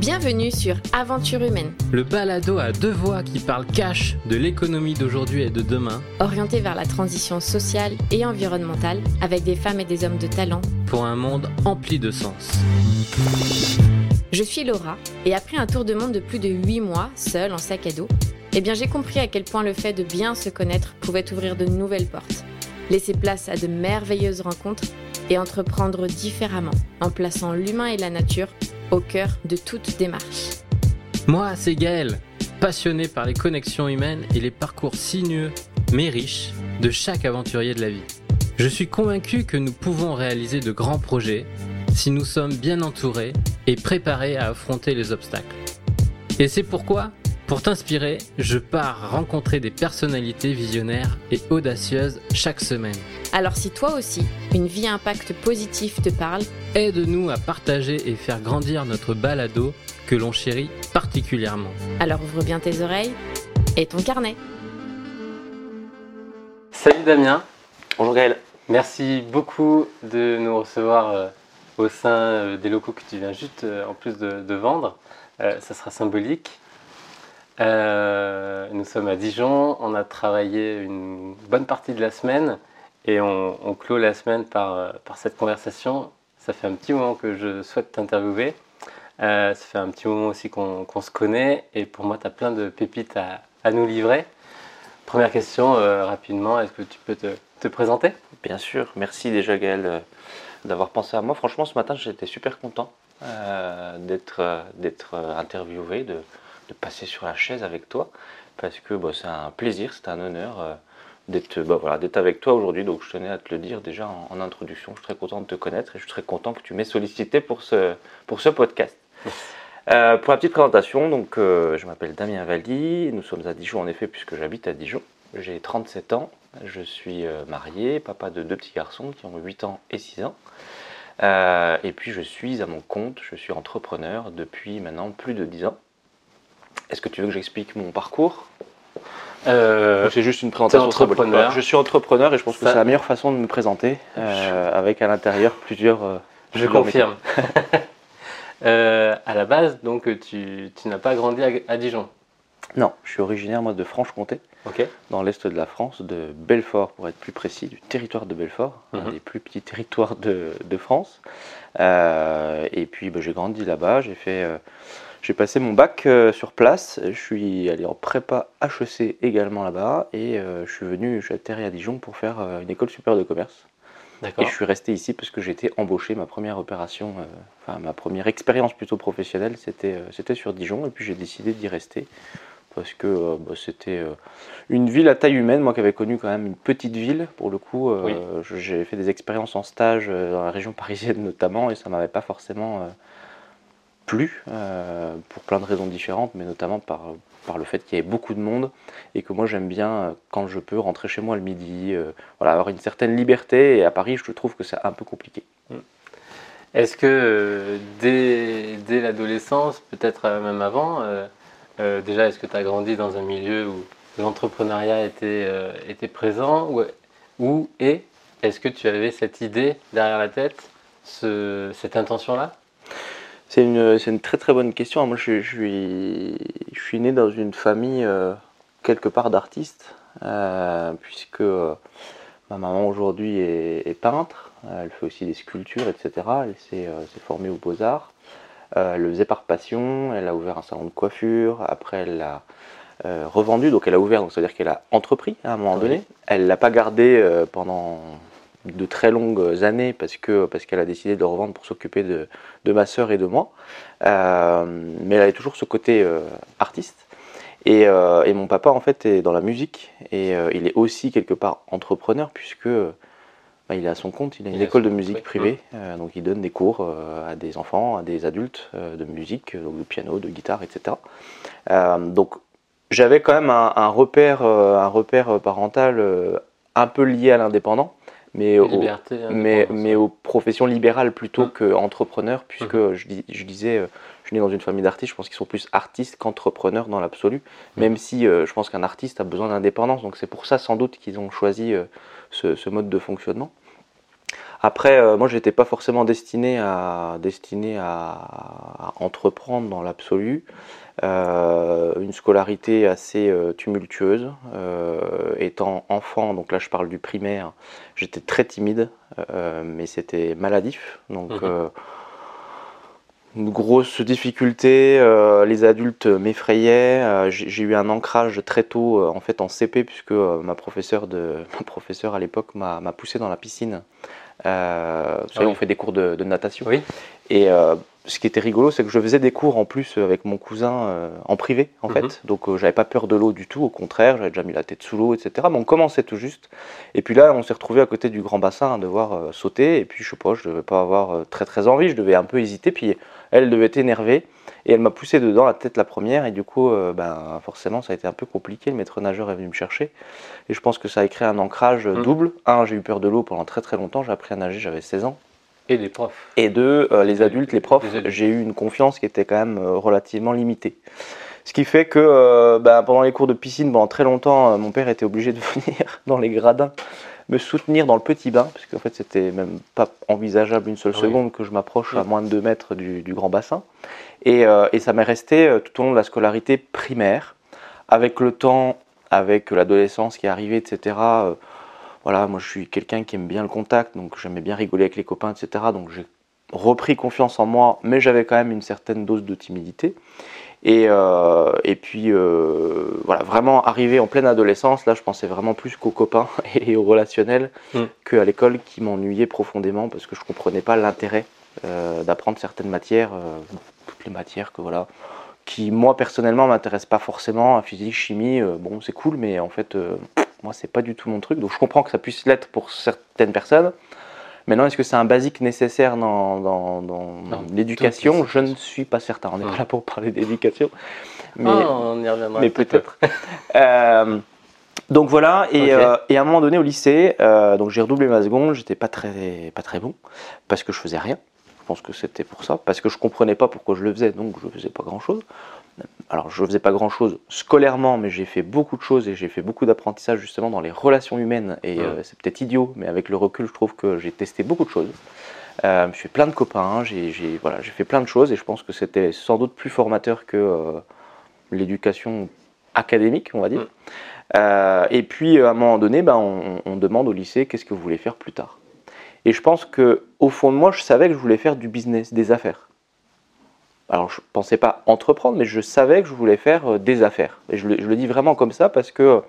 Bienvenue sur Aventure humaine, Le balado à deux voix qui parle cash de l'économie d'aujourd'hui et de demain orienté vers la transition sociale et environnementale avec des femmes et des hommes de talent. pour un monde empli de sens. Je suis Laura et après un tour de monde de plus de 8 mois, seule en sac à dos, eh bien j'ai compris à quel point le fait de bien se connaître pouvait ouvrir de nouvelles portes, laisser place à de merveilleuses rencontres et entreprendre différemment en plaçant l'humain et la nature au cœur de toute démarche. Moi, c'est Gaël, passionné par les connexions humaines et les parcours sinueux, mais riches, de chaque aventurier de la vie. Je suis convaincu que nous pouvons réaliser de grands projets si nous sommes bien entourés et préparés à affronter les obstacles. Et c'est pourquoi, pour t'inspirer, je pars rencontrer des personnalités visionnaires et audacieuses chaque semaine. Alors si toi aussi, une vie à impact positif te parle, Aide-nous à partager et faire grandir notre balado que l'on chérit particulièrement. alors ouvre bien tes oreilles et ton carnet. Salut Damien, Bonjour Gaël. merci beaucoup de nous recevoir euh, au sein euh, des locaux que tu viens juste euh, en plus de, de vendre. Euh, ça sera symbolique. Euh, nous sommes à Dijon, on a travaillé une bonne partie de la semaine et on, clôt la semaine par, euh, par cette conversation. Ça fait un petit moment que je souhaite t'interviewer. Euh, ça fait un petit moment aussi qu'on se connaît et pour moi tu as plein de pépites à, nous livrer. Première question, rapidement, est-ce que tu peux te, te présenter? Bien sûr, merci déjà Gaël d'avoir pensé à moi. Franchement, ce matin, j'étais super content d'être interviewé, de passer sur la chaise avec toi, parce que bah, c'est un plaisir, c'est un honneur euh, d'être bah, voilà, avec toi aujourd'hui. Donc, je tenais à te le dire déjà en, introduction. Je suis très content de te connaître et je suis très content que tu m'aies sollicité pour ce, pour ce podcast. Euh, pour la petite présentation, donc, euh, je m'appelle Damien Valli, nous sommes à Dijon en effet puisque j'habite à Dijon. J'ai 37 ans, je suis marié, papa de deux petits garçons qui ont 8 ans et 6 ans. Et puis je suis à mon compte, je suis entrepreneur depuis maintenant plus de 10 ans. Est-ce que tu veux que j'explique mon parcours Euh, C'est juste une présentation. entrepreneur. Je suis entrepreneur et je pense que c'est la meilleure façon de me présenter, euh, avec à l'intérieur plusieurs... euh, Je plusieurs confirme. À la base, donc, tu, tu n'as pas grandi à, à Dijon? Non, je suis originaire moi de Franche-Comté. Dans l'est de la France, de Belfort pour être plus précis, du territoire de Belfort, un Mhm. des plus petits territoires de, de France. Et puis bah, j'ai grandi là-bas, j'ai fait, j'ai passé mon bac euh, sur place, je suis allé en prépa HEC également là-bas et euh, je suis venu, je suis atterri à Dijon pour faire euh, une école supérieure de commerce. Et je suis resté ici parce que j'ai été embauché, ma première opération, euh, enfin ma première expérience plutôt professionnelle, c'était euh, c'était sur Dijon et puis j'ai décidé d'y rester parce que euh, bah, c'était une ville à taille humaine, moi qui avais connu quand même une petite ville pour le coup. Oui. J'ai fait des expériences en stage dans la région parisienne notamment et ça m'avait pas forcément plu euh, pour plein de raisons différentes, mais notamment par, par le fait qu'il y avait beaucoup de monde et que moi j'aime bien euh, quand je peux rentrer chez moi le midi, euh, voilà, avoir une certaine liberté et à Paris je trouve que c'est un peu compliqué. Est-ce que dès, dès l'adolescence, peut-être même avant, déjà, est-ce que tu as grandi dans un milieu où l'entrepreneuriat était, était présent ou, ou et est-ce que tu avais cette idée derrière la tête, ce- cette intention-là? C'est une, c'est une très très bonne question. Moi, je, je suis, je suis né dans une famille euh, quelque part d'artistes, euh, puisque euh, ma maman aujourd'hui est, est peintre. Elle fait aussi des sculptures, etc. Elle s'est formée aux beaux-arts. Elle le faisait par passion. Elle a ouvert un salon de coiffure. Après, elle l'a revendu. Donc, elle a ouvert, donc c'est-à-dire qu'elle a entrepris à un moment Oui. donné. Elle l'a pas gardé pendant de très longues années parce que parce qu'elle a décidé de le revendre pour s'occuper de, de ma sœur et de moi. Euh, mais elle avait toujours ce côté euh, artiste. Et, euh, et mon papa, en fait, est dans la musique. Et il est aussi quelque part entrepreneur, puisque bah, il est à son compte. Il a une Il école de musique privée. Euh, donc, il donne des cours à des enfants, à des adultes de musique, donc de piano, de guitare, etc. Donc, j'avais quand même un, un repère, un repère parental un peu lié à l'indépendant. Mais au- Liberté, mais, mais aux professions libérales plutôt Mm. qu'entrepreneurs, puisque je, dis- je disais, euh, je suis né dans une famille d'artistes, je pense qu'ils sont plus artistes qu'entrepreneurs dans l'absolu, Mm. même si euh, je pense qu'un artiste a besoin d'indépendance, donc c'est pour ça sans doute qu'ils ont choisi euh, ce, ce mode de fonctionnement. Après, euh, moi, j'étais pas forcément destiné à, destiné à, à entreprendre dans l'absolu. Euh, une scolarité assez euh, tumultueuse. Euh, étant enfant, donc là je parle du primaire, j'étais très timide, mais c'était maladif. Donc euh, une grosse difficulté, euh, les adultes m'effrayaient. euh, j'ai eu un ancrage très tôt, euh, en fait en CP, puisque ma professeure de, ma professeure à l'époque m'a poussé dans la piscine. Vous savez, oui. on fait des cours de, de natation. Oui. Et ce qui était rigolo, c'est que je faisais des cours en plus avec mon cousin euh, en privé, en Mhm. fait. Donc euh, j'avais pas peur de l'eau du tout, au contraire, j'avais déjà mis la tête sous l'eau, etc. Mais on commençait tout juste. Et puis là, on s'est retrouvé à côté du grand bassin à devoir euh, sauter. Et puis je sais pas, je devais pas avoir euh, très très envie, je devais un peu hésiter. Puis elle devait être énervée. Et elle m'a poussé dedans la tête la première. Et du coup, euh, ben, forcément, ça a été un peu compliqué. Le maître nageur est venu me chercher. Et je pense que ça a créé un ancrage euh, Mhm. double. Un, j'ai eu peur de l'eau pendant très très longtemps. J'ai appris à nager, j'avais 16 ans. Et des profs. Et deux, euh, les adultes, les profs, Les j'ai eu une confiance qui était quand même euh, relativement limitée. Ce qui fait que euh, ben, pendant les cours de piscine, pendant très longtemps, euh, mon père était obligé de venir dans les gradins me soutenir dans le petit bain, parce qu'en fait c'était même pas envisageable une seule Oui. seconde que je m'approche à Mm. moins de 2 mètres du, du grand bassin. Et, et ça m'est resté tout au long de la scolarité primaire. Avec le temps, avec l'adolescence qui est arrivée, etc. voilà, moi je suis quelqu'un qui aime bien le contact, donc j'aimais bien rigoler avec les copains, etc. Donc j'ai repris confiance en moi, mais j'avais quand même une certaine dose de timidité. Et, euh, et puis euh, voilà, vraiment arrivé en pleine adolescence, là je pensais vraiment plus qu'aux copains et au relationnel Mm. qu'à l'école qui m'ennuyait profondément parce que je comprenais pas l'intérêt euh, d'apprendre certaines matières, toutes les matières que voilà, qui moi personnellement m'intéressent pas forcément, physique, chimie, bon c'est cool, mais en fait moi c'est pas du tout mon truc, donc je comprends que ça puisse l'être pour certaines personnes. Maintenant, est-ce que c'est un basique nécessaire dans, dans- dans Non, l'éducation? Je ne suis pas certain. On n'est pas là pour parler d'éducation. Mais, Ah, on y reviendra. mais peut-être. Euh, donc voilà, et, euh, et à un moment donné au lycée, euh, donc j'ai redoublé ma seconde, j'étais pas très, pas très bon, parce que je faisais rien. Je pense que c'était pour ça, parce que je comprenais pas pourquoi je le faisais, donc je faisais pas grand chose. Alors je faisais pas grand chose scolairement, mais j'ai fait beaucoup de choses et j'ai fait beaucoup d'apprentissage justement dans les relations humaines. Et euh, c'est peut-être idiot, mais avec le recul, je trouve que j'ai testé beaucoup de choses. Euh, je fais plein de copains, j'ai voilà, j'ai fait plein de choses et je pense que c'était sans doute plus formateur que euh, l'éducation académique, on va dire. Euh, et puis à un moment donné, ben, on, on demande au lycée qu'est-ce que vous voulez faire plus tard? Et je pense que au fond de moi, je savais que je voulais faire du business, des affaires. Alors je pensais pas entreprendre, mais je savais que je voulais faire euh, des affaires. Et je le, je le dis vraiment comme ça parce que euh,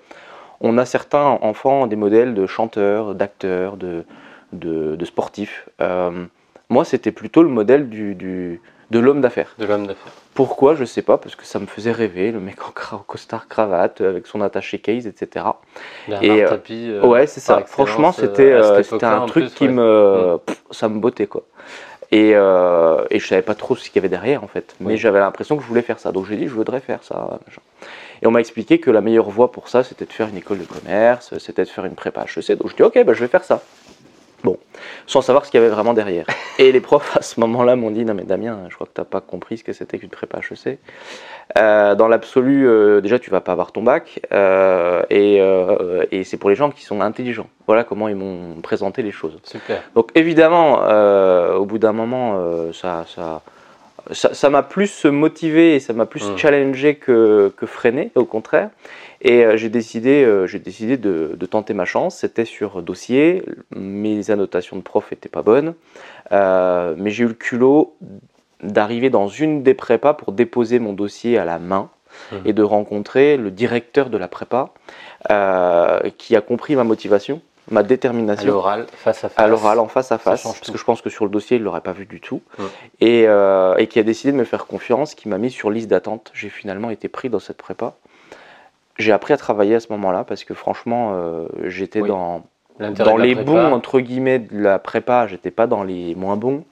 on a certains enfants des modèles de chanteurs, d'acteurs, de, de, de sportifs. Euh, moi, c'était plutôt le modèle du, du- de l'homme d'affaires. De l'homme d'affaires. Pourquoi Je sais pas, parce que ça me faisait rêver, le mec en costard cravate, avec son attaché case, etc. Bernard Et, Tapie. euh, ouais, c'est ça. Franchement, c'était euh, un truc plus, qui ouais. me. pff, ça me bottait, quoi. Et, euh, et je savais pas trop ce qu'il y avait derrière, en fait. Mais Oui. j'avais l'impression que je voulais faire ça. Donc j'ai dit, je voudrais faire ça. machin. Et on m'a expliqué que la meilleure voie pour ça, c'était de faire une école de commerce, c'était de faire une prépa HEC. Donc je dis, ok, bah, je vais faire ça. Bon, sans savoir ce qu'il y avait vraiment derrière. Et les profs à ce moment-là m'ont dit, non mais Damien, je crois que t'as pas compris ce que c'était qu'une prépa HEC. Euh, dans l'absolu, euh, déjà, tu vas pas avoir ton bac, euh, et, euh, et c'est pour les gens qui sont intelligents. Voilà comment ils m'ont présenté les choses. Super. Donc évidemment, au bout d'un moment, ça, ça, ça, m'a plus motivé et ça m'a plus Mm. challengé que, que freiné, au contraire. Et euh, j'ai décidé, euh, j'ai décidé de, de tenter ma chance. C'était sur dossier. Mes annotations de prof n'étaient pas bonnes, Euh, mais j'ai eu le culot d'arriver dans une des prépas pour déposer mon dossier à la main Mhm. et de rencontrer le directeur de la prépa euh, qui a compris ma motivation, ma À détermination l'oral, face à face. à l'oral en face à face parce tout. que je pense que sur le dossier il l'aurait pas vu du tout Mm. et, euh, et qui a décidé de me faire confiance qui m'a mis sur liste d'attente j'ai finalement été pris dans cette prépa j'ai appris à travailler à ce moment-là parce que franchement euh, j'étais Oui. dans les prépa. bons entre guillemets de la prépa j'étais pas dans les moins bons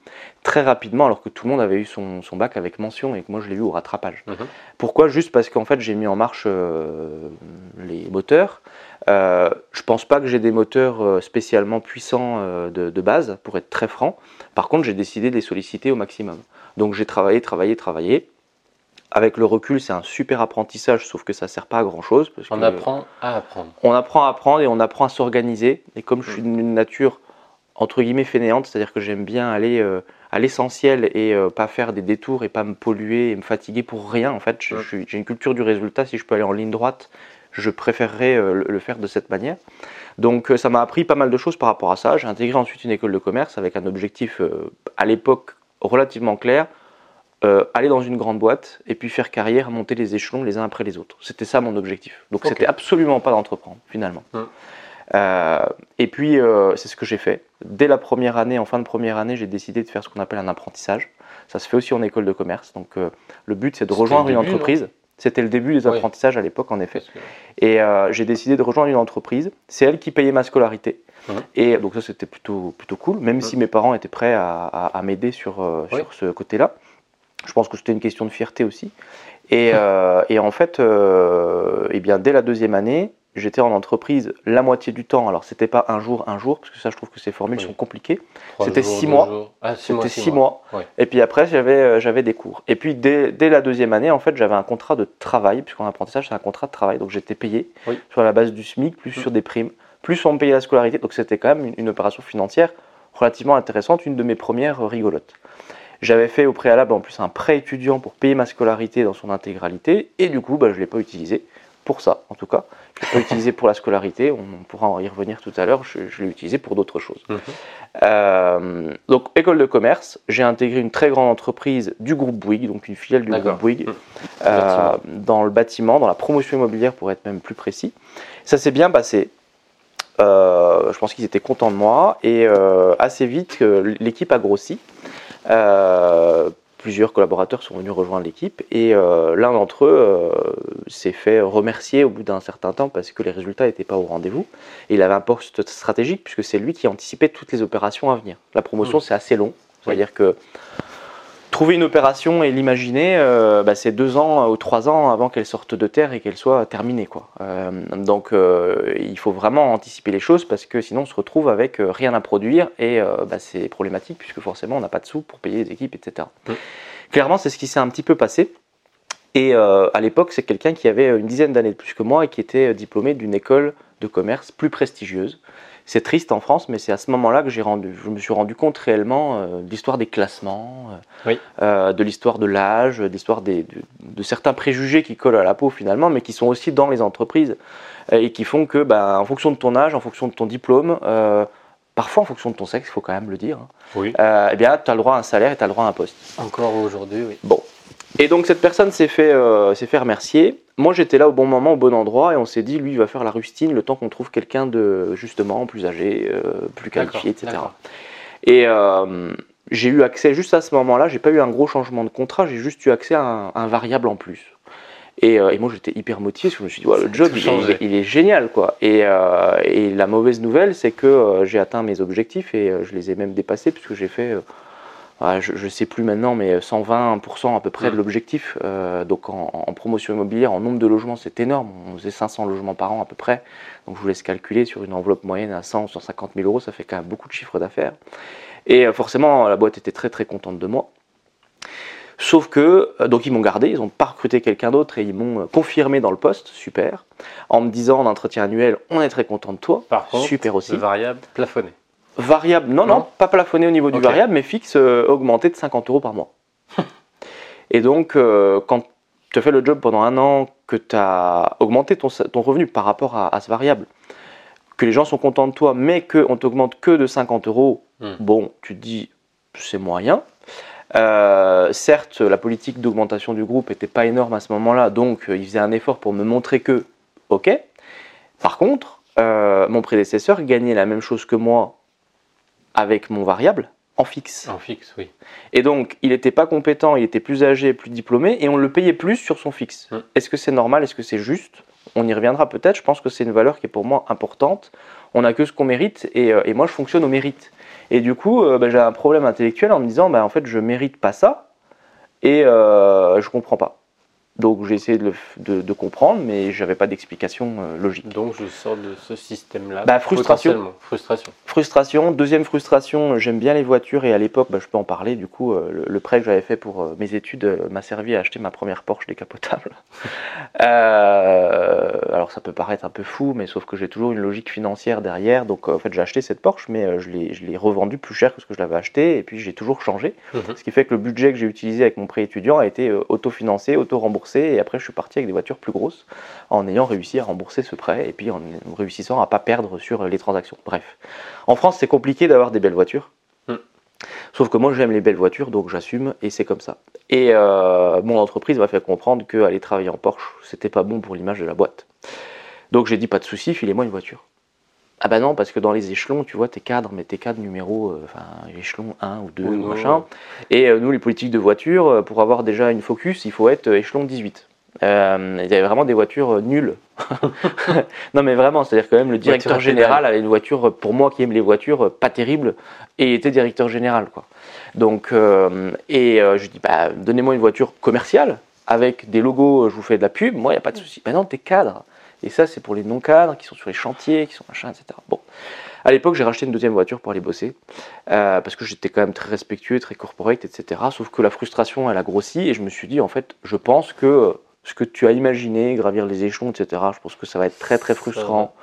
très rapidement alors que tout le monde avait eu son, son bac avec mention et que moi je l'ai eu au rattrapage Mhm. pourquoi? Juste parce qu'en fait, j'ai mis en marche euh, les moteurs. Euh, je pense pas que j'ai des moteurs euh, spécialement puissants euh, de, de base, pour être très franc. Par contre, j'ai décidé de les solliciter au maximum. Donc j'ai travaillé, travaillé, travaillé. Avec le recul, c'est un super apprentissage, sauf que ça sert pas à grand chose. Parce On que apprend à apprendre. on apprend à apprendre et on apprend à s'organiser. Et comme je suis d'une nature entre guillemets fainéante, c'est-à-dire que j'aime bien aller euh, à l'essentiel et euh, pas faire des détours et pas me polluer et me fatiguer pour rien. En fait, suis- j'ai une culture du résultat. Si je peux aller en ligne droite, je préférerais euh, le, le faire de cette manière. Donc, euh, ça m'a appris pas mal de choses par rapport à ça. J'ai intégré ensuite une école de commerce avec un objectif à l'époque relativement clair. Euh, aller dans une grande boîte et puis faire carrière, monter les échelons les uns après les autres. C'était ça mon objectif. Donc Ok. c'était absolument pas d'entreprendre finalement. Hum. Euh, et puis euh, c'est ce que j'ai fait. Dès la première année, en fin de première année, j'ai décidé de faire ce qu'on appelle un apprentissage. Ça se fait aussi en école de commerce. Donc le but c'est de rejoindre une entreprise. C'était le début des Oui. apprentissages à l'époque en effet. Que- Et j'ai décidé de rejoindre une entreprise. C'est elle qui payait ma scolarité. Mhm. Et donc ça c'était plutôt, plutôt cool, même si mes parents étaient prêts à, à- à m'aider sur, Oui. sur ce côté-là. Je pense que c'était une question de fierté aussi. Et, euh, et en fait, euh, eh bien, dès la deuxième année, j'étais en entreprise la moitié du temps. Alors c'était pas un jour, un jour, parce que ça je trouve que ces formules Oui. sont compliquées. C'était six mois. Ah, six mois. C'était six mois. Ouais. Et puis après, j'avais euh, j'avais des cours. Et puis dès, dès la deuxième année, en fait, j'avais un contrat de travail, puisqu'en apprentissage, c'est un contrat de travail. Donc j'étais payé Oui. sur la base du SMIC, plus Mm. sur des primes, plus on me payait la scolarité. Donc c'était quand même une, une opération financière relativement intéressante, une de mes premières rigolotes. J'avais fait au préalable en plus un prêt étudiant pour payer ma scolarité dans son intégralité, et du coup, bah, je ne l'ai pas utilisé pour ça, en tout cas. Je ne l'ai pas utilisé pour la scolarité, on pourra y revenir tout à l'heure, je, je l'ai utilisé pour d'autres choses. Mhm. Euh, donc, école de commerce, j'ai intégré une très grande entreprise du groupe Bouygues, donc une filiale du groupe Bouygues, Mhm. euh, dans le bâtiment, dans la promotion immobilière pour être même plus précis. Ça s'est bien passé. Euh, je pense qu'ils étaient contents de moi et euh, assez vite euh, l'équipe a grossi. Euh, plusieurs collaborateurs sont venus rejoindre l'équipe et euh, l'un d'entre eux euh, s'est fait remercier au bout d'un certain temps parce que les résultats n'étaient pas au rendez-vous. Et il avait un poste stratégique puisque c'est lui qui anticipait toutes les opérations à venir. La promotion c'est assez long, c'est-à-dire que trouver une opération et l'imaginer, euh, bah, c'est deux ans ou trois ans avant qu'elle sorte de terre et qu'elle soit terminée. Quoi. Euh, donc euh, il faut vraiment anticiper les choses parce que sinon on se retrouve avec rien à produire et bah, c'est problématique puisque forcément on n'a pas de sous pour payer les équipes, etc. Mm. Clairement, c'est ce qui s'est un petit peu passé. Et à l'époque, c'est quelqu'un qui avait une dizaine d'années de plus que moi et qui était diplômé d'une école de commerce plus prestigieuse. C'est triste en France, mais c'est à ce moment-là que j'ai rendu, je me suis rendu compte réellement euh, de l'histoire des classements, euh, Oui. euh, de l'histoire de l'âge, de l'histoire de, de certains préjugés qui collent à la peau finalement, mais qui sont aussi dans les entreprises et qui font que, bah, en fonction de ton âge, en fonction de ton diplôme, parfois en fonction de ton sexe, il faut quand même le dire, hein, Oui. eh bien, tu as le droit à un salaire et tu as le droit à un poste. Encore aujourd'hui, oui. Bon. Et donc cette personne s'est fait, euh, fait remercier. Moi j'étais là au bon moment, au bon endroit, et on s'est dit, lui il va faire la rustine le temps qu'on trouve quelqu'un de justement plus âgé, euh, plus qualifié, etc. Et euh, j'ai eu accès, juste à ce moment-là, j'ai pas eu un gros changement de contrat, j'ai juste eu accès à un, un variable en plus. Et, et moi j'étais hyper motivé parce que je me suis dit, ouais, le job il est, il est génial quoi. Et, et la mauvaise nouvelle c'est que j'ai atteint mes objectifs et je les ai même dépassés puisque j'ai fait, je, je sais plus maintenant, mais 120% à peu près de Mm. l'objectif. Euh, donc en, en promotion immobilière, en nombre de logements c'est énorme, on faisait 500 logements par an à peu près. Donc je vous laisse calculer sur une enveloppe moyenne à 100 ou 150 000 euros, ça fait quand même beaucoup de chiffre d'affaires. Et euh, forcément la boîte était très très contente de moi. Sauf que, euh, donc ils m'ont gardé, ils n'ont pas recruté quelqu'un d'autre et ils m'ont confirmé dans le poste, super, en me disant en entretien annuel, on est très content de toi, Par contre, super aussi. le variable plafonné. Variable, non, non, Non pas plafonné au niveau du variable, mais fixe euh, augmenté de 50 euros par mois. et donc, euh, quand tu as fait le job pendant un an, que tu as augmenté ton, ton revenu par rapport à, à ce variable, que les gens sont contents de toi, mais qu'on t'augmente que de 50 euros, Hmm. bon, tu te dis, c'est moyen. Euh, certes, la politique d'augmentation du groupe n'était pas énorme à ce moment-là, donc il faisait un effort pour me montrer que, ok. Par contre, mon prédécesseur gagnait la même chose que moi avec mon variable en fixe. En fixe, oui. Et donc, il n'était pas compétent, il était plus âgé, plus diplômé, et on le payait plus sur son fixe. Mm. Est-ce que c'est normal? Est-ce que c'est juste? On y reviendra peut-être. Je pense que c'est une valeur qui est pour moi importante. On n'a que ce qu'on mérite, et, euh, et moi, je fonctionne au mérite. Et du coup, euh, bah, j'ai un problème intellectuel en me disant, bah, en fait, je mérite pas ça, et euh, je comprends pas. Donc j'ai essayé de, le f- de- de comprendre, mais j'avais pas d'explication euh, logique. Donc je sors de ce système-là. Bah, frustration. Frustration. Frustration, deuxième frustration, euh, j'aime bien les voitures et à l'époque, bah, je peux en parler, du coup, euh, le, le prêt que j'avais fait pour euh, mes études m'a servi à acheter ma première Porsche décapotable. Alors ça peut paraître un peu fou, mais sauf que j'ai toujours une logique financière derrière, donc en fait j'ai acheté cette Porsche, mais je l'ai je revendue plus cher que ce que je l'avais acheté, et puis j'ai toujours changé, Mhm. ce qui fait que le budget que j'ai utilisé avec mon prêt étudiant a été autofinancé, auto-remboursé, et après je suis parti avec des voitures plus grosses, en ayant réussi à rembourser ce prêt, et puis en réussissant à pas perdre sur les transactions. Bref. En France, c'est compliqué d'avoir des belles voitures. Mm. Sauf que moi, j'aime les belles voitures, donc j'assume, et c'est comme ça. Et euh, mon entreprise m'a fait comprendre qu'aller travailler en Porsche, c'était pas bon pour l'image de la boîte. Donc j'ai dit, pas de souci, filez-moi une voiture. Ah bah non, parce que dans les échelons, tu vois, tes cadres, mais tes cadres numéro, euh, enfin, échelon 1 ou 2, Ou machin. Et euh, nous, les politiques de voiture, euh, pour avoir déjà une Focus, il faut être échelon 18. Euh, il y avait vraiment des voitures nulles. non mais vraiment, c'est-à-dire quand même le directeur général avait une voiture, pour moi qui aime les voitures, pas terrible, et était directeur général. quoi. Donc, et je dis, bah, donnez-moi une voiture commerciale, avec des logos, je vous fais de la pub, moi il n'y a pas de souci. Ben non, t'es cadre. Et ça, c'est pour les non-cadres qui sont sur les chantiers, qui sont machin, etc. Bon. À l'époque, j'ai racheté une deuxième voiture pour aller bosser, euh, parce que j'étais quand même très respectueux, très corporate, etc. Sauf que la frustration, elle a grossi, et je me suis dit, en fait, je pense que ce que tu as imaginé, gravir les échelons, etc., je pense que ça va être très, très frustrant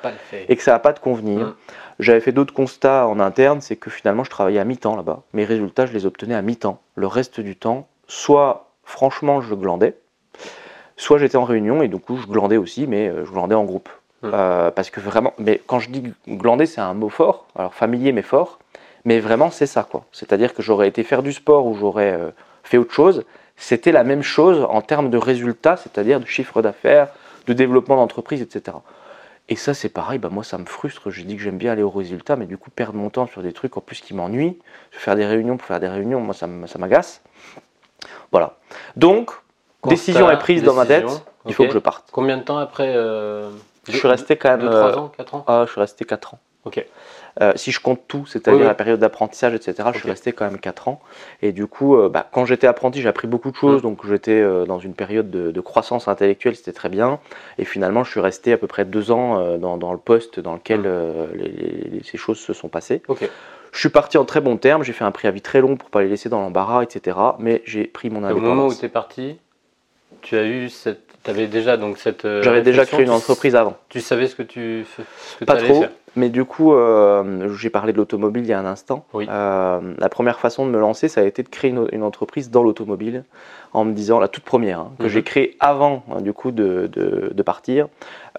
et que ça va pas te convenir. Mm. J'avais fait d'autres constats en interne, c'est que finalement je travaillais à mi-temps là-bas. Mes résultats, je les obtenais à mi-temps. Le reste du temps, soit franchement je glandais, soit j'étais en réunion et du coup je glandais aussi, mais euh, je glandais en groupe. Mm. Euh, parce que vraiment, mais quand je dis glander, c'est un mot fort, alors familier mais fort, mais vraiment c'est ça quoi. C'est-à-dire que j'aurais été faire du sport ou j'aurais euh, fait autre chose, c'était la même chose en termes de résultats, c'est-à-dire de chiffre d'affaires, de développement d'entreprise, etc. Et ça, c'est pareil, bah moi ça me frustre. Je dis que j'aime bien aller au résultat, mais du coup, perdre mon temps sur des trucs en plus qui m'ennuient, faire des réunions pour faire des réunions, moi ça m'agace. Voilà. Donc, Constat, décision est prise dans ma décision, il faut que je parte. Combien de temps après euh, Je suis resté quand même. 2, euh, 3 ans, 4 ans ah, je suis resté 4 ans. Ok. Euh, si je compte tout, c'est-à-dire Oui, la période d'apprentissage, etc., je suis resté quand même 4 ans. Et du coup, euh, bah, quand j'étais apprenti, j'ai appris beaucoup de choses. Mm. Donc j'étais euh, dans une période de, de croissance intellectuelle, c'était très bien. Et finalement, je suis resté à peu près 2 ans euh, dans, dans le poste dans lequel Mm. euh, les- les- ces choses se sont passées. Ok. Je suis parti en très bons termes, j'ai fait un préavis très long pour pas les laisser dans l'embarras, etc. Mais j'ai pris mon Au moment où indépendance. tu es parti, tu as eu cette. Avais déjà donc cette. euh, J'avais déjà créé une entreprise avant. Tu savais ce que tu ce que Pas trop, faire. mais du coup, euh, j'ai parlé de l'automobile il y a un instant. Oui. Euh, la première façon de me lancer, ça a été de créer une, une entreprise dans l'automobile, en me disant, la toute première, hein, que Mhm. j'ai créée avant hein, du coup de, de- de partir,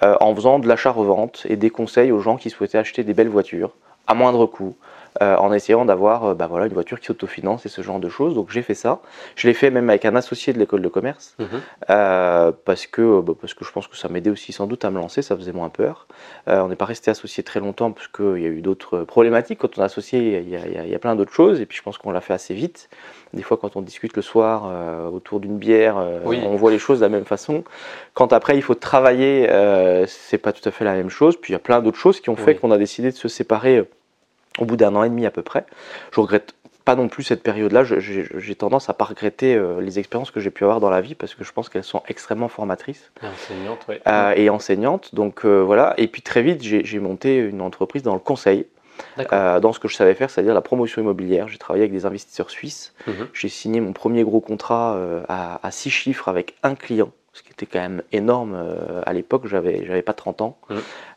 euh, en faisant de l'achat-revente et des conseils aux gens qui souhaitaient acheter des belles voitures à moindre coût. Euh, en essayant d'avoir euh, bah voilà, une voiture qui s'autofinance et ce genre de choses. Donc j'ai fait ça. Je l'ai fait même avec un associé de l'école de commerce. Mhm. Euh, parce, que, bah, parce que je pense que ça m'aidait aussi sans doute à me lancer, ça faisait moins peur. On n'est pas resté associé très longtemps parce qu'il y a eu d'autres problématiques. Quand on est associé, il y a, il y a- y a plein d'autres choses et puis je pense qu'on l'a fait assez vite. Des fois, quand on discute le soir autour d'une bière, Oui. on voit les choses de la même façon. Quand après il faut travailler, c'est pas tout à fait la même chose. Puis il y a plein d'autres choses qui ont fait Oui. qu'on a décidé de se séparer au bout d'un an et demi à peu près. Je regrette pas non plus cette période-là. J'ai tendance à pas regretter euh, les expériences que j'ai pu avoir dans la vie parce que je pense qu'elles sont extrêmement formatrices Et enseignante, ouais. euh, et enseignantes. Donc euh, voilà. Et puis très vite, j'ai monté une entreprise dans le conseil, dans ce que je savais faire, c'est-à-dire la promotion immobilière. J'ai travaillé avec des investisseurs suisses. Mhm. J'ai signé mon premier gros contrat à, à six chiffres avec un client, ce qui était quand même énorme euh, à l'époque. J'avais, j'avais pas 30 ans.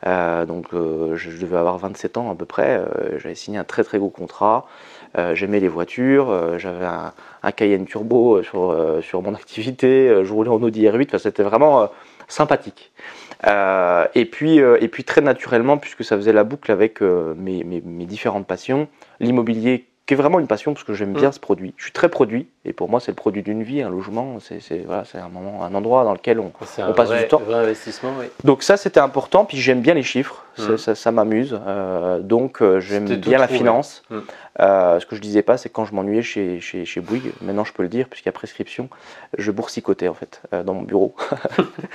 Euh, donc euh, je devais avoir 27 ans à peu près. Euh, j'avais signé un très très gros contrat. J'aimais les voitures. j'avais un, un Cayenne Turbo sur, sur mon activité. je roulais en Audi R8. Enfin, c'était vraiment sympathique. Et, puis, et puis très naturellement, puisque ça faisait la boucle avec mes, mes- mes différentes passions, l'immobilier qui est vraiment une passion parce que j'aime bien Mm. ce produit. Je suis très produit et pour moi c'est le produit d'une vie, un logement, c'est voilà, un moment, un endroit dans lequel on. Passe vrai, du temps. vrai investissement, oui. Donc ça c'était important. Puis j'aime bien les chiffres, ça, Mm. ça- m'amuse. Euh, donc euh, j'aime bien la trouvé. finance. Mm. Euh, ce que je disais pas, c'est quand je m'ennuyais chez, chez, chez Bouygues, maintenant je peux le dire puisqu'il y a prescription, je boursicotais en fait dans mon bureau.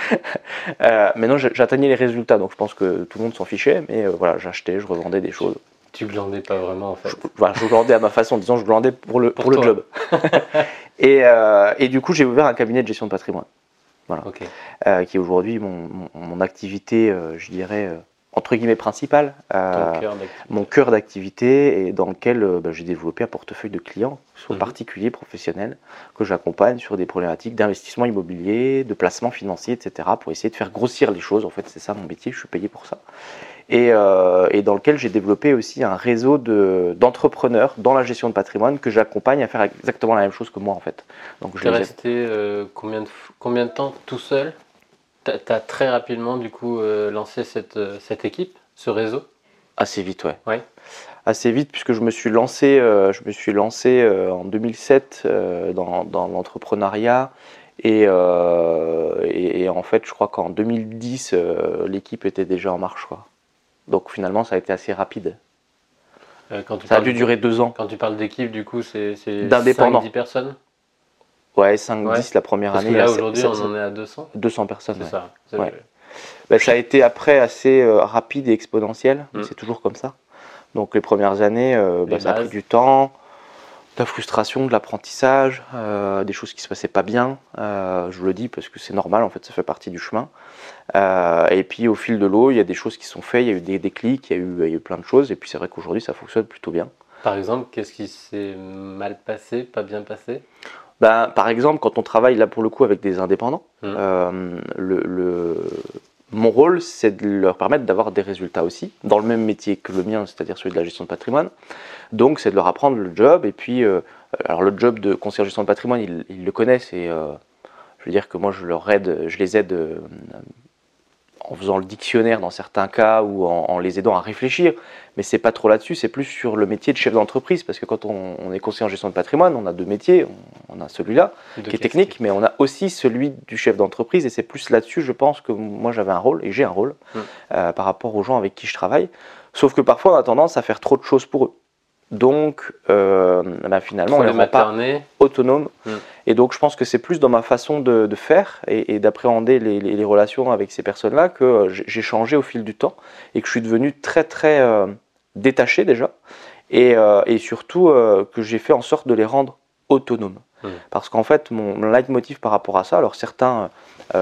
maintenant j'atteignais les résultats, donc je pense que tout le monde s'en fichait, mais voilà, j'achetais, je revendais des choses. Tu glandais pas vraiment en fait. Je, voilà, je glandais à ma façon, disons je glandais pour le, Pour pour, le job. et, euh, et du coup j'ai ouvert un cabinet de gestion de patrimoine. voilà, euh, qui est aujourd'hui mon, activité, euh, je dirais, entre guillemets principale, mon cœur d'activité et dans lequel bah, j'ai développé un portefeuille de clients, soit mhm. particuliers, professionnels, que j'accompagne sur des problématiques d'investissement immobilier, de placement financier, etc., pour essayer de faire grossir les choses. En fait, c'est ça mon métier, je suis payé pour ça. Euh, et, dans lequel j'ai développé aussi un réseau d'entrepreneurs dans la gestion de patrimoine que j'accompagne à faire exactement la même chose que moi en fait. Donc je resté euh, combien, de, combien de temps tout seul? Tu as, très rapidement du coup euh, lancé cette, cette équipe, ce réseau? Assez vite, ouais. ouais. Assez vite puisque je me suis lancé, je me suis lancé en 2007 dans, dans l'entrepreneuriat. Et, et, et, en fait, je crois qu'en 2010, l'équipe était déjà en marche. Quoi. Donc finalement, ça a été assez rapide. Euh, ça a dû durer deux ans. Quand tu parles d'équipe, du coup, c'est 5-10 personnes Ouais, 5-10 la première année. là, aujourd'hui, on en est à 200 200 personnes. C'est ça. Ben, ça a été après assez euh, rapide et exponentiel, mm. c'est toujours comme ça. Donc les premières années, euh, ben, ça a pris du temps la frustration, de l'apprentissage, euh, des choses qui se passaient pas bien. Euh, je vous le dis parce que c'est normal, en fait, ça fait partie du chemin. Euh, et puis au fil de l'eau, il y a des choses qui sont faites, il y a eu des déclics, il y a eu, il y a eu plein de choses. Et puis c'est vrai qu'aujourd'hui, ça fonctionne plutôt bien. Par exemple, qu'est-ce qui s'est mal passé, pas bien passé? Ben, Par exemple, quand on travaille là pour le coup avec des indépendants, mmh. le, mon rôle, c'est de leur permettre d'avoir des résultats aussi, dans le même métier que le mien, c'est-à-dire celui de la gestion de patrimoine. Donc, c'est de leur apprendre le job. Et puis, euh, alors le job de conseiller gestion de patrimoine, ils, le connaissent. Et euh, je veux dire que moi, je leur aide, je les aide euh, en faisant le dictionnaire dans certains cas ou en, les aidant à réfléchir. Mais c'est pas trop là-dessus, c'est plus sur le métier de chef d'entreprise. Parce que quand on, est conseiller en gestion de patrimoine, on a deux métiers. On, a celui-là qui est technique, mais on a aussi celui du chef d'entreprise. Et c'est plus là-dessus, je pense, que moi j'avais un rôle et j'ai un rôle mmh. par rapport aux gens avec qui je travaille. Sauf que parfois on a tendance à faire trop de choses pour eux. Donc, euh, bah, finalement, on ne rend pas autonome. Hmm. Et donc, je pense que c'est plus dans ma façon de, faire et, d'appréhender les, relations avec ces personnes-là que euh, j'ai changé au fil du temps et que je suis devenu très, très euh, détaché déjà. Et, surtout que j'ai fait en sorte de les rendre autonomes. Hmm. Parce qu'en fait, mon, mon leitmotiv par rapport à ça, alors certains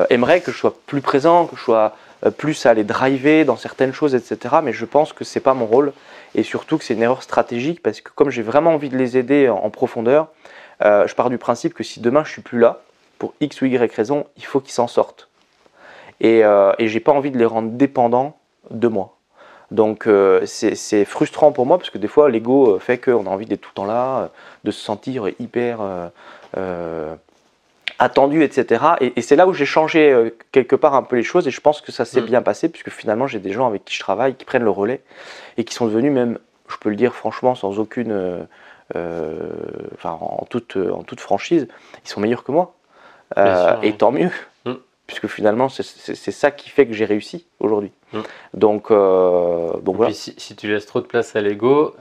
aimeraient que je sois plus présent, que je sois plus à les driver dans certaines choses, etc. Mais je pense que c'est pas mon rôle et surtout que c'est une erreur stratégique parce que comme j'ai vraiment envie de les aider en, profondeur, euh, je pars du principe que si demain je suis plus là, pour X ou Y raison, il faut qu'ils s'en sortent. Et, euh, et j'ai pas envie de les rendre dépendants de moi. Donc euh, c'est frustrant pour moi parce que des fois l'ego fait qu'on a envie d'être tout le temps là, de se sentir hyper attendu, etc. Et, c'est là où j'ai changé euh, quelque part un peu les choses et je pense que ça s'est mm. bien passé puisque finalement j'ai des gens avec qui je travaille qui prennent le relais et qui sont devenus même, je peux le dire franchement, sans aucune, euh, euh, enfin en toute, en toute franchise, ils sont meilleurs que moi. et tant mieux, mm. puisque finalement c'est ça qui fait que j'ai réussi aujourd'hui. Mm. Donc, donc voilà. si, si, tu laisses trop de place à l'ego,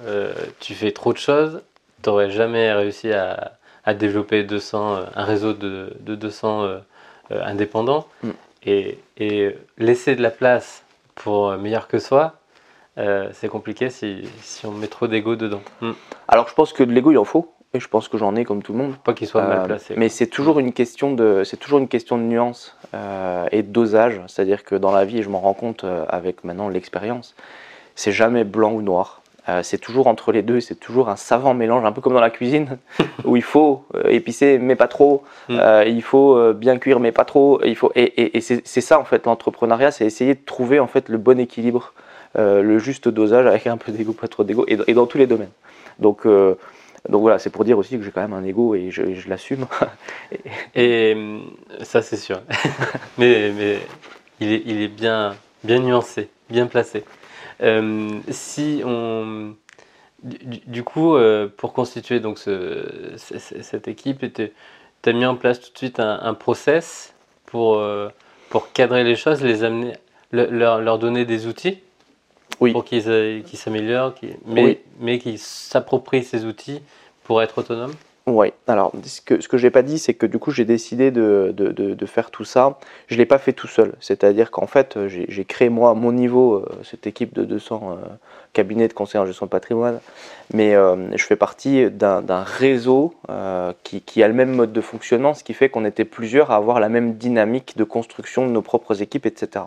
tu fais trop de choses, tu n'aurais jamais réussi à à développer 200, euh, un réseau de, de 200 euh, euh, indépendants. Mm. Et, et, laisser de la place pour meilleur que soi, c'est compliqué si, si, on met trop d'ego dedans. Mm. Alors je pense que de l'ego il en faut, et je pense que j'en ai comme tout le monde. Pas qu'il soit mal placé. Mais c'est toujours une question de, c'est toujours une question de nuance et de dosage. C'est-à-dire que dans la vie, et je m'en rends compte avec maintenant l'expérience, c'est jamais blanc ou noir. Euh, c'est toujours entre les deux, c'est toujours un savant mélange, un peu comme dans la cuisine, où il faut euh, épicer mais pas trop, mm. euh, il faut bien cuire mais pas trop, il faut et, c'est ça en fait l'entrepreneuriat, c'est essayer de trouver en fait le bon équilibre, le juste dosage avec un peu d'ego, pas trop d'ego, et, dans tous les domaines. Donc donc voilà, c'est pour dire aussi que j'ai quand même un ego et je, l'assume. et ça c'est sûr, mais, mais il, est, il est bien bien nuancé, bien placé. Euh, si on, du, coup, euh, pour constituer donc cette équipe, tu as mis en place tout de suite un, process pour, euh, pour cadrer les choses, les amener, leur, leur donner des outils oui. pour qu'ils s'améliorent, mais, mais qu'ils s'approprient ces outils pour être autonomes? Oui, alors ce que, je n'ai pas dit, c'est que du coup j'ai décidé de, faire tout ça. Je ne l'ai pas fait tout seul. C'est-à-dire qu'en fait, j'ai créé moi mon niveau euh, cette équipe de 200 euh, cabinet de conseil en gestion de patrimoine, mais euh, je fais partie d'un réseau euh, qui, qui, a le même mode de fonctionnement, ce qui fait qu'on était plusieurs à avoir la même dynamique de construction de nos propres équipes, etc.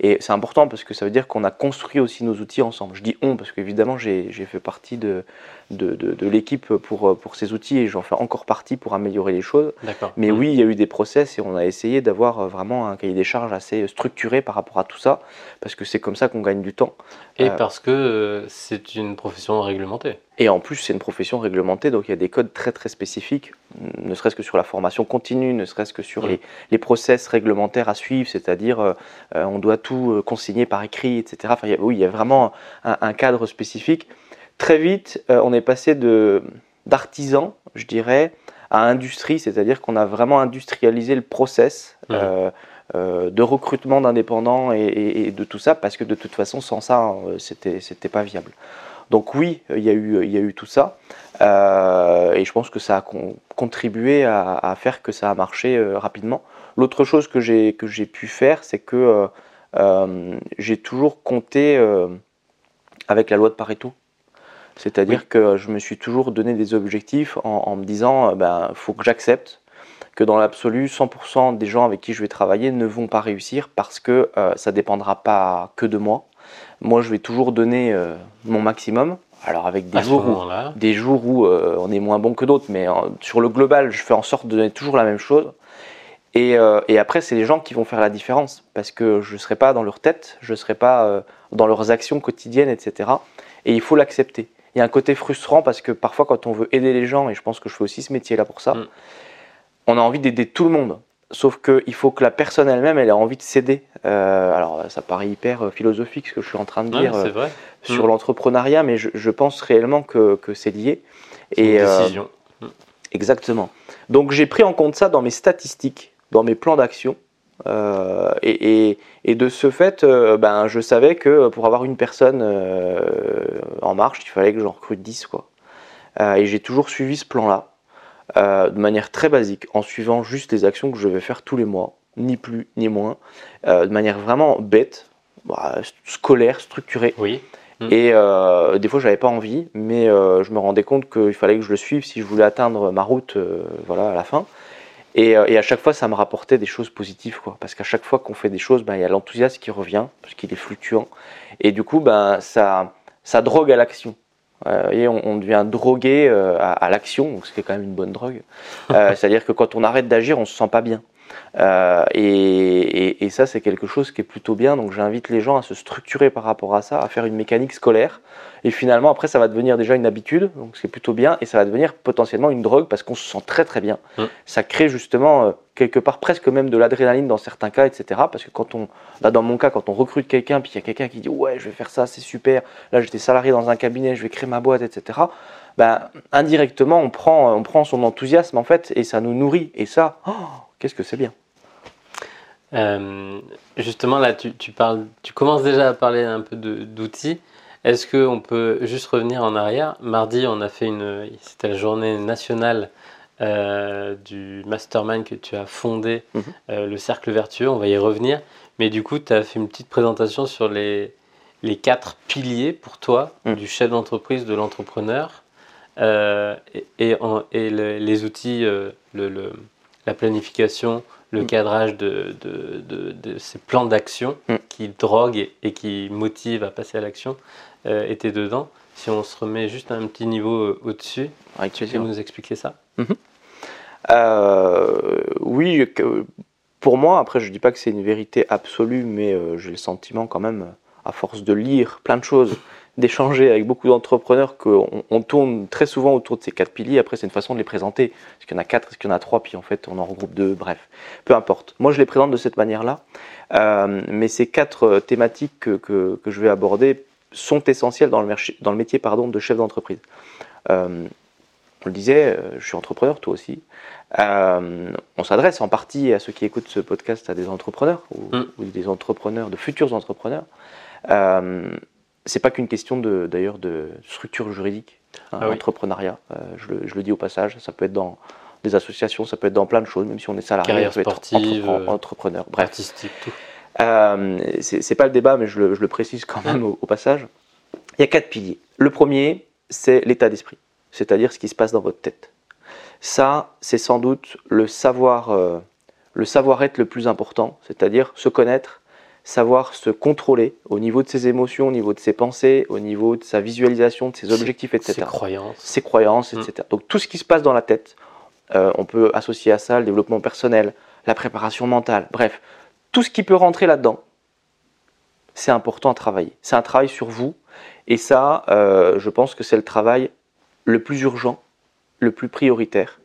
Et c'est important parce que ça veut dire qu'on a construit aussi nos outils ensemble. Je dis on parce qu'évidemment j'ai fait partie de, de, de, l'équipe pour, pour ces outils et j'en fais encore partie pour améliorer les choses. Mais oui, il y a eu des process et on a essayé d'avoir vraiment un cahier des charges assez structuré par rapport à tout ça parce que c'est comme ça qu'on gagne du temps. Et euh, parce que euh, c'est une profession réglementée. Et en plus, c'est une profession réglementée, donc il y a des codes très très spécifiques, ne serait-ce que sur la formation continue, ne serait-ce que sur les, les, process réglementaires à suivre, c'est-à-dire euh, on doit tout consigner par écrit, etc. Enfin, oui, il y a vraiment un, cadre spécifique. Très vite, on est passé d'artisan, je dirais, à industrie, c'est-à-dire qu'on a vraiment industrialisé le process. Euh, de recrutement d'indépendants et, de tout ça, parce que de toute façon, sans ça, hein, c'était, c'était pas viable. Donc oui, il y a eu, il y a eu tout ça, euh, et je pense que ça a contribué à, faire que ça a marché euh, rapidement. L'autre chose que j'ai, que j'ai pu faire, c'est que j'ai toujours compté avec la loi de Pareto. C'est-à-dire que je me suis toujours donné des objectifs en, en me disant, ben, faut que j'accepte que dans l'absolu, 100% des gens avec qui je vais travailler ne vont pas réussir parce que euh, ça ne dépendra pas que de moi. Moi, je vais toujours donner euh, mon maximum. Alors avec des, jours où, des jours où euh, on est moins bon que d'autres, mais sur le global, je fais en sorte de donner toujours la même chose. Et, et après, c'est les gens qui vont faire la différence parce que je ne serai pas dans leur tête, je ne serai pas dans leurs actions quotidiennes, etc. Et il faut l'accepter. Il y a un côté frustrant parce que parfois, quand on veut aider les gens, et je pense que je fais aussi ce métier-là pour ça, mm on a envie d'aider tout le monde. Sauf qu'il faut que la personne elle-même, elle ait envie de s'aider. Euh, alors, ça paraît hyper euh, philosophique ce que je suis en train de dire euh, sur mm. l'entrepreneuriat, mais je, pense réellement que, c'est lié. Et, une décision. exactement. Donc, j'ai pris en compte ça dans mes statistiques, dans mes plans d'action. Et, de ce fait, ben, je savais que pour avoir une personne en marche, il fallait que j'en recrute 10. Quoi. et j'ai toujours suivi ce plan-là. Euh, de manière très basique, en suivant juste les actions que je vais faire tous les mois, ni plus ni moins, euh, de manière vraiment bête, bah, scolaire, structurée. Oui. Mm. Et euh, des fois, j'avais pas envie, mais je me rendais compte qu'il fallait que je le suive si je voulais atteindre ma route, voilà, à la fin. Et, à chaque fois, ça me rapportait des choses positives, quoi. Parce qu'à chaque fois qu'on fait des choses, ben, il y a l'enthousiasme qui revient, parce qu'il est fluctuant. Et du coup, ben, ça, ça drogue à l'action. Euh, et on, devient drogué euh, à, l'action, donc c'est quand même une bonne drogue. Euh, c'est-à-dire que quand on arrête d'agir, on se sent pas bien. Et, et, ça, c'est quelque chose qui est plutôt bien. Donc j'invite les gens à se structurer par rapport à ça, à faire une mécanique scolaire. Et finalement, après, ça va devenir déjà une habitude, donc c'est plutôt bien. Et ça va devenir potentiellement une drogue parce qu'on se sent très très bien. Mmh. Ça crée justement quelque part presque même de l'adrénaline dans certains cas, etc. Parce que quand on, là dans mon cas, quand on recrute quelqu'un, puis il y a quelqu'un qui dit ouais, je vais faire ça, c'est super. Là, j'étais salarié dans un cabinet, je vais créer ma boîte, etc. Ben, indirectement, on prend, on prend son enthousiasme en fait, et ça nous nourrit. Et ça, oh, qu'est-ce que c'est bien. Euh, justement, là, tu, tu, parles, tu commences déjà à parler un peu d'outils. Est-ce qu'on peut juste revenir en arrière? Mardi, on a fait une, c'était la journée nationale euh, du mastermind que tu as fondé, mhm. euh, le Cercle Vertueux, on va y revenir. Mais du coup, tu as fait une petite présentation sur les, les quatre piliers pour toi mhm. du chef d'entreprise, de l'entrepreneur, euh, et, et, les outils, le, la planification, le mhm. cadrage de, de, de, ces plans d'action qui droguent et, qui motivent à passer à l'action étaient dedans. Si on se remet juste à un petit niveau au-dessus, tu peux nous expliquer ça? Mhm. Euh, oui, pour moi, après je dis pas que c'est une vérité absolue, mais euh, j'ai le sentiment quand même, à force de lire plein de choses, d'échanger avec beaucoup d'entrepreneurs, qu'on tourne très souvent autour de ces quatre piliers. Après, c'est une façon de les présenter. Est-ce qu'il y en a quatre, est-ce qu'il y en a trois, puis en fait on en regroupe deux, bref, peu importe. Moi je les présente de cette manière-là, euh, mais ces quatre thématiques que, que, je vais aborder sont essentielles dans le, dans le métier pardon, de chef d'entreprise on le disait, euh, je suis entrepreneur, toi aussi. Euh, on s'adresse en partie à ceux qui écoutent ce podcast à des entrepreneurs ou, mm. des entrepreneurs, de futurs entrepreneurs. Euh, c'est pas qu'une question de, d'ailleurs de structure juridique, hein, ah l'entrepreneuriat. Euh, je, le, dis au passage, ça peut être dans des associations, ça peut être dans plein de choses, même si on est salarié, Carrière peut sportive, être entrepreneur, bref. Artistique, tout. c'est, pas le débat, mais je le, précise quand même au, passage. Il y a quatre piliers. Le premier, c'est l'état d'esprit, c'est-à-dire ce qui se passe dans votre tête. Ça, c'est sans doute le savoir, euh, le savoir-être le plus important, c'est-à-dire se connaître, savoir se contrôler au niveau de ses émotions, au niveau de ses pensées, au niveau de sa visualisation, de ses objectifs, etc. Ses croyances. Ses croyances, etc. Mm. Donc tout ce qui se passe dans la tête, euh, on peut associer à ça le développement personnel, la préparation mentale, bref, tout ce qui peut rentrer là-dedans, c'est important à travailler. C'est un travail sur vous, et ça, euh, je pense que c'est le travail le plus urgent, le plus prioritaire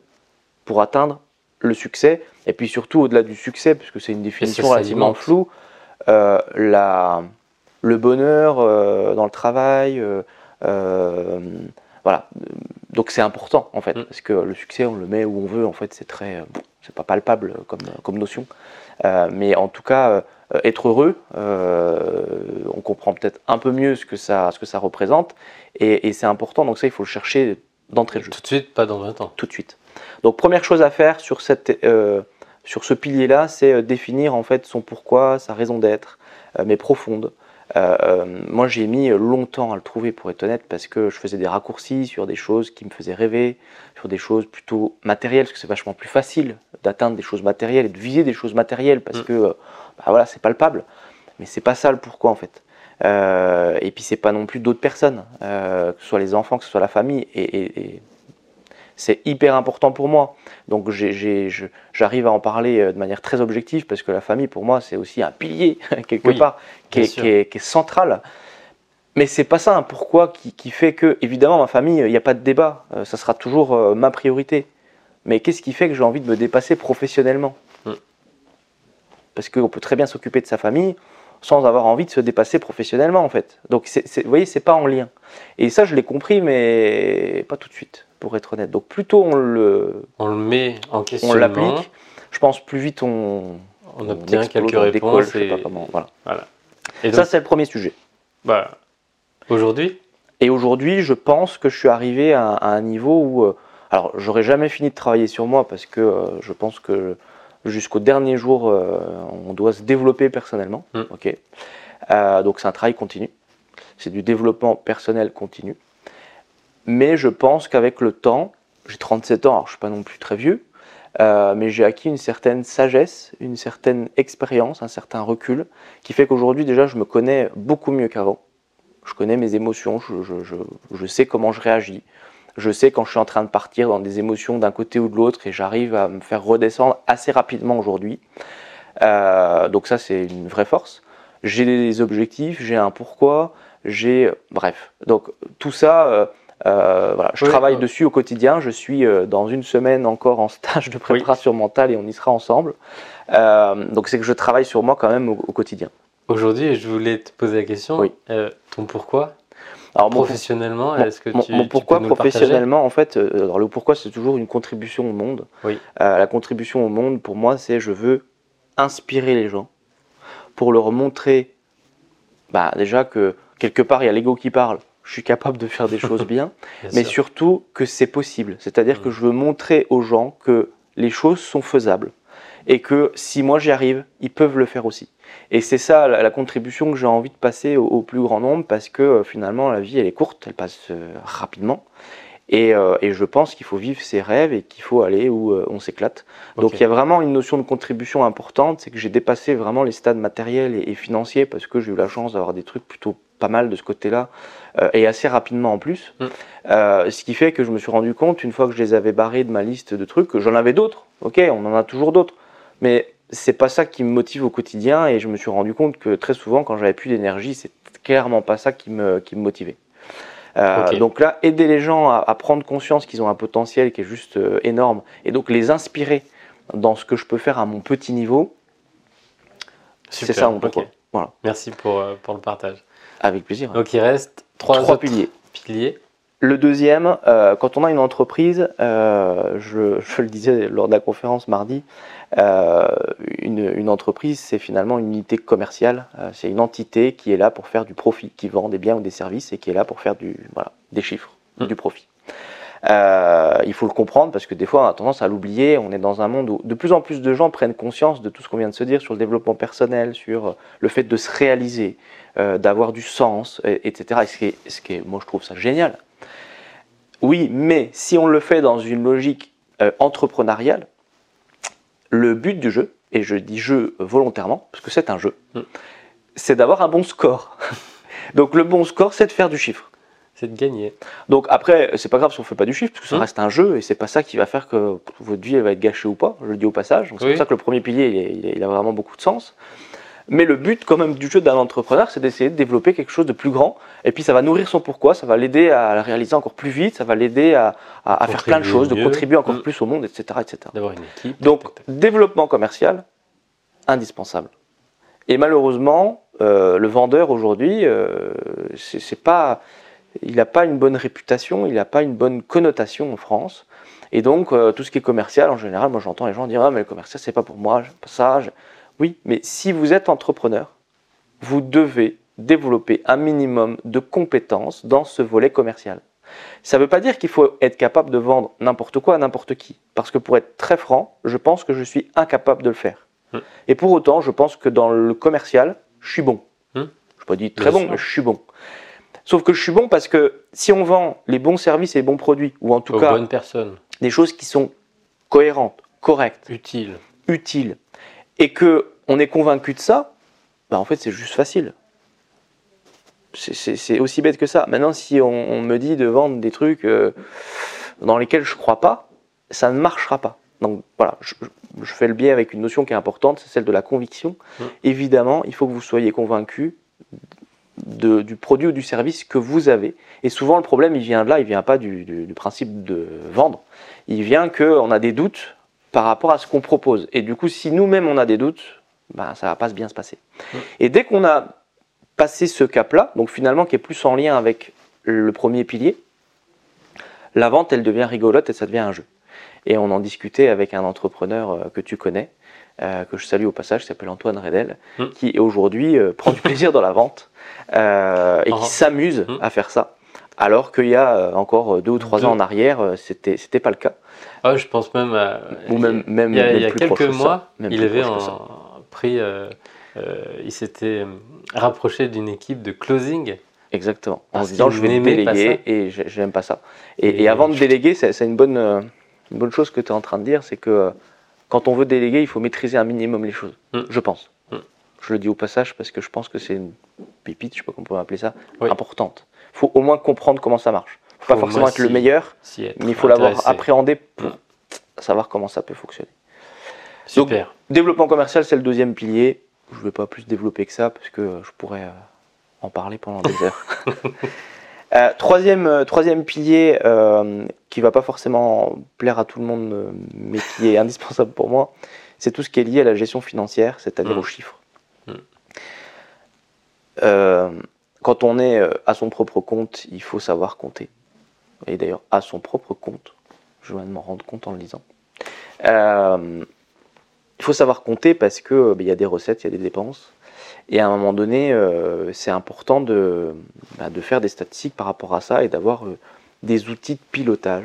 pour atteindre le succès, et puis surtout au-delà du succès, puisque c'est une définition relativement floue, la, le bonheur euh, dans le travail, euh, voilà. Donc c'est important en fait, mm. parce que le succès on le met où on veut, en fait c'est très, c'est pas palpable comme, comme notion, mais en tout cas être heureux, on comprend peut-être un peu mieux ce que ça, ce que ça représente, et, et c'est important. Donc ça il faut le chercher d'entrée de jeu. Tout de suite, pas dans 20 ans. Tout de suite. Donc première chose à faire sur cette sur ce pilier-là, c'est euh, définir en fait son pourquoi, sa raison d'être, euh, mais profonde. Euh, moi, j'ai mis longtemps à le trouver, pour être honnête, parce que je faisais des raccourcis sur des choses qui me faisaient rêver, sur des choses plutôt matérielles, parce que c'est vachement plus facile d'atteindre des choses matérielles et de viser des choses matérielles, parce mm. que bah, voilà, c'est palpable. Mais c'est pas ça le pourquoi en fait. et puis c'est pas non plus d'autres personnes, que ce soit les enfants, que ce soit la famille. et c'est hyper important pour moi. Donc j'arrive à en parler euh, de manière très objective parce que la famille, pour moi, c'est aussi un pilier, quelque part, qui est, central. Mais c'est pas ça un pourquoi qui, fait que, évidemment, ma famille, il n'y a pas de débat, euh, ça sera toujours euh, ma priorité. Mais qu'est-ce qui fait que j'ai envie de me dépasser professionnellement? Mm. Parce qu'on peut très bien s'occuper de sa famille sans avoir envie de se dépasser professionnellement, en fait. Donc, vous voyez, c'est pas en lien. Et ça, je l'ai compris, mais pas tout de suite pour être honnête. Donc plutôt on le, on le met en question, on l'applique, je pense plus vite on, on obtient quelques réponses. et... voilà. Et ça c'est le premier sujet. Bah, aujourd'hui Et aujourd'hui, je pense que je suis arrivé à, un niveau où, euh, alors j'aurais jamais fini de travailler sur moi parce que euh, je pense que jusqu'au dernier jour, euh, on doit se développer personnellement. Hmm. Ok. donc c'est un travail continu. C'est du développement personnel continu. Mais je pense qu'avec le temps, j'ai 37 ans, alors je ne suis pas non plus très vieux, euh, mais j'ai acquis une certaine sagesse, une certaine expérience, un certain recul, qui fait qu'aujourd'hui déjà je me connais beaucoup mieux qu'avant. Je connais mes émotions, je, sais comment je réagis, je sais quand je suis en train de partir dans des émotions d'un côté ou de l'autre et j'arrive à me faire redescendre assez rapidement aujourd'hui. Euh, donc ça c'est une vraie force. J'ai des objectifs, j'ai un pourquoi, j'ai... Bref, donc tout ça... Euh, euh, voilà, je travaille dessus au quotidien. Je suis dans une semaine encore en stage de préparation mentale et on y sera ensemble. Donc c'est que je travaille sur moi quand même au, quotidien. Aujourd'hui, je voulais te poser la question. ton pourquoi? Alors, professionnellement, est-ce que tu, mon pourquoi professionnellement, en fait, alors le pourquoi c'est toujours une contribution au monde. Oui. la contribution au monde, pour moi, c'est je veux inspirer les gens pour leur montrer, bah, déjà que quelque part il y a l'ego qui parle je suis capable de faire des choses bien, mais surtout que c'est possible. C'est-à-dire que mm. je veux montrer aux gens que les choses sont faisables et que si moi j'y arrive, ils peuvent le faire aussi. Et c'est ça la, contribution que j'ai envie de passer au, plus grand nombre parce que euh, finalement la vie elle est courte, elle passe euh, rapidement. Euh, et, je pense qu'il faut vivre ses rêves et qu'il faut aller où on s'éclate. Donc il y a vraiment une notion de contribution importante, c'est que j'ai dépassé vraiment les stades matériels et, et financiers parce que j'ai eu la chance d'avoir des trucs plutôt pas mal de ce côté-là, euh, et assez rapidement en plus. Mm. Euh, ce qui fait que je me suis rendu compte, une fois que je les avais barrés de ma liste de trucs, que j'en avais d'autres, ok, on en a toujours d'autres, mais c'est pas ça qui me motive au quotidien, et je me suis rendu compte que très souvent, quand j'avais plus d'énergie, c'est clairement pas ça qui me, qui me motivait. Euh, donc là, aider les gens à, prendre conscience qu'ils ont un potentiel qui est juste énorme, et donc les inspirer dans ce que je peux faire à mon petit niveau, c'est ça mon pourquoi. Voilà. Merci pour, pour le partage. Avec plaisir. Donc il reste trois, piliers. piliers. Le deuxième, euh, quand on a une entreprise, euh, je, le disais lors de la conférence mardi, euh, une, entreprise, c'est finalement une unité commerciale. c'est une entité qui est là pour faire du profit, qui vend des biens ou des services et qui est là pour faire du, voilà, des chiffres, mmh. du profit. Euh, il faut le comprendre parce que des fois on a tendance à l'oublier. On est dans un monde où de plus en plus de gens prennent conscience de tout ce qu'on vient de se dire sur le développement personnel, sur le fait de se réaliser, euh, d'avoir du sens, etc. Et ce qui, est, ce qui est, moi je trouve ça génial. Oui, mais si on le fait dans une logique euh, entrepreneuriale, le but du jeu, et je dis jeu volontairement, parce que c'est un jeu, mm. c'est d'avoir un bon score. Donc le bon score, c'est de faire du chiffre. C'est de gagner. Donc après, c'est pas grave si on fait pas du chiffre, parce que ça mm. reste un jeu, et c'est pas ça qui va faire que votre vie elle va être gâchée ou pas, je le dis au passage. C'est pour ça que le premier pilier, il, a vraiment beaucoup de sens. Mais le but quand même du jeu d'un entrepreneur, c'est d'essayer de développer quelque chose de plus grand. Et puis ça va nourrir son pourquoi, ça va l'aider à le réaliser encore plus vite, ça va l'aider à, faire plein de choses, de contribuer encore mm. plus au monde, etc. etc. D'avoir une équipe. Donc développement commercial, indispensable. Et malheureusement, euh, le vendeur aujourd'hui, euh, c'est pas, il n'a pas une bonne réputation, il n'a pas une bonne connotation en France. Et donc, euh, tout ce qui est commercial, en général, moi j'entends les gens dire Ah, mais le commercial, c'est pas pour moi, pas ça. Oui, mais si vous êtes entrepreneur, vous devez développer un minimum de compétences dans ce volet commercial. Ça ne veut pas dire qu'il faut être capable de vendre n'importe quoi à n'importe qui. Parce que pour être très franc, je pense que je suis incapable de le faire. Hum. Et pour autant, je pense que dans le commercial, je suis bon. Hum. Je ne pas dire très bon, mais je suis bon. Sauf que je suis bon parce que si on vend les bons services et les bons produits, ou en tout cas des choses qui sont cohérentes, correctes, utiles, utiles et que on est convaincu de ça, bah en fait c'est juste facile. C'est aussi bête que ça. Maintenant, si on, me dit de vendre des trucs euh, dans lesquels je ne crois pas, ça ne marchera pas. Donc voilà, je, fais le biais avec une notion qui est importante, c'est celle de la conviction. Mmh. Évidemment, il faut que vous soyez convaincu du produit ou du service que vous avez. Et souvent, le problème, il vient de là, il vient pas du, du principe de vendre. Il vient qu'on a des doutes par rapport à ce qu'on propose. Et du coup, si nous-mêmes on a des doutes, ben, ça va pas bien se passer. Et dès qu'on a passé ce cap-là, donc finalement qui est plus en lien avec le premier pilier, la vente, elle devient rigolote et ça devient un jeu. Et on en discutait avec un entrepreneur euh, que tu connais, euh, que je salue au passage, qui s'appelle Antoine Redel, mmh. qui aujourd'hui euh, prend du plaisir dans la vente et qui ah. s'amuse mmh. à faire ça. Alors qu'il y a encore deux ou trois ans en arrière, c'était c'était pas le cas. Ah, je pense même à. Ou même, même, il y a, quelques mois, il avait pris. Euh, euh, il s'était rapproché d'une équipe de closing. Exactement. En se disant, je vais déléguer et j'aime pas ça. Et, avant de déléguer, c'est une bonne, une bonne chose que tu es en train de dire, c'est que quand on veut déléguer, il faut maîtriser un minimum les choses. Hmm. Je pense. Hmm. Je le dis au passage parce que je pense que c'est une pépite, je sais pas comment on peut appeler ça, importante. Il faut au moins comprendre comment ça marche faut pas forcément être le meilleur, mais il faut l'avoir appréhendé pour savoir comment ça peut fonctionner. Super. développement commercial, c'est le deuxième pilier. Je ne vais pas plus développer que ça, parce que je pourrais euh, en parler pendant des heures. Euh, troisième, euh, troisième pilier qui ne va pas forcément plaire à tout le monde, mais qui est indispensable pour moi, c'est tout ce qui est lié à la gestion financière, c'est-à-dire mm. aux chiffres. Mm. quand on est à son propre compte, il faut savoir compter et d'ailleurs à son propre compte. Je viens de m'en rendre compte en le lisant. Euh, il faut savoir compter parce que bah, il y a des recettes, il y a des dépenses. Et à un moment donné, euh, c'est important de, bah, de, faire des statistiques par rapport à ça et d'avoir euh, des outils de pilotage,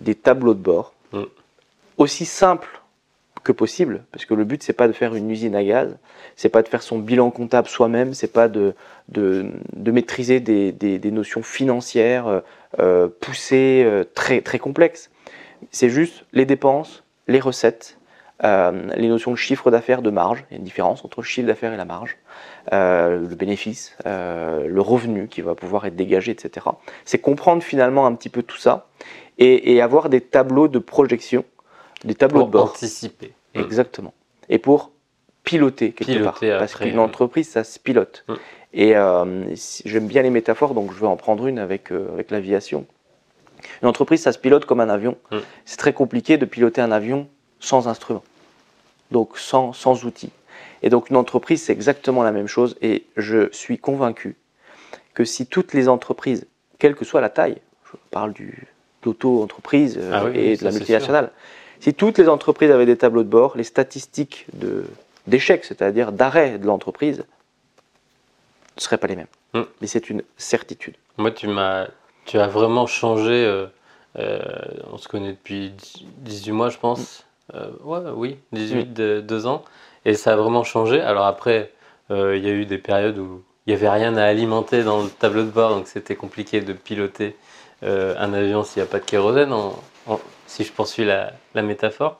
des tableaux de bord, mm. aussi simples que possible, parce que le but c'est pas de faire une usine à gaz, c'est pas de faire son bilan comptable soi-même, c'est pas de, de, de maîtriser des, des, des, notions financières euh, poussées, euh, très, très complexes. C'est juste les dépenses, les recettes, euh, les notions de chiffre d'affaires, de marge, il y a une différence entre le chiffre d'affaires et la marge, euh, le bénéfice, euh, le revenu qui va pouvoir être dégagé, etc. C'est comprendre finalement un petit peu tout ça et, et avoir des tableaux de projection, des tableaux de bord. anticiper. Exactement. Et pour piloter quelque part. Parce qu'une entreprise, ça se pilote. Mm. Et j'aime bien les métaphores, donc je vais en prendre une avec, avec l'aviation. Une entreprise, ça se pilote comme un avion. Mm. C'est très compliqué de piloter un avion sans instrument, donc sans, sans outils. Et donc une entreprise, c'est exactement la même chose. Et je suis convaincu que si toutes les entreprises, quelle que soit la taille, je parle du d'auto-entreprise euh, ah et de la multinationale, si toutes les entreprises avaient des tableaux de bord, les statistiques d'échec, c'est-à-dire d'arrêt de l'entreprise, ne seraient pas les mêmes. Hmm. Mais c'est une certitude. Moi, tu m'as, tu as vraiment changé euh, on se connaît depuis 18 mois, je pense. Ouais, oui, 18, de, 2 ans. Et ça a vraiment changé. Alors après, il y a eu des périodes où il n'y avait rien à alimenter dans le tableau de bord, donc c'était compliqué de piloter un avion s'il n'y a pas de kérosène, si je poursuis la, la métaphore.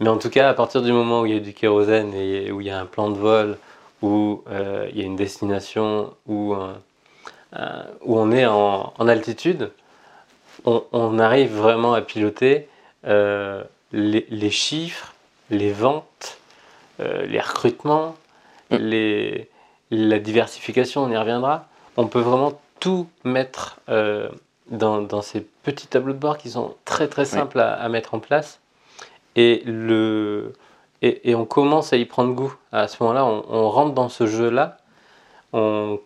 Mais en tout cas, à partir du moment où il y a du kérosène et où il y a un plan de vol, où euh, il y a une destination, où, euh, où on est en, altitude, on, arrive vraiment à piloter euh, les, chiffres, les ventes, les recrutements, mm. les, la diversification, on y reviendra. On peut vraiment tout mettre dans, ces petits tableaux de bord qui sont très très simples à mettre en place et, le, et, on commence à y prendre goût. À ce moment-là, on, rentre dans ce jeu-là. On,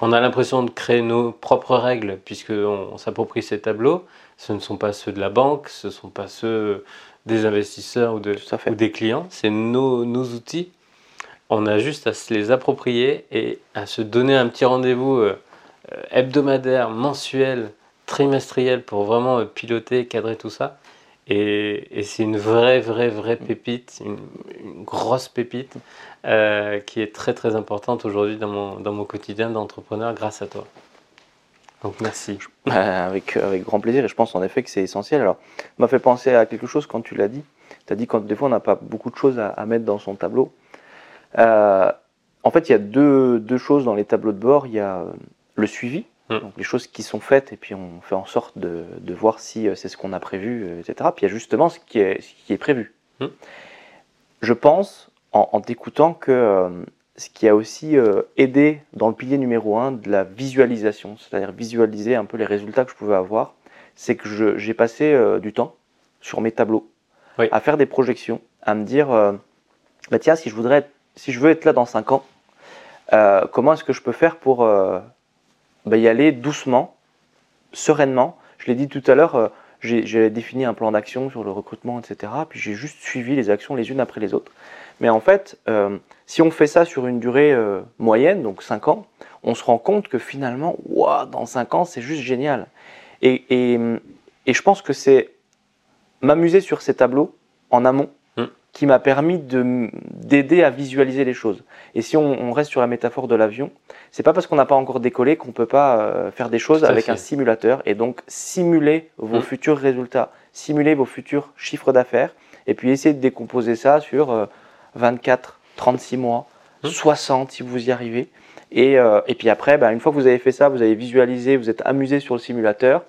on, a l'impression de créer nos propres règles puisqu'on on, s'approprie ces tableaux. Ce ne sont pas ceux de la banque, ce ne sont pas ceux des investisseurs ou, de, ou des clients. C'est nos, nos, outils. On a juste à se les approprier et à se donner un petit rendez-vous euh, hebdomadaire, mensuel, trimestriel pour vraiment piloter, cadrer tout ça. Et, c'est une vraie, vraie, vraie pépite, une, grosse pépite euh, qui est très, très importante aujourd'hui dans mon, dans mon quotidien d'entrepreneur grâce à toi. Donc merci. Avec, avec grand plaisir et je pense en effet que c'est essentiel. Alors, m'a fait penser à quelque chose quand tu l'as dit. Tu as dit quand des fois on n'a pas beaucoup de choses à, mettre dans son tableau. Euh, en fait, il y a deux, deux, choses dans les tableaux de bord. Il y a le suivi, Mm. Donc les choses qui sont faites et puis on fait en sorte de, voir si euh, c'est ce qu'on a prévu, euh, etc. Puis il y a justement ce qui est, ce qui est prévu. Mm. Je pense, en, t'écoutant, que euh, ce qui a aussi aidé dans le pilier numéro un de la visualisation, c'est-à-dire visualiser un peu les résultats que je pouvais avoir, c'est que j'ai passé du temps sur mes tableaux à faire des projections, à me dire, bah tiens, si je, voudrais si je veux être là dans 5 ans, comment est-ce que je peux faire pour bah, y aller doucement, sereinement? Je l'ai dit tout à l'heure, euh, j'ai défini un plan d'action sur le recrutement, etc. Puis j'ai juste suivi les actions les unes après les autres. Mais en fait, euh, si on fait ça sur une durée euh, moyenne, donc 5 ans, on se rend compte que finalement, wow, dans 5 ans, c'est juste génial. Et, et, et je pense que c'est m'amuser sur ces tableaux en amont qui m'a permis d'aider à visualiser les choses. Et si on, reste sur la métaphore de l'avion, c'est pas parce qu'on n'a pas encore décollé qu'on peut pas euh, faire des choses avec un simulateur et donc simuler vos mmh. futurs résultats, simuler vos futurs chiffres d'affaires et puis essayer de décomposer ça sur 24, euh, 36 mois, 60 mmh. si vous y arrivez. Et, euh, et puis après, ben, une fois que vous avez fait ça, vous avez visualisé, vous êtes amusé sur le simulateur,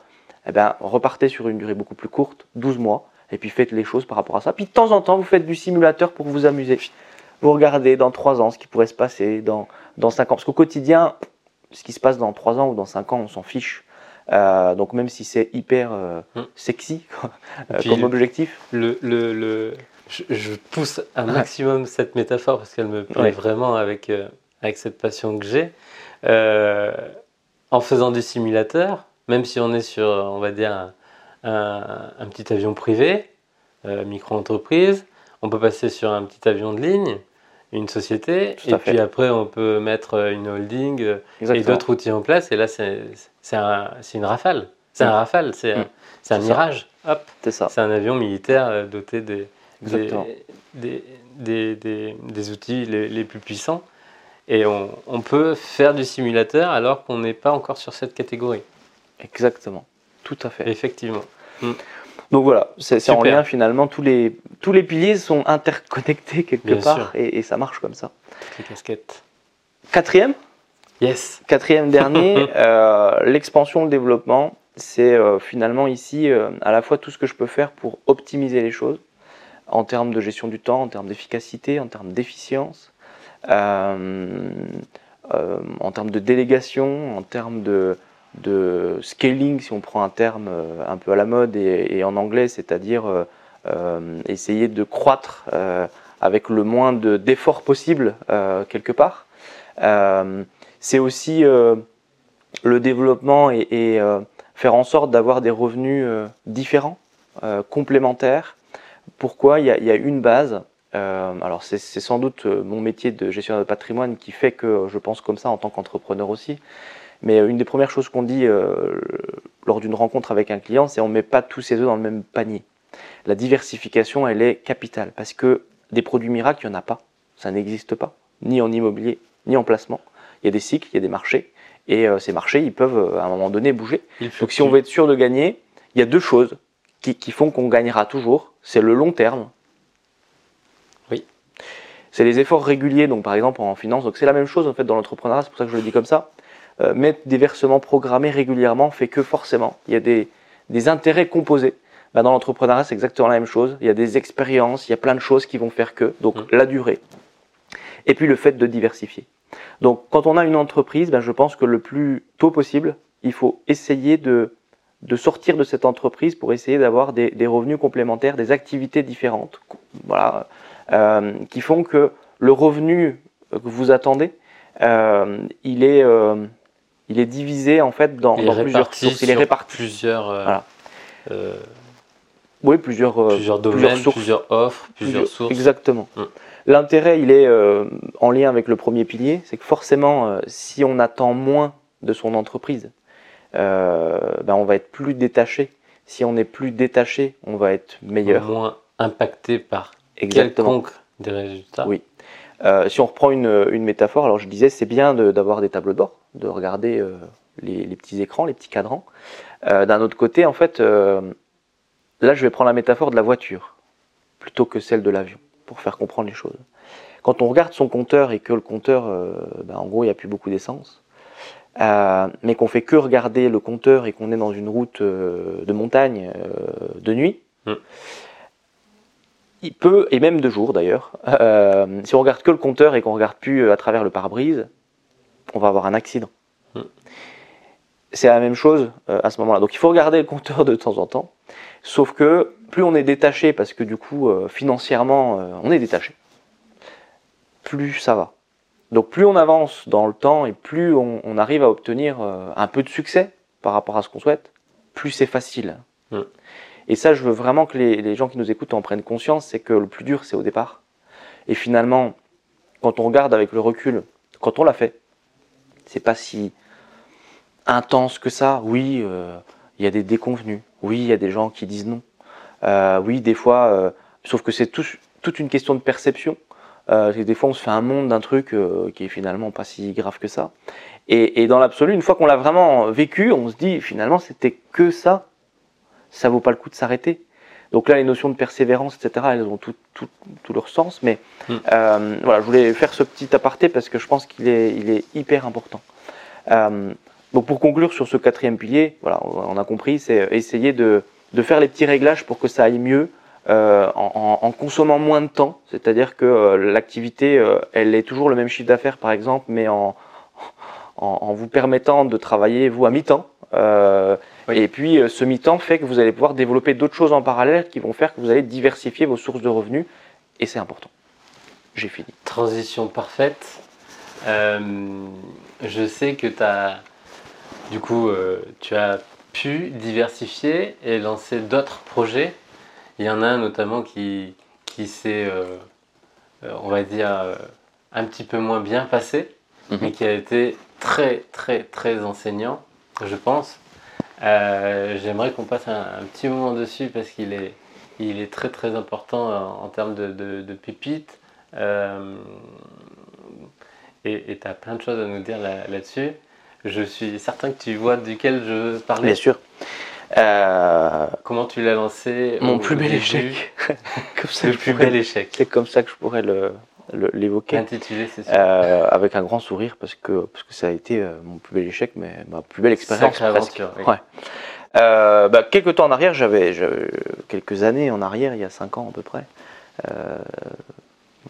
eh ben, repartez sur une durée beaucoup plus courte, 12 mois, et puis faites les choses par rapport à ça. Puis de temps en temps, vous faites du simulateur pour vous amuser. Vous regardez dans 3 ans ce qui pourrait se passer, dans, dans 5 ans. Parce qu'au quotidien, ce qui se passe dans 3 ans ou dans 5 ans, on s'en fiche. Euh, donc même si c'est hyper euh, hum. sexy comme objectif. Le, le, le je, pousse un maximum cette métaphore parce qu'elle me plaît vraiment avec, avec cette passion que j'ai. en faisant du simulateur, même si on est sur, on va dire, un, petit avion privé, euh, micro-entreprise. On peut passer sur un petit avion de ligne, une société, et puis après on peut mettre une holding euh, et d'autres outils en place. Et là, c'est une rafale. C'est un mm. rafale, c'est un, mm. mirage. C'est un avion militaire euh, doté des, des, des, des, outils les, les, plus puissants. Et on, on peut faire du simulateur alors qu'on n'est pas encore sur cette catégorie. Exactement. Tout à fait. Effectivement. Mm. Donc voilà, c'est en lien finalement, tous les, tous les piliers sont interconnectés quelque part et, ça marche comme ça. Les casquettes. Quatrième? Yes. Quatrième dernier, euh, l'expansion, le développement, c'est euh, finalement ici euh, à la fois tout ce que je peux faire pour optimiser les choses en termes de gestion du temps, en termes d'efficacité, en termes d'efficience, en termes de délégation, en termes de, de scaling, si on prend un terme euh, un peu à la mode et, en anglais, c'est-à-dire euh, euh, essayer de croître avec le moins d'efforts possible quelque part. c'est aussi le développement et, faire en sorte d'avoir des revenus différents, complémentaires. Pourquoi il y, a, une base. alors c'est sans doute mon métier de gestionnaire de patrimoine qui fait que je pense comme ça en tant qu'entrepreneur aussi Mais une des premières choses qu'on dit lors d'une rencontre avec un client, c'est on ne met pas tous ses œufs dans le même panier. La diversification, elle est capitale parce que des produits miracles, il n'y en a pas. Ça n'existe pas, ni en immobilier, ni en placement. Il y a des cycles, il y a des marchés, et euh, ces marchés, ils peuvent euh, à un moment donné bouger. Donc si on veut être sûr de gagner, il y a deux choses qui, font qu'on gagnera toujours. C'est le long terme. Oui. C'est les efforts réguliers, donc par exemple en finance. Donc c'est la même chose en fait dans l'entrepreneuriat, c'est pour ça que je le dis comme ça. Euh, mettre des versements programmés régulièrement fait que forcément, il y a des, des intérêts composés. Bah, dans l'entrepreneuriat, c'est exactement la même chose. Il y a des expériences, il y a plein de choses qui vont faire que. Donc mmh. la durée. Et puis le fait de diversifier. Donc quand on a une entreprise, ben, je pense que le plus tôt possible, il faut essayer de, de sortir de cette entreprise pour essayer d'avoir des, des, revenus complémentaires, des activités différentes, voilà, euh, qui font que le revenu que vous attendez, euh, il, est, euh, il est divisé en fait dans, dans plusieurs sources. Il est réparti. Plusieurs, voilà. Oui, plusieurs, plusieurs domaines, plusieurs, offres, plusieurs, sources. Exactement. Hum. L'intérêt, il est en lien avec le premier pilier, c'est que forcément, si on attend moins de son entreprise, ben on va être plus détaché. Si on est plus détaché, on va être meilleur. Moins impacté par Exactement. quelconque des résultats. Oui. si on reprend une, une, métaphore, alors je disais, c'est bien d'avoir des tableaux d'or, de regarder les, les, petits écrans, les petits cadrans. D'un autre côté, en fait, là, je vais prendre la métaphore de la voiture plutôt que celle de l'avion pour faire comprendre les choses. Quand on regarde son compteur et que le compteur, euh, ben, en gros, il n'y a plus beaucoup d'essence, euh, mais qu'on fait que regarder le compteur et qu'on est dans une route euh, de montagne de nuit, mm. il peut, et même de jour d'ailleurs, si on regarde que le compteur et qu'on regarde plus à travers le pare-brise, on va avoir un accident. Mm. C'est la même chose à ce moment-là. Donc il faut regarder le compteur de temps en temps. Sauf que plus on est détaché, parce que du coup, euh, financièrement, euh, on est détaché, plus ça va. Donc plus on avance dans le temps et plus on, arrive à obtenir euh, un peu de succès par rapport à ce qu'on souhaite, plus c'est facile. Mm. Et ça, je veux vraiment que les, gens qui nous écoutent en prennent conscience, c'est que le plus dur, c'est au départ. Et finalement, quand on regarde avec le recul, quand on l'a fait, c'est pas si intense que ça. Oui, il y a des déconvenus. Oui, il y a des gens qui disent non. Euh, oui, des fois, euh, sauf que c'est toute une question de perception. Euh, des fois, on se fait un monde d'un truc qui est finalement pas si grave que ça. Et, dans l'absolu, une fois qu'on l'a vraiment vécu, on se dit finalement c'était que ça. Ça vaut pas le coup de s'arrêter. Donc là, les notions de persévérance, etc., elles ont tout, leur sens. Mais hmm. voilà, je voulais faire ce petit aparté parce que je pense qu'il est, il est hyper important. donc pour conclure sur ce quatrième pilier, voilà, on a compris, c'est essayer de, de faire les petits réglages pour que ça aille mieux euh, en, consommant moins de temps. C'est-à-dire que euh, l'activité, euh, elle est toujours le même chiffre d'affaires, par exemple, mais en, en, vous permettant de travailler, vous, à mi-temps. Et puis, ce mi-temps fait que vous allez pouvoir développer d'autres choses en parallèle qui vont faire que vous allez diversifier vos sources de revenus. Et c'est important. J'ai fini. Transition parfaite. je sais que tu as, du coup, tu as pu diversifier et lancer d'autres projets. Il y en a un notamment qui, qui s'est, euh, euh, on va dire, euh, un petit peu moins bien passé, mhm. mais qui a été très, très, très enseignant, je pense. J'aimerais qu'on passe un, petit moment dessus parce qu'il est, il est très, très important en, termes de, de, pépites. et tu as plein de choses à nous dire là-dessus. Je suis certain que tu vois duquel je veux parler. Bien sûr. Euh, Comment tu l'as lancé Mon plus bel échec. le plus bel échec. C'est comme ça que je pourrais l'évoquer. Intitulé, c'est ça. Euh, avec un grand sourire parce que, parce que ça a été euh, mon plus bel échec, mais ma plus belle expérience. presque. Ouais. bah, quelques temps en arrière, j'avais quelques années en arrière, il y a 5 ans à peu près.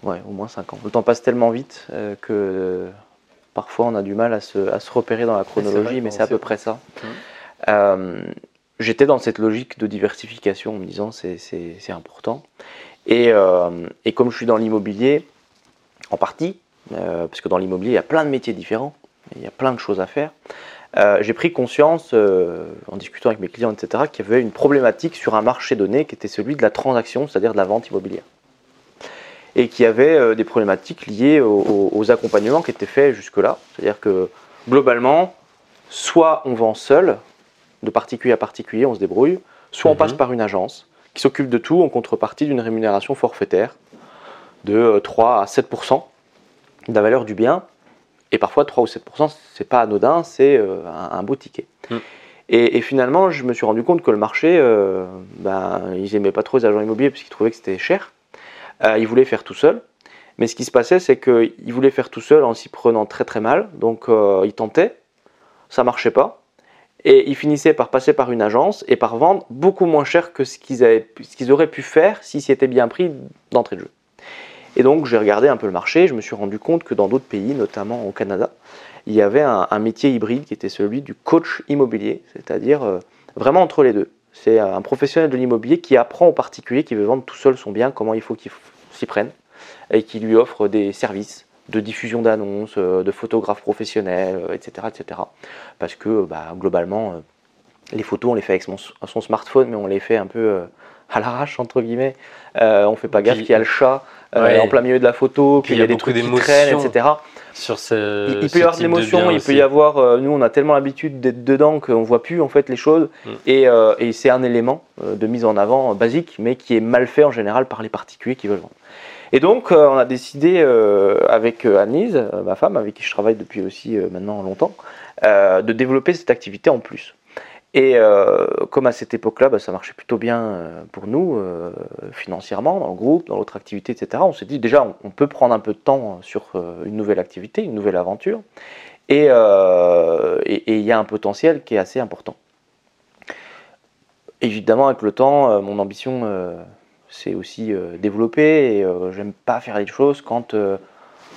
ouais, au moins 5 ans. Le temps passe tellement vite que Parfois, on a du mal à se, repérer dans la chronologie, mais c'est à peu près ça. Mmh. Euh, j'étais dans cette logique de diversification en me disant c'est important. Euh, et, comme je suis dans l'immobilier, en partie, euh, parce que dans l'immobilier, il y a plein de métiers différents, il y a plein de choses à faire, j'ai pris conscience, en discutant avec mes clients, etc., qu'il y avait une problématique sur un marché donné qui était celui de la transaction, c'est-à-dire de la vente immobilière et qui avait euh, des problématiques liées aux, accompagnements qui étaient faits jusque-là. C'est-à-dire que globalement, soit on vend seul, de particulier à particulier, on se débrouille, soit on Mhm. passe par une agence qui s'occupe de tout en contrepartie d'une rémunération forfaitaire de euh, 3 à 7% de la valeur du bien. Et parfois 3 ou 7%, c'est pas anodin, c'est euh, un, beau ticket. Mm. Et, et finalement, je me suis rendu compte que le marché, euh, ben, ils aimaient pas trop les agents immobiliers parce qu'ils trouvaient que c'était cher. Euh, ils voulaient faire tout seul. Mais ce qui se passait, c'est qu'ils voulaient faire tout seul en s'y prenant très très mal. Donc euh, ils tentaient, ça marchait pas. Et ils finissaient par passer par une agence et par vendre beaucoup moins cher que ce qu'ils avaient ce qu'ils auraient pu faire s'ils s'y étaient bien pris d'entrée de jeu. Et donc j'ai regardé un peu le marché, je me suis rendu compte que dans d'autres pays, notamment au Canada, il y avait un, métier hybride qui était celui du coach immobilier, c'est-à-dire euh, vraiment entre les deux. C'est un professionnel de l'immobilier qui apprend au particulier qui veut vendre tout seul son bien, comment il faut qu'il s'y prenne, et qui lui offre des services de diffusion d'annonces, euh, de photographes professionnels, euh, etc., etc. Parce que bah, globalement, euh, les photos, on les fait avec son, son smartphone, mais on les fait un peu euh, à l'arrache, entre guillemets. Euh, on fait pas gaffe qu'il y a le chat euh, Ouais. en plein milieu de la photo, qu'il il y y a des trucs qui traînent, etc. Sur ce. Il, il ce peut y avoir de l'émotion, il peut y avoir. euh, nous, on a tellement l'habitude d'être dedans qu'on voit plus en fait les choses, Mm. et, euh, et c'est un élément euh, de mise en avant euh, basique, mais qui est mal fait en général par les particuliers qui veulent vendre. Et donc, euh, on a décidé euh, avec euh, Annelise, ma femme, avec qui je travaille depuis aussi maintenant longtemps, de développer cette activité en plus. Et comme à cette époque-là, bah, ça marchait plutôt bien pour nous, financièrement, dans le groupe, dans l'autre activité, etc., on s'est dit déjà, on, on peut prendre un peu de temps sur une nouvelle activité, une nouvelle aventure, et il y a un potentiel qui est assez important. Évidemment, avec le temps, mon ambition s'est aussi euh, développée, et euh, j'aime pas faire les choses quand... euh,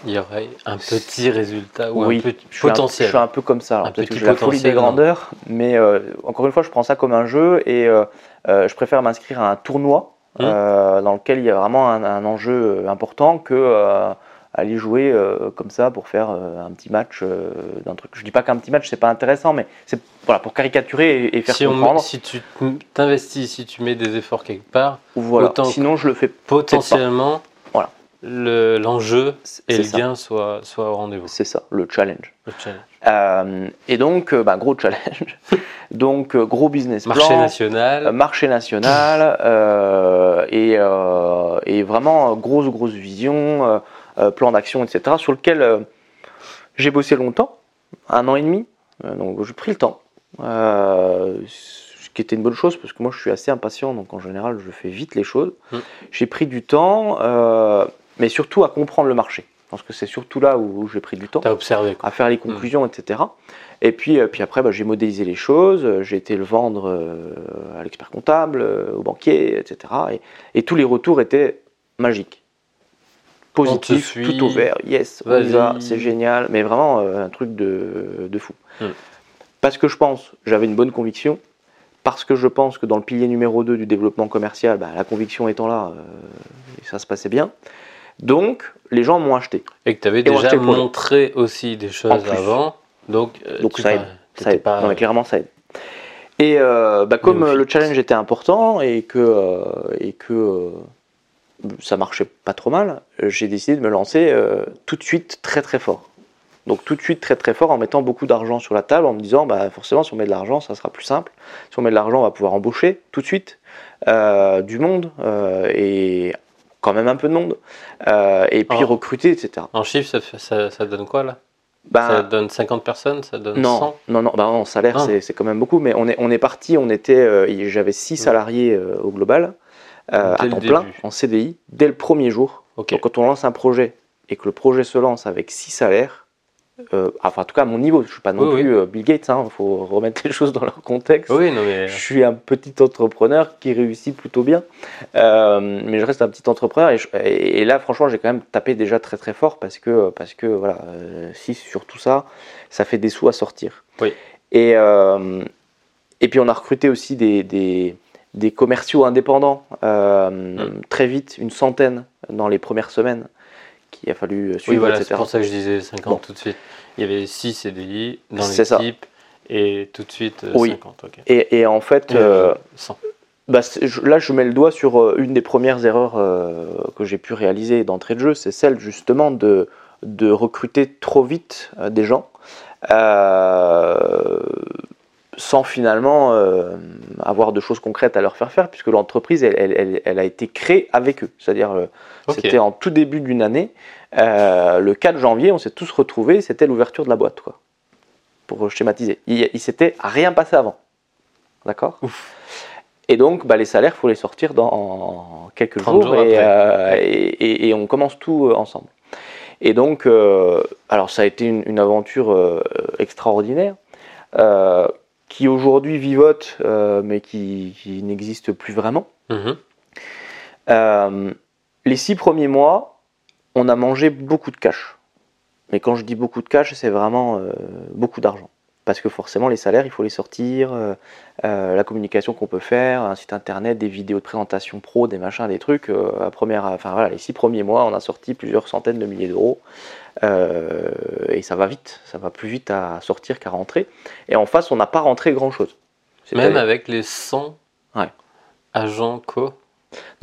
Il y aurait un petit résultat ou oui, un petit un- potentiel. je suis un peu comme ça. Peut-être que j'ai la folie des non. grandeurs, mais euh, encore une fois, je prends ça comme un jeu et euh, euh, je préfère m'inscrire à un tournoi euh, dans lequel il y a vraiment un, un enjeu important que aller jouer euh, comme ça pour faire euh, un petit match euh, d'un truc. Je dis pas qu'un petit match c'est pas intéressant, mais c'est voilà pour caricaturer et, et faire si, on, comprendre. si tu t'investis, si tu mets des efforts quelque part, voilà. autant Sinon, je le fais. potentiellement, Voilà. le- l'enjeu et le ça. gain soient, soient au rendez-vous. C'est ça, le challenge. Le challenge. Et donc, bah, gros challenge. donc, gros business Marché plan. national. Euh, marché national et, et vraiment grosse grosse vision, plan d'action, etc. Sur lequel euh, j'ai bossé longtemps, un an et demi. Euh, donc j'ai pris le temps, euh, ce qui était une bonne chose parce que moi je suis assez impatient, donc en général je fais vite les choses. Mm. J'ai pris du temps, euh, mais surtout à comprendre le marché. Je pense que c'est surtout là où, j'ai pris du temps T'as observé à faire les conclusions, etc. Et puis, euh, puis après, bah, j'ai modélisé les choses, euh, j'ai été le vendre euh, à l'expert comptable, euh, au banquier, etc. Et, et tous les retours étaient magiques. Positifs, suit. tout ouvert, yes, on y Vas-y. va, c'est génial, mais vraiment euh, un truc de, de fou. Mm. Parce que je pense, j'avais une bonne conviction, parce que je pense que dans le pilier numéro 2 du développement commercial, bah, la conviction étant là, euh, ça se passait bien. Donc, les gens m'ont acheté. Et que tu avais Et déjà montré aussi des choses avant. Donc, euh, Donc ça aide. t'étais Ça aide. pas- Non, mais clairement, ça aide. Et bah, comme le challenge était important et que, et que ça marchait pas trop mal, j'ai décidé de me lancer euh, tout de suite très très fort. Donc tout de suite très très fort en mettant beaucoup d'argent sur la table, en me disant bah, forcément si on met de l'argent ça sera plus simple. Si on met de l'argent on va pouvoir embaucher tout de suite euh, du monde euh, et quand même un peu de monde et puis recruter etc. En chiffres, ça, fait- ça, ça donne quoi là? Bah, Ça donne 50 personnes Ça donne Non, 100 non, non, bah non, salaire, Ah. c'est- c'est quand même beaucoup, mais on est, on est parti, on était, euh, j'avais 6 salariés euh, au global, euh, à temps plein, en CDI, dès le premier jour. Donc quand on lance un projet et que le projet se lance avec 6 salaires, euh, enfin en tout cas à mon niveau, je suis pas non Oui, plus euh, Bill Gates, il faut remettre les choses dans leur contexte. Oui, non mais. Je suis un petit entrepreneur qui réussit plutôt bien, Euh, mais je reste un petit entrepreneur et, je- et- et là franchement j'ai quand même tapé déjà très très fort parce que parce que voilà 6 sur tout ça, ça fait des sous à sortir. Oui. Et et puis on a recruté aussi des, des, des commerciaux indépendants euh, Mm. très vite, une centaine dans les premières semaines qu'il a fallu Oui, suivre, voilà, c'est pour ça que je disais 50 Bon. tout de suite. Il y avait 6 CDI dans l'équipe et tout de suite euh, Oui. 50. ok. Et, et en fait, Euh, euh, 100. Bah, là, je mets le doigt sur euh, une des premières erreurs euh, que j'ai pu réaliser d'entrée de jeu, c'est celle justement de, de recruter trop vite euh, des gens euh, sans finalement euh, avoir de choses concrètes à leur faire faire, puisque l'entreprise, elle, elle- elle- elle a été créée avec eux. C'est-à-dire, euh, c'était en tout début d'une année. Euh, le 4 janvier, on s'est tous retrouvés, c'était l'ouverture de la boîte, quoi. Pour schématiser. Il, il s'était rien passé avant. D'accord? Et donc, bah, les salaires, il faut les sortir dans quelques 30 jours, jours et, après. et, et- et on commence tout ensemble. Et donc, alors ça a été une, une aventure extraordinaire, euh, qui aujourd'hui vivote, euh, mais qui, qui n'existe plus vraiment. Mhm. Euh, les six premiers mois, on a mangé beaucoup de cash. Mais quand je dis beaucoup de cash, c'est vraiment euh, beaucoup d'argent. Parce que forcément, les salaires, il faut les sortir, euh, euh, la communication qu'on peut faire, un site internet, des vidéos de présentation pro, des machins, des trucs. euh, à première, enfin, voilà, les six premiers mois, on a sorti plusieurs centaines de milliers d'euros. Et ça va vite, ça va plus vite à sortir qu'à rentrer. Et en face, on n'a pas rentré grand-chose. Même C'est-à-dire- avec les 100 Ouais. agents co.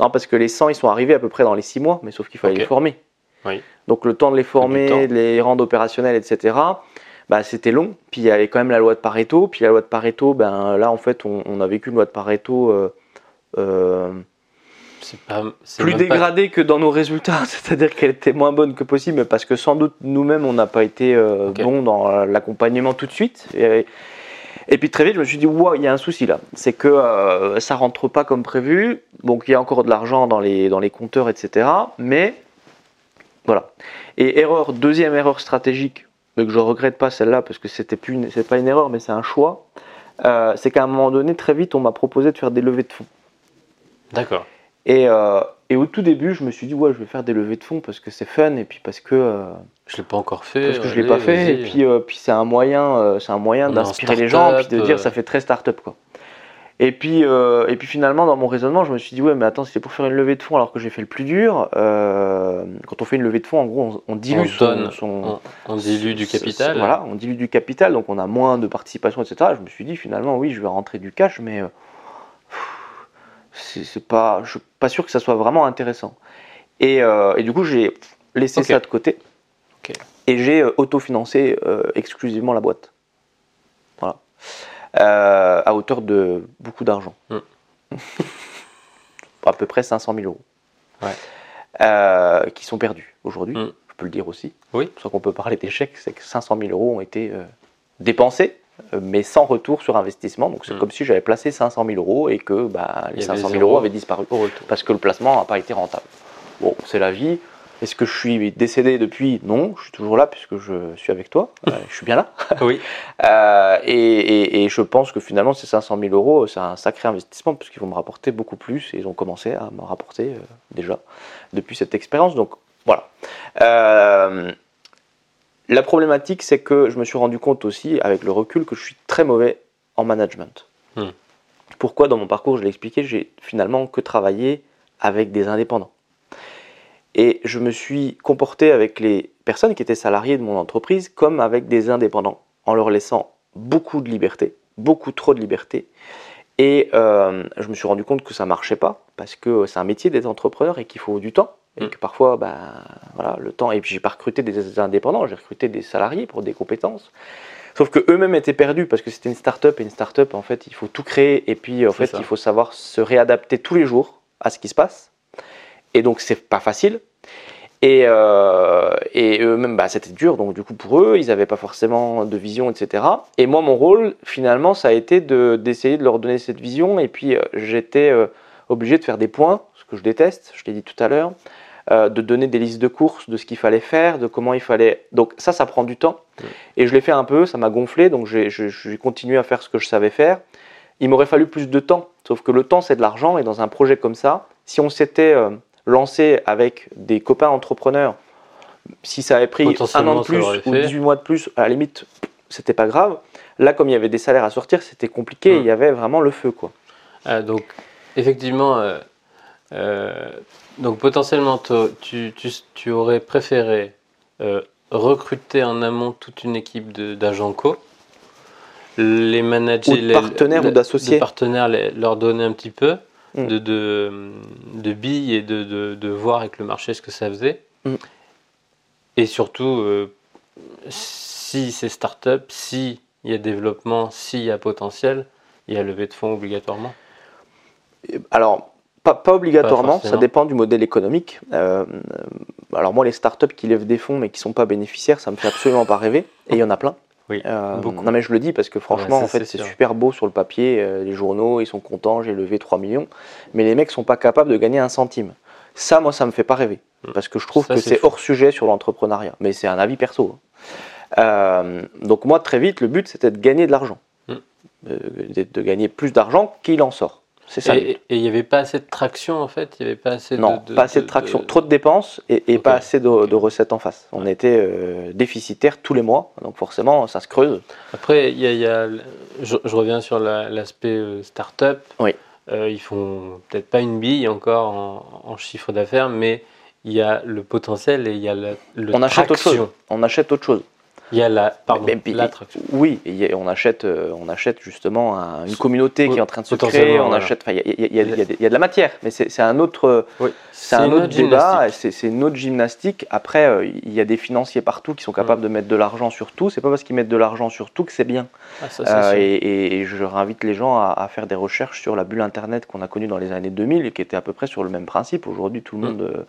Non, parce que les 100, ils sont arrivés à peu près dans les 6 mois, mais sauf qu'il fallait les former. Oui. Donc le temps de les former, de les rendre opérationnels, etc., bah, c'était long. Puis il y avait quand même la loi de Pareto. Puis la loi de Pareto, ben, là, en fait, on, on a vécu une loi de Pareto euh, euh, pas. plus pas- dégradée que dans nos résultats. C'est-à-dire qu'elle était moins bonne que possible, parce que sans doute nous-mêmes, on n'a pas été euh, Ok. bon dans l'accompagnement tout de suite. Et, et puis très vite, je me suis dit, wow, il y a un souci là. C'est que euh, ça rentre pas comme prévu. Donc il y a encore de l'argent dans les, dans les compteurs, etc. Mais voilà. Et erreur, deuxième erreur stratégique, mais que je regrette pas celle-là parce que c'était plus, une- c'est pas une erreur, mais c'est un choix. euh, c'est qu'à un moment donné, très vite, on m'a proposé de faire des levées de fonds. D'accord. Et, euh, et au tout début, je me suis dit, ouais, je vais faire des levées de fonds parce que c'est fun et puis parce que, euh, Je l'ai pas encore fait. parce que je l'ai pas fait. Et puis, puis c'est un moyen, c'est un moyen d'inspirer les gens, puis de dire ça fait très start-up quoi. Et puis, euh, et puis finalement, dans mon raisonnement, je me suis dit, ouais, mais attends, c'était pour faire une levée de fonds alors que j'ai fait le plus dur. euh, quand on fait une levée de fonds, en gros, on, on dilue On son, donne, son- On, on dilue du c'est- capital. c'est- Voilà, on dilue du capital, donc on a moins de participation, etc. Je me suis dit finalement, oui, je vais rentrer du cash, mais euh, c'est c'est pas, je suis pas sûr que ça soit vraiment intéressant. Et, euh, et du coup, j'ai laissé ça de côté Ok. et j'ai autofinancé exclusivement la boîte. Voilà. Euh, à hauteur de beaucoup d'argent. Mm. à peu près 500 000 euros. Ouais. Euh, qui sont perdus aujourd'hui, Mm. je peux le dire aussi. Oui. Ça qu'on peut parler d'échec, c'est que 500 000 euros ont été euh, dépensés, mais sans retour sur investissement. Donc c'est Mm. comme si j'avais placé 500 000 euros et que bah, les y avait 500 000 zéro euros avaient disparu parce que le placement n'a pas été rentable. Bon, c'est la vie. Est-ce que je suis décédé depuis Non, je suis toujours là puisque je suis avec toi. Euh, je suis bien là. Oui. Euh, et, et- et je pense que finalement, ces 500 000 euros, c'est un sacré investissement puisqu'ils vont me rapporter beaucoup plus et ils ont commencé à me rapporter euh, déjà depuis cette expérience. Donc voilà. Euh, la problématique, c'est que je me suis rendu compte aussi, avec le recul, que je suis très mauvais en management. Hmm. Pourquoi? Dans mon parcours, je l'ai expliqué, j'ai finalement que travaillé avec des indépendants. Et je me suis comporté avec les personnes qui étaient salariées de mon entreprise comme avec des indépendants, en leur laissant beaucoup de liberté, beaucoup trop de liberté. Et euh, je me suis rendu compte que ça marchait pas, parce que c'est un métier d'être entrepreneur et qu'il faut du temps. Et Mm. que parfois, ben, voilà, le temps. Et puis, j'ai pas recruté des indépendants, j'ai recruté des salariés pour des compétences. Sauf que eux-mêmes étaient perdus parce que c'était une start-up et une start-up, en fait, il faut tout créer et puis, en fait, ça. il faut savoir se réadapter tous les jours à ce qui se passe. Et donc, c'est pas facile. Et, euh, et eux-mêmes, bah, c'était dur, donc du coup pour eux, ils n'avaient pas forcément de vision, etc. Et moi, mon rôle, finalement, ça a été de- d'essayer de, leur donner cette vision. Et puis, euh, j'étais euh, obligé de faire des points, ce que je déteste, je l'ai dit tout à l'heure, de donner des listes de courses, de ce qu'il fallait faire, de comment il fallait. Donc ça, ça prend du temps. Et je l'ai fait un peu, ça m'a gonflé, donc j'ai continué à faire ce que je savais faire. Il m'aurait fallu plus de temps, sauf que le temps, c'est de l'argent, et dans un projet comme ça, si on s'était lancé avec des copains entrepreneurs, si ça avait pris un an de plus ou fait. 18 mois de plus, à la limite, c'était pas grave. Là, comme il y avait des salaires à sortir, c'était compliqué, Mm. il y avait vraiment le feu, quoi. Ah, donc, effectivement, euh, euh, donc potentiellement, tu, tu, tu aurais préféré euh, recruter en amont toute une équipe d'agents co, les manager, Ou de les- partenaires les- ou d'associés. partenaires, les- leur donner un petit peu Mm. de, de, de billes et de, de, de voir avec le marché ce que ça faisait. Mm. et surtout, euh, si c'est start-up, s'il y a développement, s'il y a potentiel, il y a levée de fonds obligatoirement Alors, pas, pas obligatoirement, ça dépend du modèle économique. Euh, alors moi, les startups qui lèvent des fonds mais qui sont pas bénéficiaires, ça me fait absolument pas rêver. Et il y en a plein. Oui, Euh, beaucoup. non mais je le dis parce que franchement, Ouais, ça, en fait, c'est super beau sur le papier. euh, les journaux, ils sont contents, j'ai levé 3 millions. Mais les mecs sont pas capables de gagner un centime. Ça, moi, ça me fait pas rêver. Mm. Parce que je trouve Ça, que c'est hors sujet sur l'entrepreneuriat. Mais c'est un avis perso. hein. Euh, donc moi, très vite, le but, c'était de gagner de l'argent. Mm. Euh, de, de gagner plus d'argent qu'il en sort. C'est ça. Et il n'y avait pas assez de traction en fait Il n'y avait pas assez Non, de, pas assez de traction, trop de dépenses et, pas assez de, de recettes en face. On était euh, déficitaire tous les mois, donc forcément ça se creuse. Après, y a, y a- je, je reviens sur la- l'aspect euh, start-up. Oui. Euh, ils font peut-être pas une bille encore en, en chiffre d'affaires, mais il y a le potentiel et il y a la, le On achète autre traction. chose. On achète autre chose. Il y a la, pardon, Mais- mais-. Oui, et on achète, euh, on achète justement un- une communauté qui est en train de se créer. On voilà. achète, il y, y y y a de la matière, mais c'est c'est un autre, Oui. c'est un autre débat. C'est c'est une autre gymnastique. Après, euh, il y a des financiers partout qui sont capables de mettre de l'argent sur tout. C'est pas parce qu'ils mettent de l'argent sur tout que c'est bien. Ah, ça, Euh, et, je réinvite les gens à, à faire des recherches sur la bulle Internet qu'on a connue dans les années 2000 et qui était à peu près sur le même principe. Aujourd'hui, tout le Mm. monde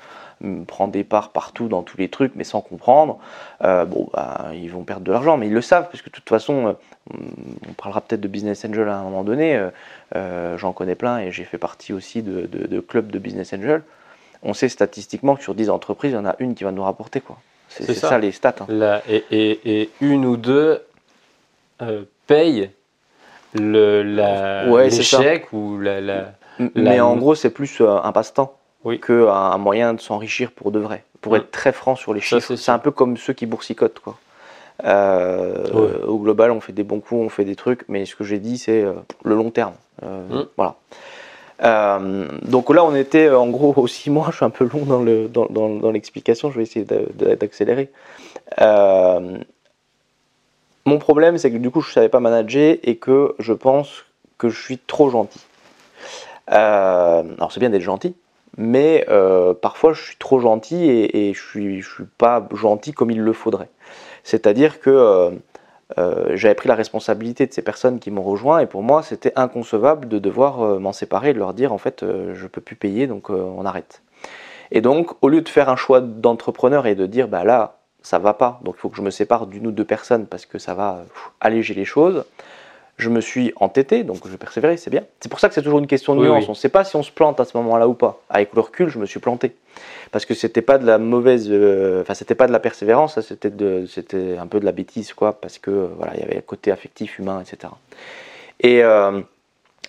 prend des parts partout dans tous les trucs, mais sans comprendre. Euh, bon, bah, ils vont perdre de l'argent, mais ils le savent, parce que de toute façon, euh, on parlera peut-être de Business Angel à un moment donné. euh, J'en connais plein et j'ai fait partie aussi de, de, de clubs de Business Angel. On sait statistiquement que sur 10 entreprises, il y en a une qui va nous rapporter. quoi. C'est ça. ça. les stats. hein. Et, et- et une ou deux euh, payent le, la- Ouais, l'échec ou la, la- M- La- Mais en gros, c'est plus un passe-temps Oui. qu'un un moyen de s'enrichir pour de vrai. Pour Mm. être très franc sur les Ça, chiffres, c'est un peu comme ceux qui boursicotent. Quoi. Euh, Ouais. Au global, on fait des bons coups, on fait des trucs, mais ce que j'ai dit, c'est euh, le long terme. Euh, Mm. Voilà. Euh, donc là, on était en gros aux six mois. Je suis un peu long dans le dans, dans- dans l'explication. Je vais essayer d'a- d'a- d'accélérer. Euh, mon problème, c'est que du coup, je ne savais pas manager et que je pense que je suis trop gentil. Euh, alors, c'est bien d'être gentil, mais euh, parfois, je suis trop gentil et, je suis, je suis pas gentil comme il le faudrait. C'est-à-dire que euh, euh, j'avais pris la responsabilité de ces personnes qui m'ont rejoint et pour moi, c'était inconcevable de devoir euh, m'en séparer et de leur dire en fait, je peux plus payer, donc on arrête. Et donc, au lieu de faire un choix d'entrepreneur et de dire, bah là, ça va pas, donc il faut que je me sépare d'une ou deux personnes parce que ça va alléger les choses. Je me suis entêté, donc je vais persévérer, c'est bien. C'est pour ça que c'est toujours une question de Oui, nuance. oui. On ne sait pas si on se plante à ce moment-là ou pas. Avec le recul, je me suis planté parce que c'était pas de la mauvaise, euh, enfin c'était pas de la persévérance, de, c'était un peu de la bêtise quoi, parce que euh, voilà, il y avait le côté affectif, humain, etc. Et euh,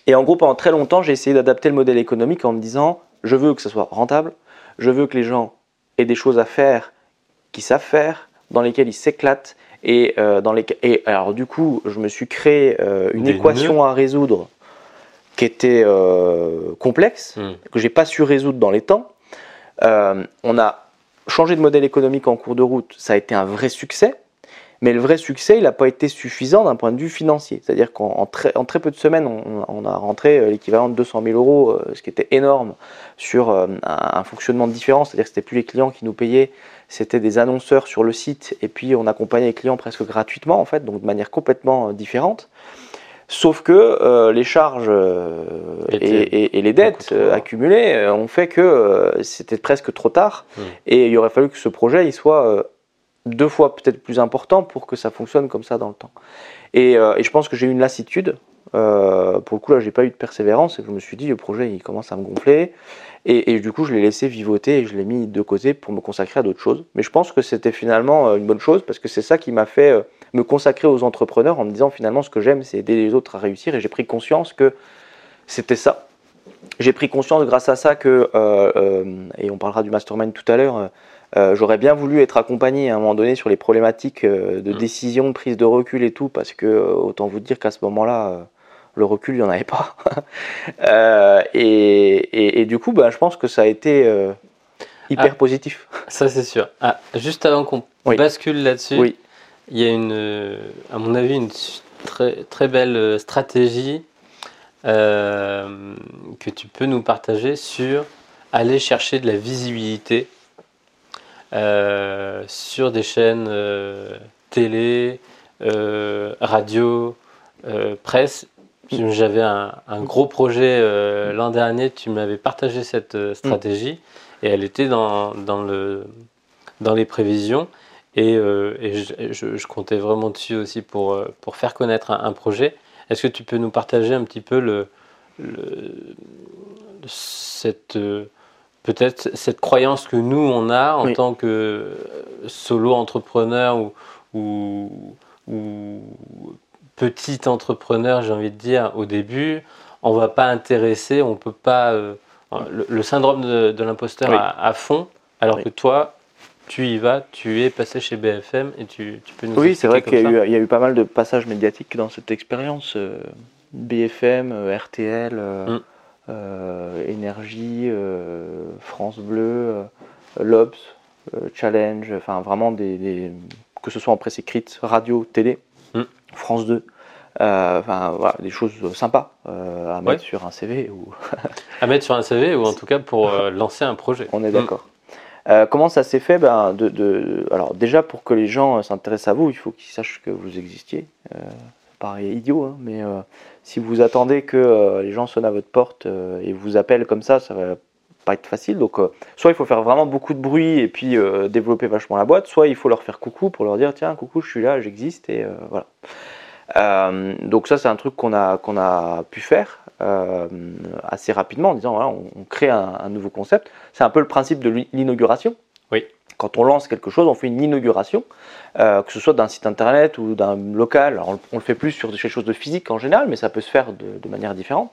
et en gros, pendant très longtemps, j'ai essayé d'adapter le modèle économique en me disant, je veux que ce soit rentable, je veux que les gens aient des choses à faire qu'ils savent faire, dans lesquelles ils s'éclatent. Et, euh, dans les... et alors du coup, je me suis créé euh, une Des équation à résoudre qui était euh, complexe, Hmm. que j'ai pas su résoudre dans les temps. On a changé de modèle économique en cours de route, ça a été un vrai succès. Mais le vrai succès, il n'a pas été suffisant d'un point de vue financier. C'est-à-dire qu'en en très, en très peu de semaines, on, on a rentré l'équivalent de 200 000 euros, ce qui était énorme, sur un, un fonctionnement différent. C'est-à-dire que c'était plus les clients qui nous payaient, c'était des annonceurs sur le site, et puis on accompagnait les clients presque gratuitement, en fait, donc de manière complètement euh, différente. Sauf que euh, les charges euh, et, Étaient et- et les dettes euh, accumulées ont fait que c'était presque trop tard, Mm. et il aurait fallu que ce projet il soit deux fois peut-être plus important pour que ça fonctionne comme ça dans le temps. Et, et je pense que j'ai eu une lassitude. Pour le coup, là, j'ai pas eu de persévérance et je me suis dit, le projet, il commence à me gonfler. Et, et du coup, je l'ai laissé vivoter et je l'ai mis de côté pour me consacrer à d'autres choses. Mais je pense que c'était finalement euh, une bonne chose parce que c'est ça qui m'a fait euh, me consacrer aux entrepreneurs en me disant, finalement, ce que j'aime, c'est aider les autres à réussir. Et j'ai pris conscience que c'était ça. J'ai pris conscience grâce à ça que, euh, euh, et on parlera du mastermind tout à l'heure, euh, j'aurais bien voulu être accompagné à un moment donné sur les problématiques de Mm. décision, de prise de recul et tout, parce que autant vous dire qu'à ce moment-là, le recul, il n'y en avait pas. Euh, et, et- et du coup, bah, je pense que ça a été euh, hyper Ah. positif. Ça, c'est sûr. Ah, juste avant qu'on Oui. bascule là-dessus, Oui. il y a une, à mon avis, une très, très belle stratégie euh, que tu peux nous partager sur aller chercher de la visibilité sur des chaînes télé, radio, euh, presse. J'avais un, un gros projet euh, l'an dernier, tu m'avais partagé cette euh, stratégie et elle était dans, dans, le, dans les prévisions. Et, euh, et je, je- je comptais vraiment dessus aussi pour, pour faire connaître un, un projet. Est-ce que tu peux nous partager un petit peu le, le- cette peut-être cette croyance que nous on a en Oui. tant que solo entrepreneur ou, ou, ou petit entrepreneur, j'ai envie de dire au début, on va pas intéresser, on peut pas euh, le, le syndrome de, de l'imposteur Oui. à, à fond, alors Oui. que toi tu y vas, tu es passé chez BFM et tu, tu peux nous Oui, c'est vrai qu'il y, a eu- il y a eu pas mal de passages médiatiques dans cette expérience. euh, BFM, euh, RTL, Mm. euh, Énergie, euh, France Bleu, l'Obs, Challenge, enfin vraiment des, des- que ce soit en presse écrite, radio, télé. France 2. euh, Enfin, voilà, des choses sympas euh, à mettre Ouais. sur un CV ou à mettre sur un CV ou en tout cas pour euh, lancer un projet. on est Mm. d'accord. Comment ça s'est fait ben, de, de- Alors déjà, pour que les gens s'intéressent à vous, il faut qu'ils sachent que vous existiez. Ça paraît idiot, hein, mais si vous attendez que les gens sonnent à votre porte et vous appellent comme ça, ça va pas être facile. Donc, euh, soit il faut faire vraiment beaucoup de bruit et puis euh, développer vachement la boîte, soit il faut leur faire coucou pour leur dire tiens, coucou, je suis là, j'existe et euh, voilà. Donc ça, c'est un truc qu'on a, qu'on a pu faire assez rapidement en disant voilà, on, crée un, nouveau concept. C'est un peu le principe de l'i- l'inauguration. Quand on lance quelque chose, on fait une inauguration, euh, que ce soit d'un site internet ou d'un local. On, le fait plus sur des choses de physique en général, mais ça peut se faire de, manière différente.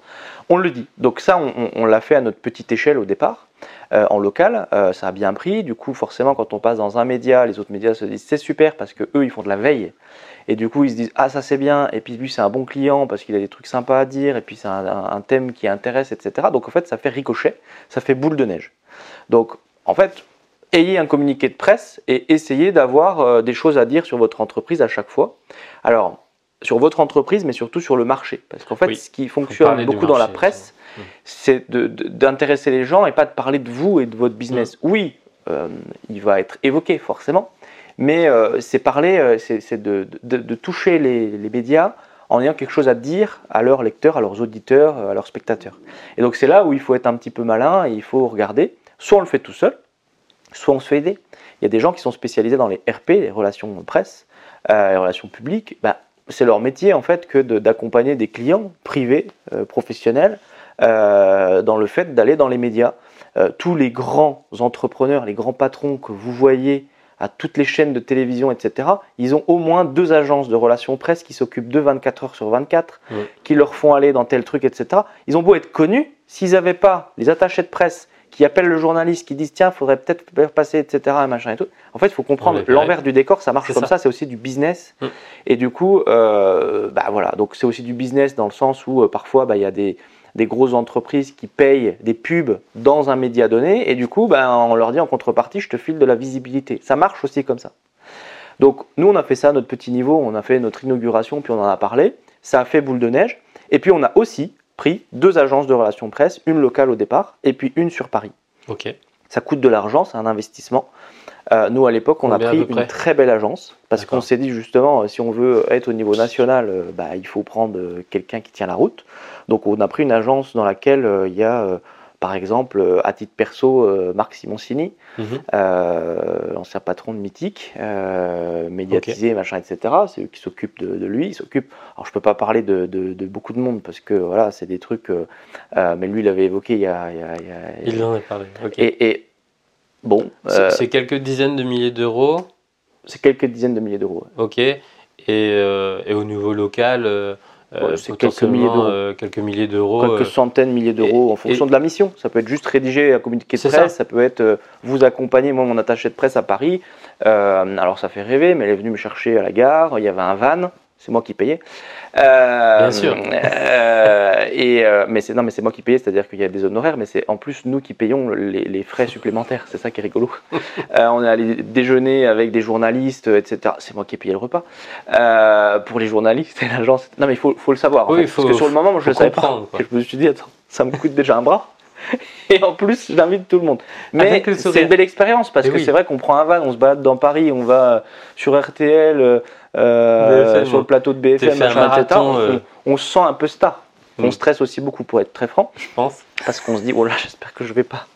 On le dit. Donc ça, on l'a fait à notre petite échelle au départ, euh, en local. Euh, ça a bien pris. Du coup, forcément, quand on passe dans un média, les autres médias se disent c'est super parce que eux, ils font de la veille. Et du coup, ils se disent ah ça c'est bien. Et puis lui, c'est un bon client parce qu'il a des trucs sympas à dire. Et puis c'est un, un- un thème qui intéresse, etc. Donc en fait, ça fait ricochet, ça fait boule de neige. Donc en fait, ayez un communiqué de presse et essayez d'avoir euh, des choses à dire sur votre entreprise à chaque fois. Alors sur votre entreprise, mais surtout sur le marché, parce qu'en fait, Oui. ce qui fonctionne beaucoup dans la presse, c'est d'intéresser les gens et pas de parler de vous et de votre business. Oui, euh, il va être évoqué forcément, mais euh, c'est parler, c'est de, de- de toucher les, les médias en ayant quelque chose à dire à leurs lecteurs, à leurs auditeurs, à leurs spectateurs. Et donc c'est là où il faut être un petit peu malin et il faut regarder. Soit on le fait tout seul, soit on se fait aider. Il y a des gens qui sont spécialisés dans les RP, les relations presse, euh, les relations publiques. Ben, c'est leur métier en fait que de- d'accompagner des clients privés, euh, professionnels, euh, dans le fait d'aller dans les médias. Tous les grands entrepreneurs, les grands patrons que vous voyez à toutes les chaînes de télévision, etc., ils ont au moins deux agences de relations presse qui s'occupent de 24 heures sur 24, Ouais. qui leur font aller dans tel truc, etc. Ils ont beau être connus, s'ils n'avaient pas les attachés de presse qui appellent le journaliste, qui disent tiens, faudrait peut-être faire passer, etc., et machin et tout. En fait, il faut comprendre Ouais, ouais. l'envers du décor, ça marche comme ça. ça, c'est aussi du business. Mm. Et du coup, euh, bah voilà, donc c'est aussi du business dans le sens où euh, parfois bah, il y a des, des grosses entreprises qui payent des pubs dans un média donné, et du coup, bah, on leur dit en contrepartie, je te file de la visibilité. Ça marche aussi comme ça. Donc nous, on a fait ça à notre petit niveau, on a fait notre inauguration, puis on en a parlé. Ça a fait boule de neige. Et puis on a aussi pris deux agences de relations presse, une locale au départ, et puis une sur Paris. Ok. Ça coûte de l'argent, c'est un investissement. Euh, nous, à l'époque, on a Combien pris une très belle agence parce qu'on s'est dit justement, euh, si on veut être au niveau national, euh, bah, il faut prendre quelqu'un qui tient la route. Donc, on a pris une agence dans laquelle euh, il y a, par exemple, euh, à titre perso, euh, Marc Simoncini, euh, l'ancien patron de Mythique, médiatisé, machin, etc. C'est eux qui s'occupent de, de lui. Ils s'occupent. Alors, je peux pas parler de, de- de beaucoup de monde parce que voilà, c'est des trucs. mais lui, il avait évoqué il y a. il y a- il y a- Il en a parlé. Et, et bon, C'est quelques dizaines de milliers d'euros. c'est quelques dizaines de milliers d'euros. Ok. Et, euh, et au niveau local, euh, euh, c'est quelques milliers d'euros. euh, quelques milliers d'euros. Quelques euh, centaines, milliers d'euros et- en fonction et- de la mission. Ça peut être juste rédiger un communiqué de presse, ça. ça. peut être euh, vous accompagner, moi mon attaché de presse à Paris. Alors ça fait rêver, mais elle est venue me chercher à la gare, il y avait un van, c'est moi qui payais. Euh, Bien sûr. euh, et, euh, mais c'est, non mais c'est moi qui payais, c'est-à-dire qu'il y a des honoraires, mais c'est en plus nous qui payons les, les frais supplémentaires, c'est ça qui est rigolo. On est allé déjeuner avec des journalistes, etc. C'est moi qui ai payé le repas. Pour les journalistes et l'agence. Non mais il faut, faut le savoir. en Oui, fait, il faut- parce que sur le moment, moi, je ne savais pas. quoi. Je me suis dit, attends, ça me coûte déjà un bras. Et en plus, j'invite tout le monde. Mais le c'est une belle expérience parce Et que oui. c'est vrai qu'on prend un van, on se balade dans Paris, on va sur RTL, BFM, sur le plateau de BFM, machin, etc. On, euh. on se sent un peu star. On Mm. stresse aussi beaucoup pour être très franc Je pense. parce qu'on se dit oh là j'espère que je vais pas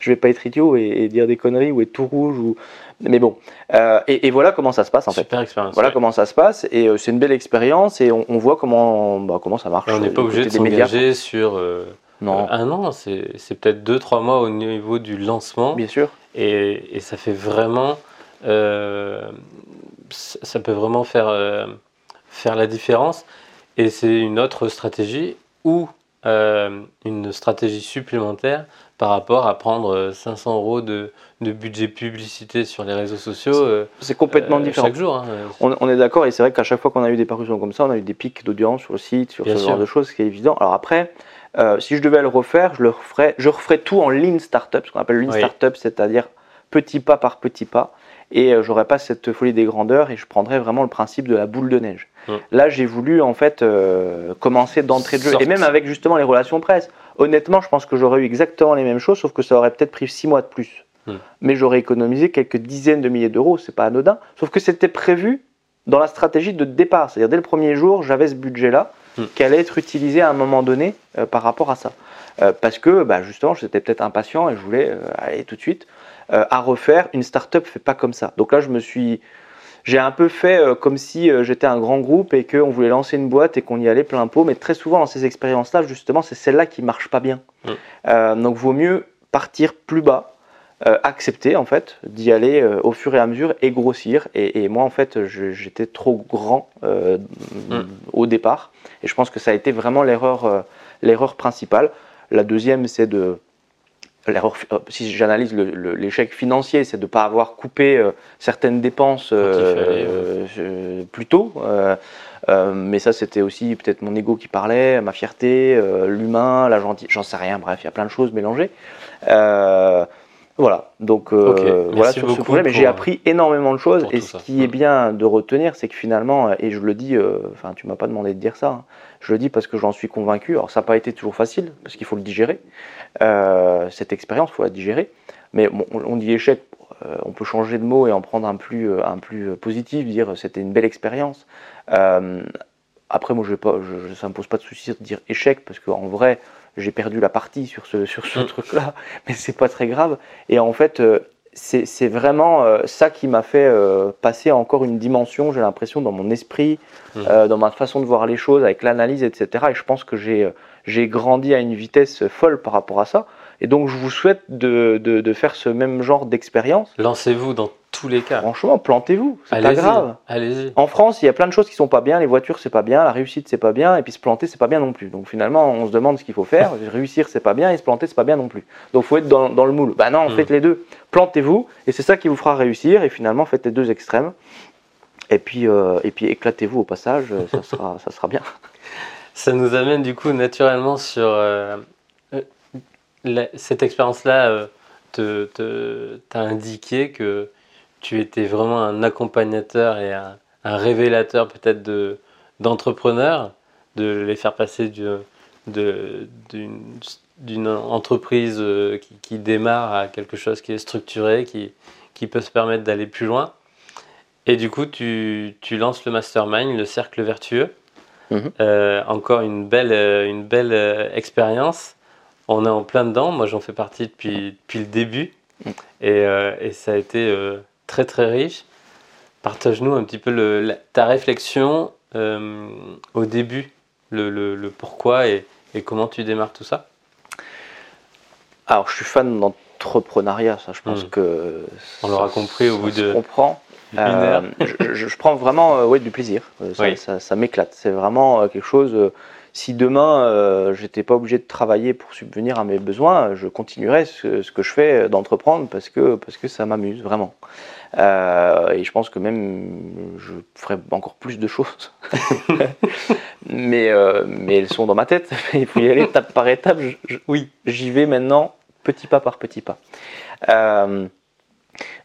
je vais pas être idiot et, et dire des conneries ou être tout rouge ou mais bon Euh, et, et voilà comment ça se passe en fait Super expérience. voilà ouais. comment ça se passe et euh, c'est une belle expérience et on, on voit comment bah, comment ça marche Et on n'est euh, pas obligé de s'engager sur euh, non un an, c'est c'est peut-être 2-3 mois au niveau du lancement. bien sûr Et, et ça fait vraiment. Euh, ça peut vraiment faire, euh, faire la différence. Et c'est une autre stratégie ou euh, une stratégie supplémentaire par rapport à prendre euh, 500 euros de, de budget publicité sur les réseaux sociaux euh, c'est complètement euh, différent chaque jour. hein. on, on est d'accord et c'est vrai qu'à chaque fois qu'on a eu des parutions comme ça on a eu des pics d'audience sur le site sur Bien ce sûr. genre de choses ce qui est évident alors après euh, si je devais le refaire je le referais je referais tout en lean startup ce qu'on appelle lean Oui. startup c'est-à-dire petit pas par petit pas et euh, j'aurais pas cette folie des grandeurs et je prendrais vraiment le principe de la boule de neige. Là, j'ai voulu en fait euh, commencer d'entrée de jeu et même avec justement les relations presse. Honnêtement, je pense que j'aurais eu exactement les mêmes choses, sauf que ça aurait peut-être pris six mois de plus. Mais j'aurais économisé quelques dizaines de milliers d'euros, c'est pas anodin. Sauf que c'était prévu dans la stratégie de départ, c'est-à-dire dès le premier jour, j'avais ce budget-là Mm. qui allait être utilisé à un moment donné euh, par rapport à ça. Euh, parce que bah, justement, j'étais peut-être impatient et je voulais aller tout de suite euh, à refaire. Une start-up fait pas comme ça. Donc là, je me suis, j'ai un peu fait euh, comme si euh, j'étais un grand groupe et qu'on voulait lancer une boîte et qu'on y allait plein pot. Mais très souvent dans ces expériences-là, justement, c'est celle-là qui marche pas bien. Mm. Euh, donc vaut mieux partir plus bas. accepter en fait d'y aller au fur et à mesure et grossir et, et moi en fait j'étais trop grand Mm. au départ et je pense que ça a été vraiment l'erreur l'erreur principale la deuxième c'est de si j'analyse l'échec financier c'est de ne pas avoir coupé euh, certaines dépenses euh, euh, euh, plus tôt euh, euh, mais ça c'était aussi peut-être mon ego qui parlait ma fierté euh, l'humain la gentillesse j'en sais rien bref il y a plein de choses mélangées Euh, voilà, donc euh, voilà sur ce pour, j'ai euh, appris énormément de choses. Et ce qui est bien de retenir, c'est que finalement, euh, et je le dis, euh, enfin, tu m'as pas demandé de dire ça, hein, je le dis parce que j'en suis convaincu. Alors, ça n'a pas été toujours facile, parce qu'il faut le digérer. Euh, cette expérience, il faut la digérer. Mais bon, on, dit échec, euh, on peut changer de mot et en prendre un plus, euh, un plus positif, dire c'était une belle expérience. Euh, après, moi, je vais pas, je, ça me pose pas de souci de dire échec, parce qu'en vrai, j'ai perdu la partie sur ce, sur ce Mm. truc-là, mais c'est pas très grave. Et en fait, c'est vraiment ça qui m'a fait passer encore une dimension, j'ai l'impression, dans mon esprit, Mm. dans ma façon de voir les choses, avec l'analyse, etc. Et je pense que j'ai j'ai grandi à une vitesse folle par rapport à ça. Et donc, je vous souhaite de, de, de faire ce même genre d'expérience. Lancez-vous dans tous les cas. Franchement, plantez-vous, c'est pas grave. Allez-y. En France, il y a plein de choses qui sont pas bien. Les voitures, c'est pas bien. La réussite, c'est pas bien. Et puis se planter, c'est pas bien non plus. Donc finalement, on se demande ce qu'il faut faire. Réussir, c'est pas bien. Et se planter, c'est pas bien non plus. Donc faut être dans, dans le moule. Bah non, Mm. faites les deux. Plantez-vous. Et c'est ça qui vous fera réussir. Et finalement, faites les deux extrêmes. Et puis, euh, et puis éclatez-vous au passage. Ça sera, ça sera bien. Ça nous amène du coup naturellement sur euh, euh, cette expérience-là. euh, indiqué que tu étais vraiment un accompagnateur et un, révélateur peut-être de d'entrepreneurs, de les faire passer d'une entreprise euh, qui, qui démarre à quelque chose qui est structuré, qui, qui peut se permettre d'aller plus loin. Et du coup, tu, tu lances le mastermind, le cercle vertueux. Mhm. Euh, encore une belle, euh, une belle euh, expérience. On est en plein dedans. Moi, j'en fais partie depuis, depuis le début. Mhm. Et, euh, et ça a été euh, très, très riche. Partage-nous un petit peu le- la- ta réflexion au début, le, le- le pourquoi et, et comment tu démarres tout ça. Alors, je suis fan d'entrepreneuriat. Ça, je pense Mm. que On l'aura compris au bout de comprend. Euh, je, prends vraiment euh, ouais, du plaisir. Euh, ça Oui. ça- ça m'éclate. C'est vraiment quelque chose. si demain j'étais pas obligé de travailler pour subvenir à mes besoins, je continuerais ce, ce que je fais d'entreprendre parce que parce que ça m'amuse vraiment. Et je pense que même je ferais encore plus de choses. mais mais elles sont dans ma tête. Il faut y aller étape par étape. Je- je- oui, j'y vais maintenant petit pas par petit pas.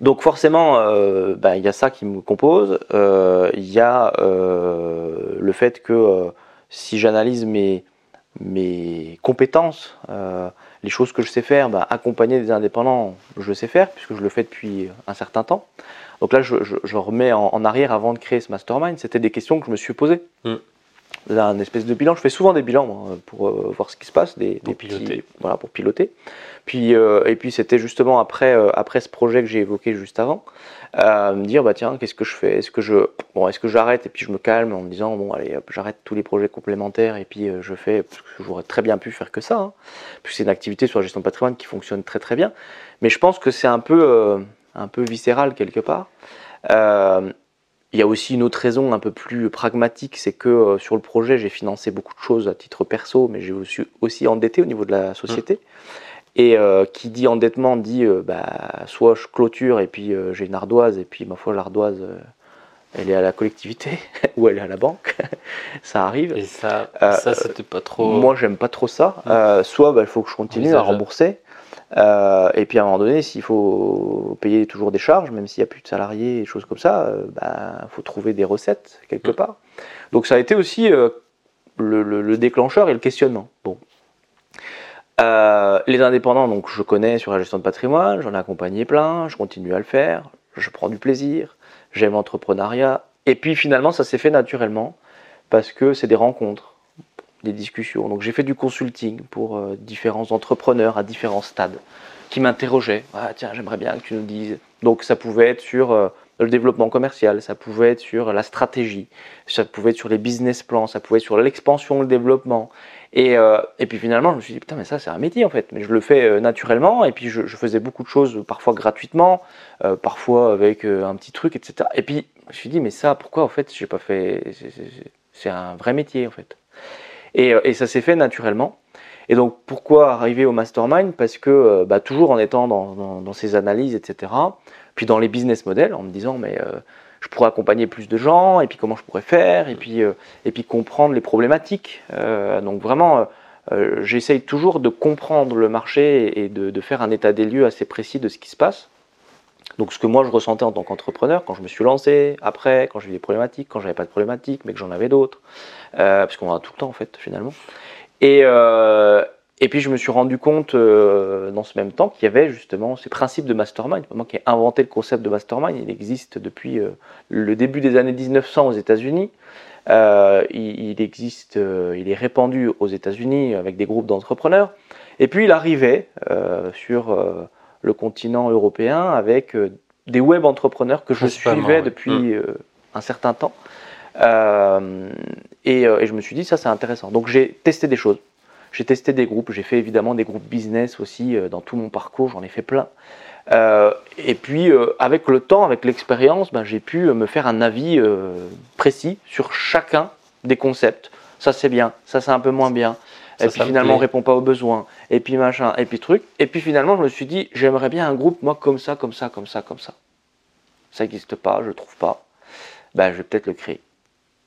Donc forcément, euh, bah, il y a ça qui me compose. Euh, Il y a euh, le fait que si j'analyse mes, mes compétences, les choses que je sais faire, bah, accompagner des indépendants, je sais faire, puisque je le fais depuis un certain temps. Donc là, je, je, remets en, arrière avant de créer ce mastermind. C'était des questions que je me suis posées. Mm. Là, un espèce de bilan. Je fais souvent des bilans moi, pour euh, voir ce qui se passe, des, pour piloter. voilà, pour piloter. Puis, euh, et puis c'était justement après, euh, après ce projet que j'ai évoqué juste avant, me dire bah tiens, qu'est-ce que je fais? Est-ce que je, bon, est-ce que j'arrête? Et puis je me calme en me disant bon allez, j'arrête tous les projets complémentaires et puis je fais parce que j'aurais très bien pu faire que ça. Hein. Puis c'est une activité sur la gestion de patrimoine qui fonctionne très très bien. Mais je pense que c'est un peu un peu viscéral quelque part. Euh, il y a aussi une autre raison un peu plus pragmatique, c'est que euh, sur le projet, j'ai financé beaucoup de choses à titre perso, mais j'ai aussi, aussi endetté au niveau de la société. Mmh. Et euh, qui dit endettement dit bah, soit je clôture et puis j'ai une ardoise, et puis ma foi, l'ardoise, elle est à la collectivité ou elle est à la banque. ça arrive. Et ça, ça c'était pas trop. Moi, j'aime pas trop ça. Mmh. soit bah, il faut que je continue à rembourser. Euh, et puis à un moment donné, s'il faut payer toujours des charges, même s'il n'y a plus de salariés et choses comme ça, il euh, bah, faut trouver des recettes quelque mm. part. Donc ça a été aussi euh, le, déclencheur et le questionnement. Bon. les indépendants, donc je connais sur la gestion de patrimoine, j'en ai accompagné plein, je continue à le faire, je prends du plaisir, j'aime l'entrepreneuriat. Et puis finalement, ça s'est fait naturellement parce que c'est des rencontres des discussions. Donc j'ai fait du consulting pour euh, différents entrepreneurs à différents stades qui m'interrogeaient. Ah, tiens, j'aimerais bien que tu nous dises. Donc ça pouvait être sur euh, le développement commercial, ça pouvait être sur la stratégie, ça pouvait être sur les business plans, ça pouvait être sur l'expansion, le développement. Et, euh, puis finalement, je me suis dit, putain, mais ça, c'est un métier en fait. Mais je le fais naturellement. Et puis je, je, faisais beaucoup de choses, parfois gratuitement, parfois avec un petit truc, etc. Et puis je me suis dit, mais ça, pourquoi en fait, j'ai pas fait. C'est un vrai métier en fait. Euh, et, ça s'est fait naturellement. Et donc pourquoi arriver au mastermind? Parce que euh, bah, toujours en étant dans, ces analyses, etc., puis dans les business models, en me disant mais euh, je pourrais accompagner plus de gens, et puis comment je pourrais faire, et puis, et puis comprendre les problématiques. donc vraiment, j'essaye toujours de comprendre le marché et de, faire un état des lieux assez précis de ce qui se passe. Donc ce que moi je ressentais en tant qu'entrepreneur quand je me suis lancé, après, quand j'ai eu des problématiques, quand j'avais pas de problématiques, mais que j'en avais d'autres, euh, parce qu'on a tout le temps en fait finalement. Et, euh, et puis je me suis rendu compte euh, dans ce même temps qu'il y avait justement ces principes de mastermind. Moi qui ai inventé le concept de mastermind, il existe depuis le début des années 1900 aux États-Unis. Il, existe, il est répandu aux États-Unis avec des groupes d'entrepreneurs. Et puis il arrivait sur le continent européen avec euh, des web entrepreneurs que je suivais depuis mm. euh, un certain temps. Euh, et, je me suis dit, ça c'est intéressant. Donc j'ai testé des choses. J'ai testé des groupes. J'ai fait évidemment des groupes business aussi dans tout mon parcours. J'en ai fait plein. et puis avec le temps, avec l'expérience, ben, j'ai pu me faire un avis précis sur chacun des concepts. Ça c'est bien, ça c'est un peu moins bien et puis finalement on répond pas aux besoins, et puis machin, et puis truc. Et puis finalement je me suis dit, j'aimerais bien un groupe, moi, comme ça, comme ça, comme ça, comme ça. Ça n'existe pas, je ne trouve pas. Ben, je vais peut-être le créer.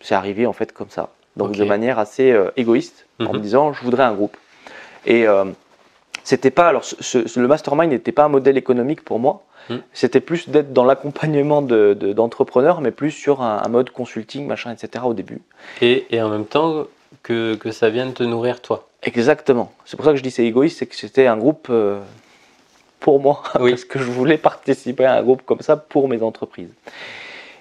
C'est arrivé en fait comme ça. Donc de manière assez euh, égoïste, en me mhm. disant, je voudrais un groupe. Et euh, c'était pas, alors le mastermind n'était pas un modèle économique pour moi. Mhm. C'était plus d'être dans l'accompagnement d'entrepreneurs, de, mais plus sur un, mode consulting, machin, etc. au début. Et, et en même temps, que, que ça vienne te nourrir toi. Exactement. C'est pour ça que je dis c'est égoïste, c'est que c'était un groupe euh, pour moi, parce que je voulais participer à un groupe comme ça pour mes entreprises.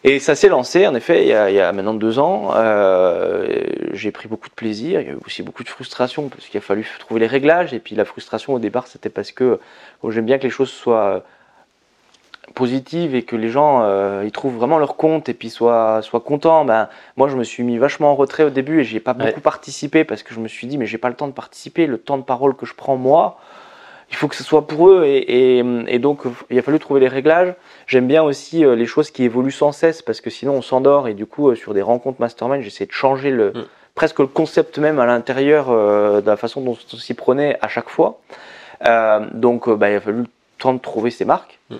Et ça s'est lancé, en effet, il y a, il y a maintenant deux ans. Euh, j'ai pris beaucoup de plaisir, il y a eu aussi beaucoup de frustration, parce qu'il a fallu trouver les réglages. Et puis la frustration au départ, c'était parce que j'aime bien que les choses soient positive et que les gens euh, ils trouvent vraiment leur compte et puis soient, soient contents, ben, moi je me suis mis vachement en retrait au début et j'ai pas beaucoup participé parce que je me suis dit mais j'ai pas le temps de participer, le temps de parole que je prends moi, il faut que ce soit pour eux et, et, donc il a fallu trouver les réglages. J'aime bien aussi euh, les choses qui évoluent sans cesse parce que sinon on s'endort et du coup euh, sur des rencontres mastermind j'essaie de changer le, mm. presque le concept même à l'intérieur de la façon dont on s'y prenait à chaque fois. donc ben, il a fallu le temps de trouver ses marques. Mm.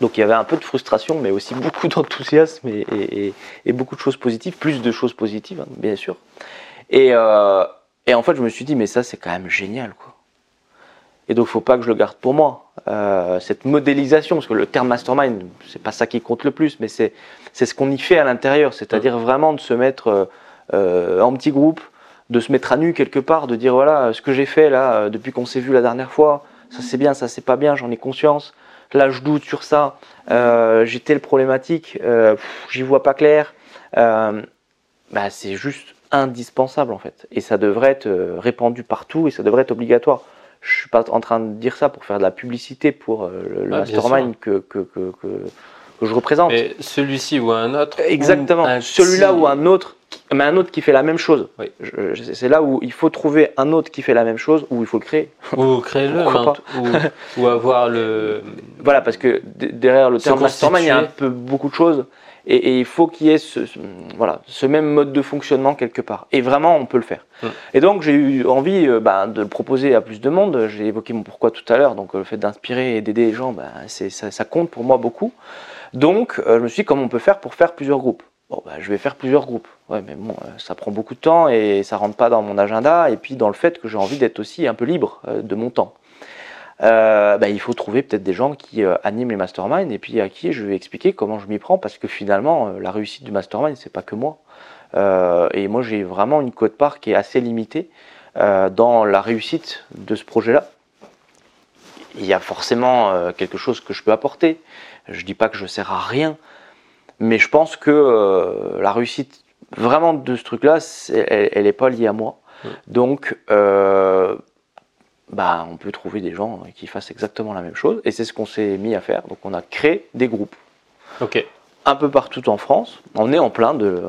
Donc il y avait un peu de frustration, mais aussi beaucoup d'enthousiasme et, beaucoup de choses positives, plus de choses positives, hein, bien sûr. Euh, et, en fait, je me suis dit, mais ça, c'est quand même génial, quoi. Et donc, il ne faut pas que je le garde pour moi. Euh, cette modélisation, parce que le terme mastermind, c'est pas ça qui compte le plus, mais c'est ce qu'on y fait à l'intérieur, c'est-à-dire vraiment de se mettre euh, en petit groupe, de se mettre à nu quelque part, de dire voilà, ce que j'ai fait là, depuis qu'on s'est vu la dernière fois, ça c'est bien, ça c'est pas bien, j'en ai conscience. Là, je doute sur ça, euh, j'ai telle problématique, euh, j'y vois pas clair. Euh, bah, c'est juste indispensable en fait. Et ça devrait être répandu partout et ça devrait être obligatoire. Je suis pas en train de dire ça pour faire de la publicité pour le, Ah, bien mastermind que, que, que, que- je représente. Mais celui-ci ou un autre. Exactement. Celui-là ou un autre, mais un autre qui fait la même chose. Oui. C'est là où il faut trouver un autre qui fait la même chose, ou il faut le créer. Ou pas tout- ou, ou avoir le. Voilà, parce que derrière le terme mastermind, il y a un peu beaucoup de choses. Et, et il faut qu'il y ait ce, ce- voilà, ce même mode de fonctionnement quelque part. Et vraiment, on peut le faire. Mm. Et donc, j'ai eu envie euh, bah, de le proposer à plus de monde. J'ai évoqué mon pourquoi tout à l'heure. Donc, euh, le fait d'inspirer et d'aider les gens, bah, c'est- ça, ça compte pour moi beaucoup. Donc, euh, je me suis dit, comment on peut faire pour faire plusieurs groupes? Bon, bah, je vais faire plusieurs groupes. Ouais, mais bon, euh, ça prend beaucoup de temps et ça rentre pas dans mon agenda. Et puis, dans le fait que j'ai envie d'être aussi un peu libre euh, de mon temps. Euh, bah, il faut trouver peut-être des gens qui animent les masterminds et puis à qui je vais expliquer comment je m'y prends parce que finalement la réussite du mastermind c'est pas que moi et moi j'ai vraiment une cote part qui est assez limitée dans la réussite de ce projet là il y a forcément quelque chose que je peux apporter je dis pas que je sers à rien mais je pense que euh, la réussite vraiment de ce truc là elle, elle est pas liée à moi donc euh, bah, on peut trouver des gens qui fassent exactement la même chose. Et c'est ce qu'on s'est mis à faire. Donc on a créé des groupes Ok. un peu partout en France. On est en plein, de,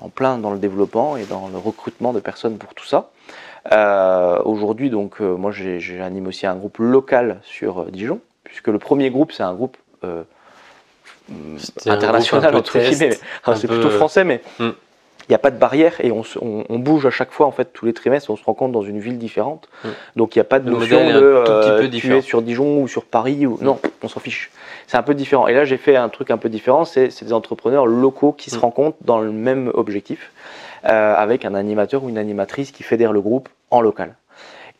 en plein dans le développement et dans le recrutement de personnes pour tout ça. Euh, Aujourd'hui, donc, moi j'anime aussi un groupe local sur Dijon, puisque le premier groupe c'est un groupe euh, international un entre guillemets. c'est peu, plutôt euh, français, mais il hmm. n'y a pas de barrière et on, se- on- on bouge à chaque fois en fait tous les trimestres. On se rencontre dans une ville différente, Hmm. donc il n'y a pas de Le notion de euh, tu es sur Dijon ou sur Paris ou non, on s'en fiche. C'est un peu différent. Et là, j'ai fait un truc un peu différent. C'est des entrepreneurs locaux qui se Mm. rencontrent dans le même objectif, euh, avec un animateur ou une animatrice qui fédère le groupe en local.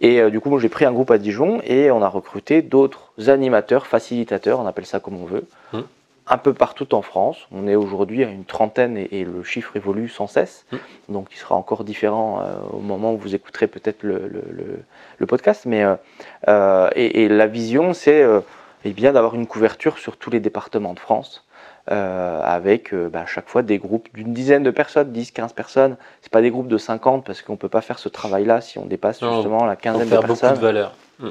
Et euh, du coup, moi, j'ai pris un groupe à Dijon et on a recruté d'autres animateurs, facilitateurs, on appelle ça comme on veut, Mm. Un peu partout en France. On est aujourd'hui à une trentaine et, et le chiffre évolue sans cesse. Mm. Donc, il sera encore différent euh, au moment où vous écouterez peut-être le, le- le- le podcast. Mais euh, euh, et, et la vision, c'est euh, eh bien d'avoir une couverture sur tous les départements de France. avec bah, à chaque fois des groupes d'une dizaine de personnes, 10, 15 personnes. C'est pas des groupes de 50 parce qu'on peut pas faire ce travail-là si on dépasse Non, justement la quinzaine de perd beaucoup personnes. de valeur. Euh,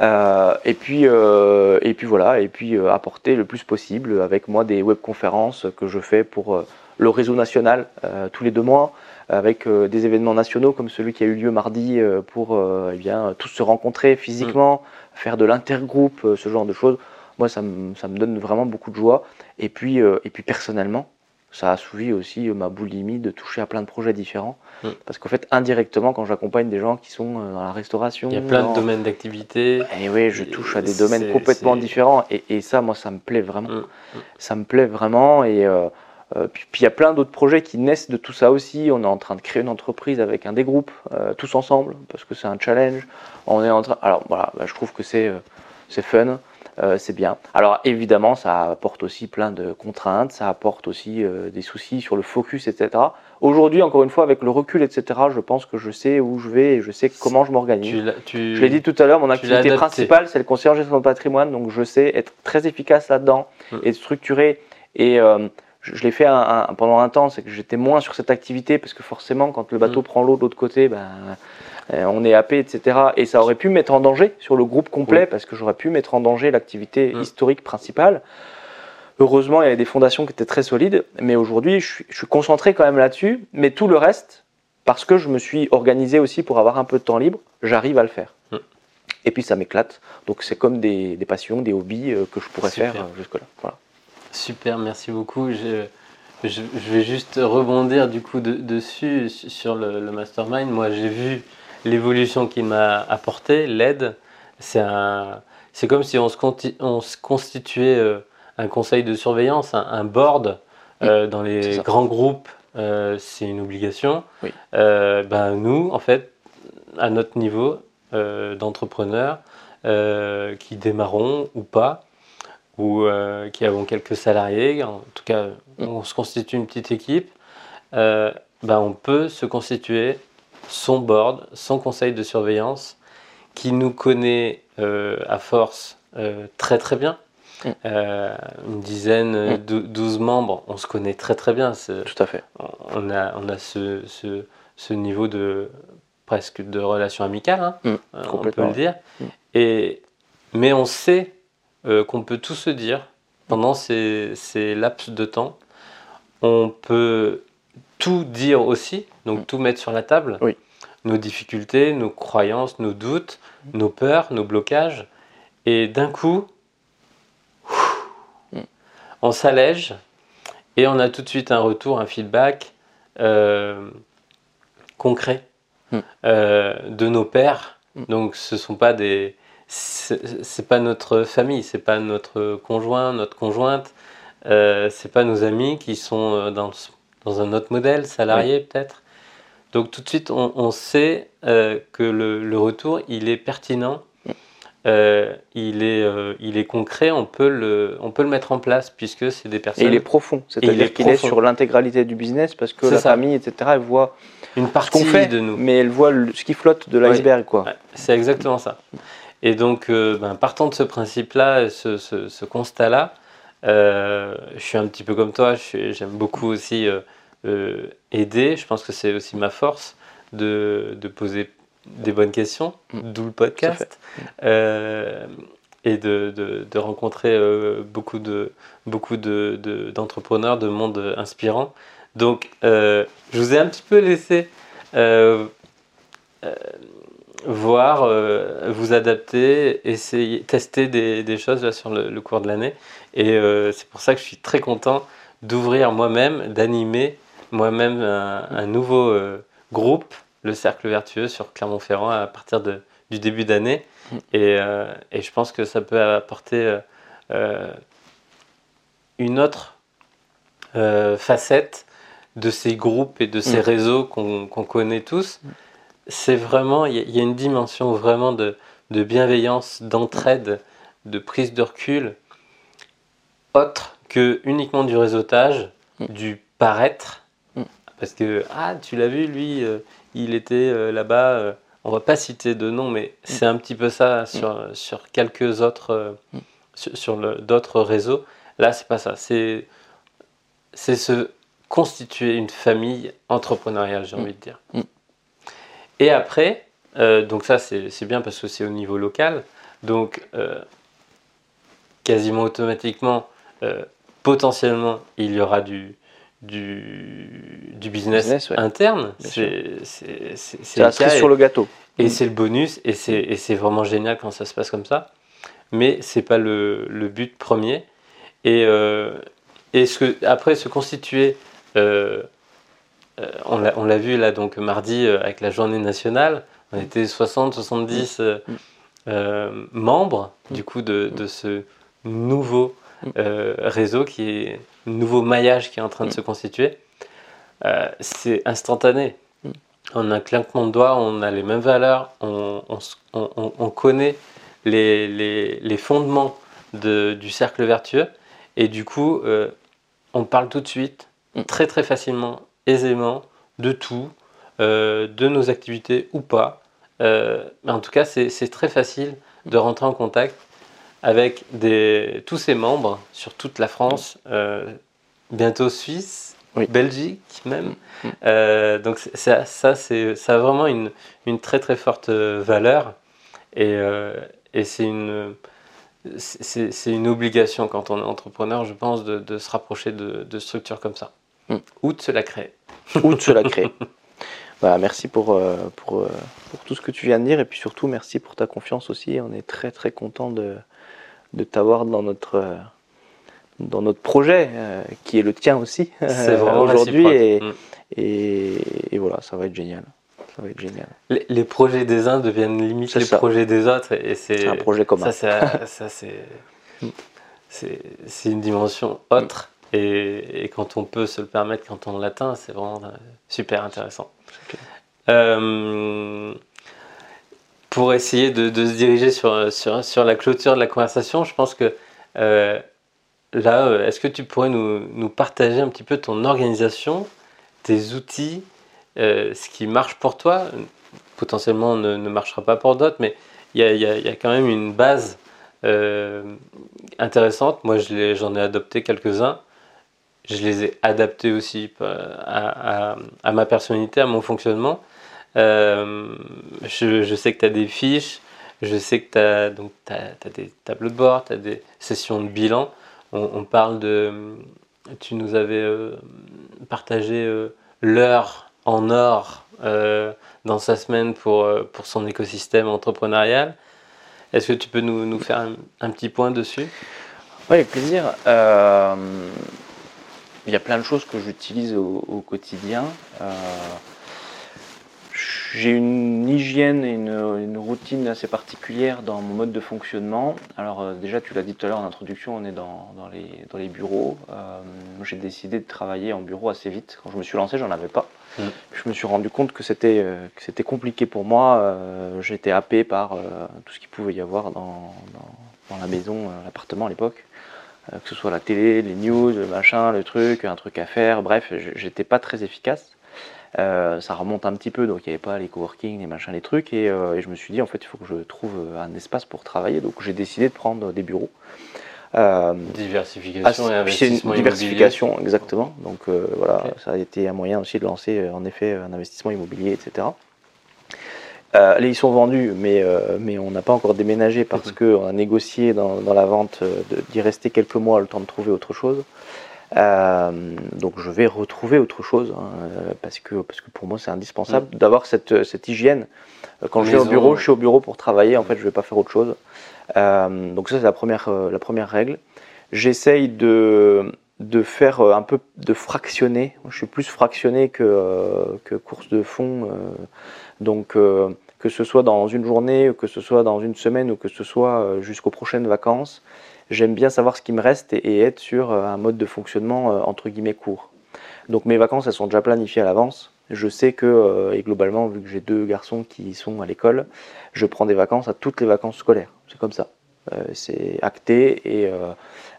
et puis euh, et puis voilà et puis euh, apporter le plus possible avec moi des webconférences que je fais pour euh, le réseau national euh, tous les deux mois avec euh, des événements nationaux comme celui qui a eu lieu mardi euh, pour euh, eh bien tous se rencontrer physiquement faire de l'intergroupe euh, ce genre de choses. Moi ça me, ça me donne vraiment beaucoup de joie. Et puis euh, et puis personnellement ça a assouvi aussi euh, ma boulimie de toucher à plein de projets différents Mm. parce qu'en fait indirectement quand j'accompagne des gens qui sont euh, dans la restauration Il y a plein dans- de domaines d'activité. et oui, je touche à des domaines complètement différents et, et ça, moi, ça me plaît vraiment. Mm, Ça me plaît vraiment et euh, euh, puis il y a plein d'autres projets qui naissent de tout ça aussi. On est en train de créer une entreprise avec un des groupes, euh, tous ensemble, parce que c'est un challenge. On est en train. Alors voilà, bah, je trouve que c'est c'est fun. Euh, c'est bien. Alors évidemment, ça apporte aussi plein de contraintes, ça apporte aussi euh, des soucis sur le focus, etc. Aujourd'hui, encore une fois, avec le recul, etc., je pense que je sais où je vais et je sais comment je m'organise. Je l'ai dit tout à l'heure, mon activité principale, c'est le conseil en gestion de patrimoine, donc je sais être très efficace là-dedans Mm. et structuré. Et euh, je, l'ai fait un- un- pendant un temps, c'est que j'étais moins sur cette activité parce que forcément, quand le bateau Mm. prend l'eau de l'autre côté, ben, euh, on est happé, etc. Et ça aurait pu me mettre en danger sur le groupe complet Oui. parce que j'aurais pu mettre en danger l'activité Mm. historique principale. Heureusement, il y avait des fondations qui étaient très solides, mais aujourd'hui, je suis, je suis concentré quand même là-dessus. Mais tout le reste, parce que je me suis organisé aussi pour avoir un peu de temps libre, j'arrive à le faire. Mm. Et puis ça m'éclate. Donc c'est comme des, des passions, des hobbies euh, que je pourrais faire euh, jusque-là. Voilà. Super, merci beaucoup. Je, je, je vais juste rebondir du coup de- dessus su- sur le, le mastermind. Moi, j'ai vu l'évolution qu'il m'a apporté, l'aide. C'est un, c'est comme si on se, conti- on se constituait euh, un conseil de surveillance, un, un board euh, dans les grands groupes. euh, c'est une obligation. Oui. Ben nous, en fait, à notre niveau d'entrepreneurs qui démarrons ou pas, ou euh, qui avons quelques salariés, en tout cas on se constitue une petite équipe, euh, ben, on peut se constituer son board, son conseil de surveillance, qui nous connaît euh, à force très très bien. Mm. Une dizaine, Mm. dou- 12 membres, on se connaît très très bien. Tout à fait. On a, on a ce, ce, ce niveau de presque de relation amicale, hein, Mm, on peut le dire. Mm. Et, mais on sait euh, qu'on peut tout se dire pendant ces, ces laps de temps. On peut tout dire aussi, donc Mm. tout mettre sur la table. Oui. Nos difficultés, nos croyances, nos doutes, nos peurs, nos blocages. Et d'un coup, Mm. on s'allège et on a tout de suite un retour, un feedback euh, concret Mm. euh, de nos pères. Mm. Donc ce sont pas des, c'est pas notre famille, c'est pas notre conjoint, notre conjointe, euh, c'est pas nos amis qui sont euh, dans, dans un autre modèle, salarié peut-être. Donc tout de suite on, on sait euh, que le, le retour il est pertinent, euh, il est euh, il est concret, on peut le on peut le mettre en place puisque c'est des Et personnes il est profond, c'est-à-dire est qu'il est sur l'intégralité du business parce que la ça. famille, etc., elle voit une ce partie qu'on fait, de nous. mais elle voit le- ce qui flotte de l'iceberg, quoi. Ouais, c'est exactement ça. Et donc, euh, ben, partant de ce principe-là, ce, ce- ce constat-là, euh, je suis un petit peu comme toi, j'aime beaucoup aussi euh, aider. Je pense que c'est aussi ma force de, de poser des bonnes questions, Mm. d'où le podcast, et de, de- de rencontrer beaucoup de beaucoup de- de- d'entrepreneurs, de, monde inspirant. Donc, je vous ai un petit peu laissé voir, euh, vous adapter, essayer, tester des, des choses là, sur le, le cours de l'année. Et euh, c'est pour ça que je suis très content d'ouvrir moi-même, d'animer moi-même un, un nouveau euh, groupe, le Cercle Vertueux, sur Clermont-Ferrand à partir de, du début d'année. Mm. Et, et je pense que ça peut apporter une autre facette de ces groupes et de ces Mm. réseaux qu'on qu'on connaît tous. C'est vraiment, il y, a- une dimension vraiment de, de bienveillance, d'entraide, de prise de recul, autre que uniquement du réseautage, Mm. du paraître. Mm. Parce que, ah, tu l'as vu, lui, euh, il était euh, là-bas. euh, on va pas citer de nom, mais c'est un petit peu ça sur, sur quelques autres, euh, Mm. sur, d'autres réseaux. Là, c'est pas ça. C'est se constituer une famille entrepreneuriale, j'ai Mm. envie de dire. Et après, euh, donc ça c'est bien parce que c'est au niveau local, donc euh, quasiment automatiquement, euh, potentiellement, il y aura du, du, du business, Business, ouais. interne. C'est la cerise sur le gâteau. et c'est le bonus, et c'est, vraiment génial quand ça se passe comme ça. Mais c'est pas le, le but premier. Et, et ce que, après, se constituer, on, l'a, on l'a vu là, donc mardi, euh, avec la journée nationale, on était 60, 70 euh, euh, membres, du coup, de, de ce nouveau euh, réseau, qui est, nouveau maillage qui est en train de se constituer. Euh, c'est instantané. En un claquement de doigts, on a les mêmes valeurs, on, on s- on- on- on connaît les, les- les fondements de- du cercle vertueux, et du coup, euh, on parle tout de suite, très très facilement, aisément, de tout, euh, de nos activités ou pas. Euh, mais en tout cas, c'est très facile de rentrer en contact avec des, tous ces membres sur toute la France, euh, bientôt Suisse, Oui. Belgique même. Donc ça, ça, a vraiment une, une très très forte valeur et, et c'est une, c'est, c'est une obligation quand on est entrepreneur, je pense, de, de se rapprocher de, de structures comme ça Mm. ou de se la créer. Ou de se la créer. Voilà, merci pour, euh, pour, euh, pour tout ce que tu viens de dire et puis surtout merci pour ta confiance aussi. On est très très content de, de t'avoir dans notre, euh, dans notre projet qui est le tien aussi aujourd'hui et, réciproque. Mm. et, et voilà, ça va être génial. Ça va être génial. Les, les projets des uns deviennent limite les ça. projets des autres et c'est un projet commun. ça c'est ça c'est c'est une dimension autre et, et quand on peut se le permettre quand on l'atteint c'est vraiment euh, super intéressant. Euh, pour essayer de, de se diriger sur, sur, sur la clôture de la conversation je pense que euh, là est-ce que tu pourrais nous, nous partager un petit peu ton organisation tes outils euh, ce qui marche pour toi, potentiellement ne, ne marchera pas pour d'autres, mais il y a, y a- il y a quand même une base intéressante. Moi, j'en ai adopté quelques-uns. Je les ai adaptés aussi euh, à, ma personnalité, à mon fonctionnement. Euh, je, sais que tu as des fiches, je sais que tu as, des tableaux de bord, tu as des sessions de bilan. On, parle de. Tu nous avais euh, partagé l'heure en or dans sa semaine pour, pour son écosystème entrepreneurial. Est-ce que tu peux nous, nous faire un, un petit point dessus? Oui, avec plaisir. Il y a plein de choses que j'utilise au, au quotidien. Euh, j'ai une hygiène et une, une routine assez particulière dans mon mode de fonctionnement. Alors euh, déjà, tu l'as dit tout à l'heure en introduction, on est dans, dans les, dans les bureaux. Euh, j'ai décidé de travailler en bureau assez vite. Quand je me suis lancé, j'en avais pas. Mm. Je me suis rendu compte que c'était compliqué pour moi. J'étais happé par tout ce qu'il pouvait y avoir dans, la maison, l'appartement à l'époque. Euh, que ce soit la télé, les news, le machin, le truc, un truc à faire. Bref, j'étais pas très efficace. Euh, ça remonte un petit peu, donc il n'y avait pas les coworking, les machins, les trucs. Et, euh, et je me suis dit, en fait, il faut que je trouve un espace pour travailler. Donc j'ai décidé de prendre des bureaux. Euh, Diversification et ah, une investissement diversification, exactement. Donc voilà, ça a été un moyen aussi de lancer en effet un investissement immobilier, etc. Euh, ils sont vendus, mais, euh, mais on n'a pas encore déménagé parce Mhm. qu'on a négocié dans, dans la vente euh, d'y rester quelques mois le temps de trouver autre chose. Euh, donc je vais retrouver autre chose hein, parce, que, parce que pour moi c'est indispensable d'avoir cette, cette hygiène. Quand je vais au bureau, ouais. je suis au bureau pour travailler, en fait je ne vais pas faire autre chose. Donc ça c'est la première, la première règle. J'essaye de, de faire un peu de fractionner. Je suis plus fractionné que, que course de fond. Donc euh, que ce soit dans une journée, que ce soit dans une semaine ou que ce soit euh, jusqu'aux prochaines vacances, j'aime bien savoir ce qui me reste et, et être sur euh, un mode de fonctionnement euh, entre guillemets court. Donc mes vacances, elles sont déjà planifiées à l'avance. Je sais que, euh, et globalement, vu que j'ai deux garçons qui sont à l'école, je prends des vacances à toutes les vacances scolaires. C'est comme ça. Euh, c'est acté et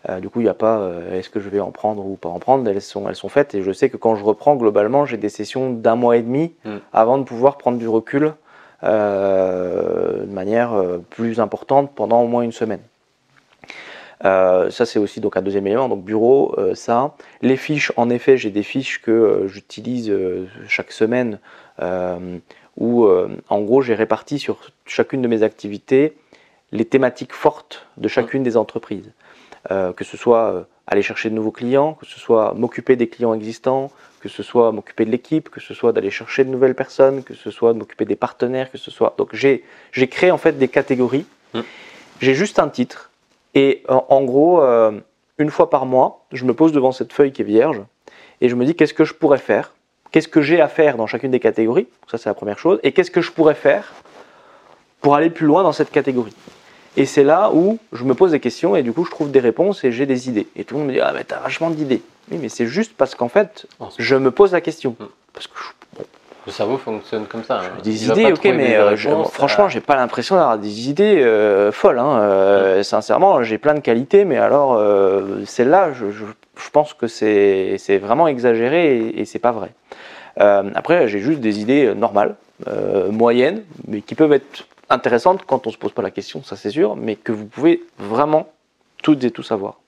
euh, du coup, il n'y a pas euh, est-ce que je vais en prendre ou pas en prendre? Elles sont, elles sont faites et je sais que quand je reprends, globalement, j'ai des sessions d'un mois et demi Mm. avant de pouvoir prendre du recul euh, de manière plus importante pendant au moins une semaine. Ça c'est aussi donc un deuxième élément, donc bureau, ça. Les fiches, en effet, j'ai des fiches que j'utilise chaque semaine où en gros j'ai réparti sur chacune de mes activités les thématiques fortes de chacune des entreprises. Euh, que ce soit euh, aller chercher de nouveaux clients, que ce soit m'occuper des clients existants, que ce soit m'occuper de l'équipe, que ce soit d'aller chercher de nouvelles personnes, que ce soit de m'occuper des partenaires, que ce soit. Donc j'ai créé en fait des catégories. Mm. J'ai juste un titre et en, en gros, euh, une fois par mois, je me pose devant cette feuille qui est vierge et je me dis qu'est-ce que je pourrais faire, qu'est-ce que j'ai à faire dans chacune des catégories, ça c'est la première chose, et qu'est-ce que je pourrais faire pour aller plus loin dans cette catégorie? Et c'est là où je me pose des questions et du coup je trouve des réponses et j'ai des idées. Et tout le monde me dit ah mais t'as vachement d'idées. Oui mais c'est juste parce qu'en fait je me pose la question. Mm. Parce que je- bon, Le cerveau fonctionne comme ça. hein. des Il idées, ok, mais euh, je- réponses franchement, à- j'ai pas l'impression d'avoir des idées euh, folles. hein. Euh, Sincèrement, j'ai plein de qualités, mais alors euh, celle-là, je, je- je pense que c'est vraiment exagéré et, et c'est pas vrai. Après, j'ai juste des idées normales, moyennes, mais qui peuvent être intéressantes quand on se pose pas la question, ça c'est sûr, mais que vous pouvez vraiment toutes et tout savoir.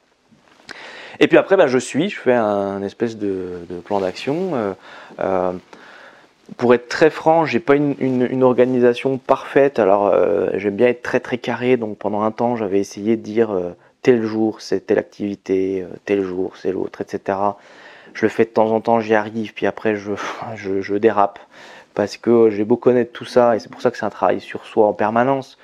Et puis après, ben, je suis, je fais un espèce de, plan d'action. euh, euh, pour être très franc, j'ai pas une, organisation parfaite. Alors, euh, j'aime bien être très très carré. Donc, pendant un temps, j'avais essayé de dire tel jour c'est telle activité, tel jour c'est l'autre, etc. Je le fais de temps en temps, j'y arrive. Puis après, je, je dérape parce que j'ai beau connaître tout ça et c'est pour ça que c'est un travail sur soi en permanence.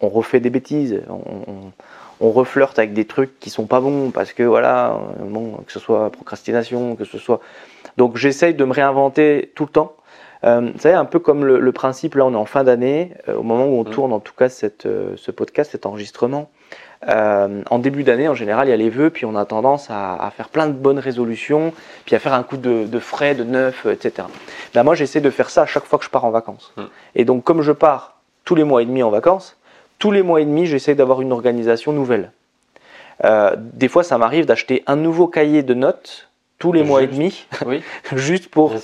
On refait des bêtises. On, on- on reflirte avec des trucs qui sont pas bons parce que voilà, euh, bon, que ce soit procrastination, que ce soit. Donc j'essaye de me réinventer tout le temps. Euh, vous savez, un peu comme le, le principe, là on est en fin d'année, euh, au moment où on Mm. tourne en tout cas cette, euh, ce podcast, cet enregistrement, euh, en début d'année en général il y a les vœux, puis on a tendance à, à faire plein de bonnes résolutions, puis à faire un coup de, de frais, de neuf, etc. Ben, moi j'essaie de faire ça à chaque fois que je pars en vacances. Mm. Et donc comme je pars tous les mois et demi en vacances, tous les mois et demi j'essaie d'avoir une organisation nouvelle. Euh, des fois ça m'arrive d'acheter un nouveau cahier de notes tous les mois et demi, Oui, juste pour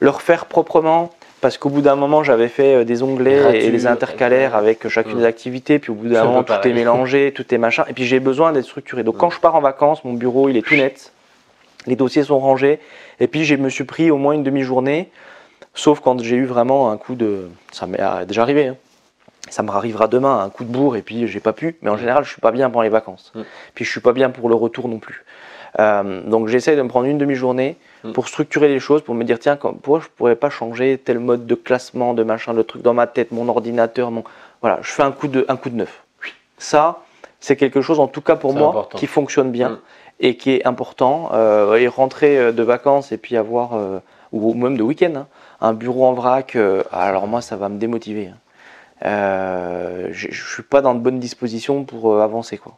le refaire proprement, parce qu'au bout d'un moment, j'avais fait euh, des onglets Gratuit, et les intercalaires avec chacune Ouais. des activités, puis au bout d'un moment, tout est mélangé, tout est machin, et puis j'ai besoin d'être structuré. Donc quand Ouais. je pars en vacances, mon bureau, il est tout net, les dossiers sont rangés, et puis je me suis pris au moins une demi-journée, sauf quand j'ai eu vraiment un coup de... Ça m'est euh, déjà arrivé, hein. ça me arrivera demain, un coup de bourre, et puis j'ai pas pu, mais en général, je suis pas bien pendant les vacances. Mm. Puis je suis pas bien pour le retour non plus. Euh, donc j'essaye de me prendre une demi-journée Mm. Pour structurer les choses, pour me dire tiens, pourquoi je pourrais pas changer tel mode de classement, de machin, de truc dans ma tête, mon ordinateur, mon voilà, je fais un coup de un coup de neuf. Ça, c'est quelque chose en tout cas pour moi important. qui fonctionne bien Mm. et qui est important. Euh, et rentrer euh, de vacances et puis avoir euh, ou même de week-end hein, un bureau en vrac, euh, alors moi ça va me démotiver. hein. Je je suis pas dans de bonnes dispositions pour avancer quoi.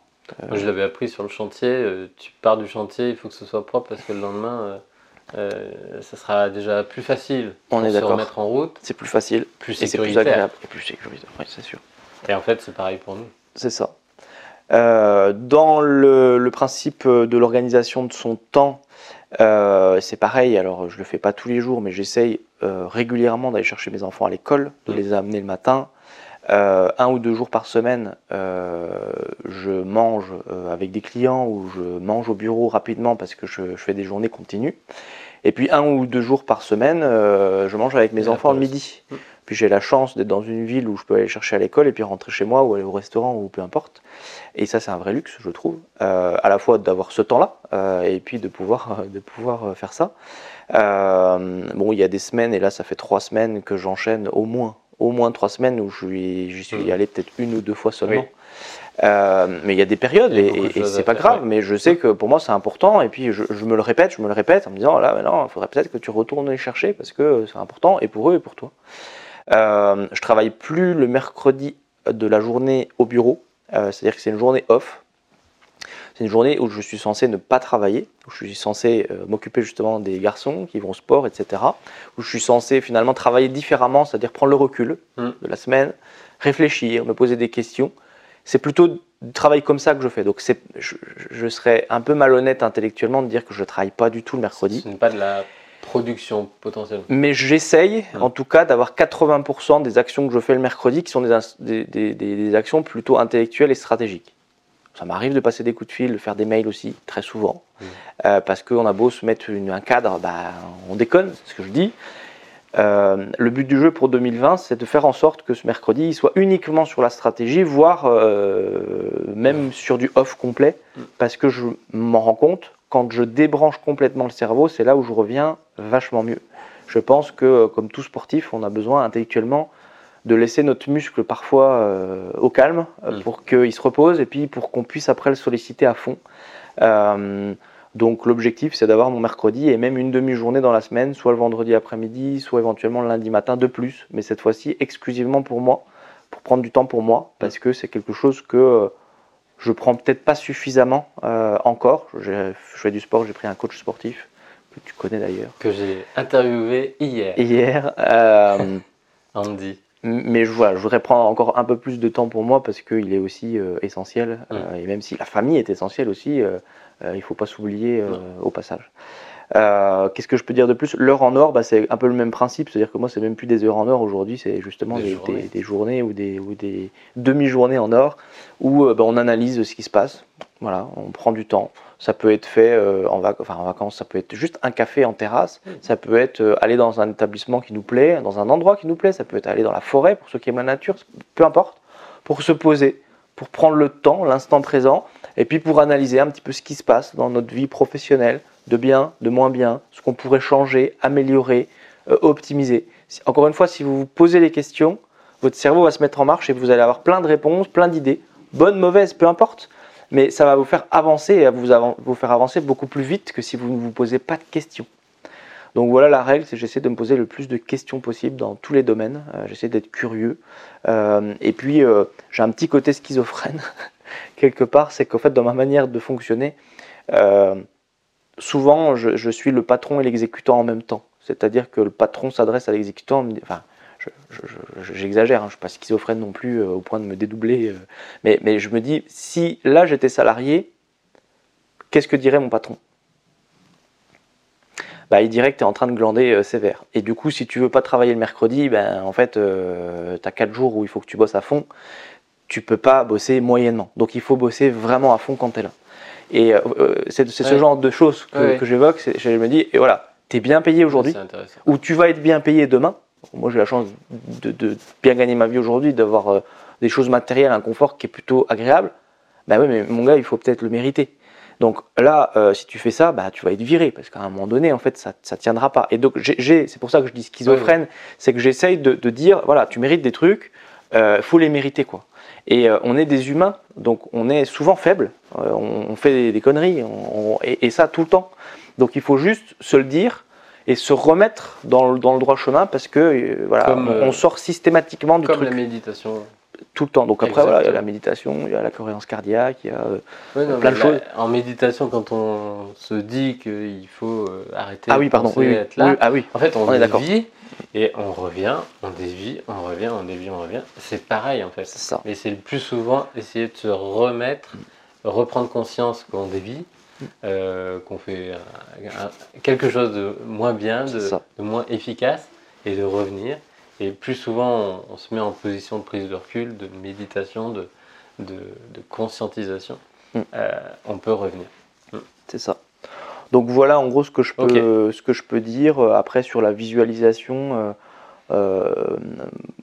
Moi, je l'avais appris sur le chantier. tu pars du chantier, il faut que ce soit propre parce que le lendemain, euh, ça sera déjà plus facile On est se remettre en route, C'est plus facile plus et c'est plus sécuritaire. agréable et plus sécuritaire. Oui, c'est sûr. Et en fait, c'est pareil pour nous. C'est ça. Euh, dans le, le principe de l'organisation de son temps, euh, c'est pareil. Alors, je le fais pas tous les jours, mais j'essaye régulièrement d'aller chercher mes enfants à l'école, de Mm. les amener le matin. Euh, un ou deux jours par semaine, euh, je mange euh, avec des clients ou je mange au bureau rapidement parce que je, je fais des journées continues. Et puis un ou deux jours par semaine, je mange avec mes Et enfants le midi. Mm. Puis j'ai la chance d'être dans une ville où je peux aller chercher à l'école et puis rentrer chez moi ou aller au restaurant ou peu importe. Et ça, c'est un vrai luxe, je trouve. À la fois d'avoir ce temps-là et puis de pouvoir, de pouvoir faire ça. Bon, il y a des semaines, et là, ça fait trois semaines que j'enchaîne au moins, au moins trois semaines où je suis, j'y suis Mm. allé peut-être une ou deux fois seulement. Oui. Euh, mais il y a des périodes a et, et- c'est pas grave, mais je sais que pour moi c'est important et puis je, je me le répète, je me le répète en me disant là maintenant il faudrait peut-être que tu retournes les chercher parce que c'est important et pour eux et pour toi. Euh, je travaille plus le mercredi de la journée au bureau, euh, c'est-à-dire que c'est une journée off. C'est une journée où je suis censé ne pas travailler, où je suis censé euh, m'occuper justement des garçons qui vont au sport, etc. Où je suis censé finalement travailler différemment, c'est-à-dire prendre le recul Mm. de la semaine, réfléchir, me poser des questions. C'est plutôt du travail comme ça que je fais. Donc je, je serais un peu malhonnête intellectuellement de dire que je ne travaille pas du tout le mercredi. Ce n'est pas de la production potentielle. Mais j'essaye, Mm. en tout cas, d'avoir 80% des actions que je fais le mercredi qui sont des, ins- des, des- des- des actions plutôt intellectuelles et stratégiques. Ça m'arrive de passer des coups de fil, de faire des mails aussi, très souvent. Mm. Euh, parce qu'on a beau se mettre une- un cadre, bah, on déconne, c'est ce que je dis. Euh, le but du jeu pour 2020, c'est de faire en sorte que ce mercredi, il soit uniquement sur la stratégie, voire euh, même sur du off complet, Mm. parce que je m'en rends compte, quand je débranche complètement le cerveau, c'est là où je reviens vachement mieux. Je pense que, comme tout sportif, on a besoin intellectuellement de laisser notre muscle parfois euh, au calme euh, Mm. pour qu'il se repose et puis pour qu'on puisse après le solliciter à fond. Euh, donc l'objectif c'est d'avoir mon mercredi et même une demi-journée dans la semaine, soit le vendredi après-midi, soit éventuellement le lundi matin de plus, mais cette fois-ci exclusivement pour moi, pour prendre du temps pour moi, parce que c'est quelque chose que je prends peut-être pas suffisamment encore. J'ai- Je fais du sport, j'ai pris un coach sportif que tu connais d'ailleurs Que j'ai interviewé hier, hier. Andy. Mais je, voilà, je voudrais prendre encore un peu plus de temps pour moi parce qu'il est aussi euh, essentiel. Euh, et même si la famille est essentielle aussi, euh, il ne faut pas s'oublier au passage. Euh, Qu'est-ce que je peux dire de plus? L'heure en or, bah, c'est un peu le même principe. C'est-à-dire que moi, c'est même plus des heures en or aujourd'hui, c'est justement Des des, journées. des- des journées ou des, ou des demi-journées en or où euh, bah, on analyse ce qui se passe. Voilà, on prend du temps. Ça peut être fait euh, en, vac- enfin, en vacances, ça peut être juste un café en terrasse, Mm. ça peut être euh, aller dans un établissement qui nous plaît, dans un endroit qui nous plaît, ça peut être aller dans la forêt pour ceux qui aiment la nature, peu importe, pour se poser, pour prendre le temps, l'instant présent, et puis pour analyser un petit peu ce qui se passe dans notre vie professionnelle, de bien, de moins bien, ce qu'on pourrait changer, améliorer, euh, optimiser. Encore une fois, si vous vous posez les questions, votre cerveau va se mettre en marche et vous allez avoir plein de réponses, plein d'idées, bonnes, mauvaises, peu importe, mais ça va vous faire avancer et vous, faire avancer beaucoup plus vite que si vous ne vous posez pas de questions. Donc voilà la règle, c'est j'essaie de me poser le plus de questions possible dans tous les domaines. Euh, j'essaie d'être curieux. Euh, et puis j'ai un petit côté schizophrène quelque part, c'est qu'en fait dans ma manière de fonctionner, souvent je, suis le patron et l'exécutant en même temps. C'est-à-dire que le patron s'adresse à l'exécutant, enfin je- je- j'exagère, hein, je ne suis pas schizophrène non plus euh, au point de me dédoubler, euh, mais, je me dis, si là j'étais salarié, qu'est-ce que dirait mon patron? Bah, il dirait que tu es en train de glander euh, sévère. Et du coup, si tu veux pas travailler le mercredi, ben, en fait, tu as 4 jours où il faut que tu bosses à fond. Tu peux pas bosser moyennement. Donc il faut bosser vraiment à fond quand tu es là. Et euh, euh, c'est ce Ouais. genre de choses que, Ouais. que j'évoque. Je me dis, et voilà, tu es bien payé aujourd'hui, ou tu vas être bien payé demain. Moi, j'ai la chance de, de bien gagner ma vie aujourd'hui, d'avoir euh, des choses matérielles, un confort qui est plutôt agréable. Ben oui, mais mon gars, il faut peut-être le mériter. Donc là, euh, si tu fais ça, bah, tu vas être viré, parce qu'à un moment donné, en fait, ça ne tiendra pas. Et donc, c'est pour ça que je dis schizophrène, c'est que j'essaye de, de dire, voilà, tu mérites des trucs, il faut les mériter, quoi. Et euh, on est des humains, donc on est souvent faible, euh, on, fait des, conneries, on- on- et, et ça tout le temps. Donc il faut juste se le dire et se remettre dans le, dans le droit chemin, parce que euh, voilà, Comme, on, on sort systématiquement du Comme truc la méditation. Tout le temps. Donc après, voilà, il y a la méditation, il y a la cohérence cardiaque, il y a... euh, Ouais, non, plein de choses. En méditation, quand on se dit qu'il faut euh, arrêter Ah oui, pardon, oui, oui, être là, oui, ah oui, en fait, on, On est d'accord. dévie et on revient, on dévie, on revient, on dévie, on revient. C'est pareil en fait. c'est ça. Mais c'est le plus souvent essayer de se remettre, reprendre conscience qu'on dévie, euh, qu'on fait un- un- quelque chose de moins bien, de moins efficace, et de revenir. Et plus souvent, on, on se met en position de prise de recul, de méditation, de, de, de conscientisation. Mm. Euh, on peut revenir. C'est ça. Donc voilà en gros ce que je peux, ce que je peux dire. Euh, Après sur la visualisation, euh, euh,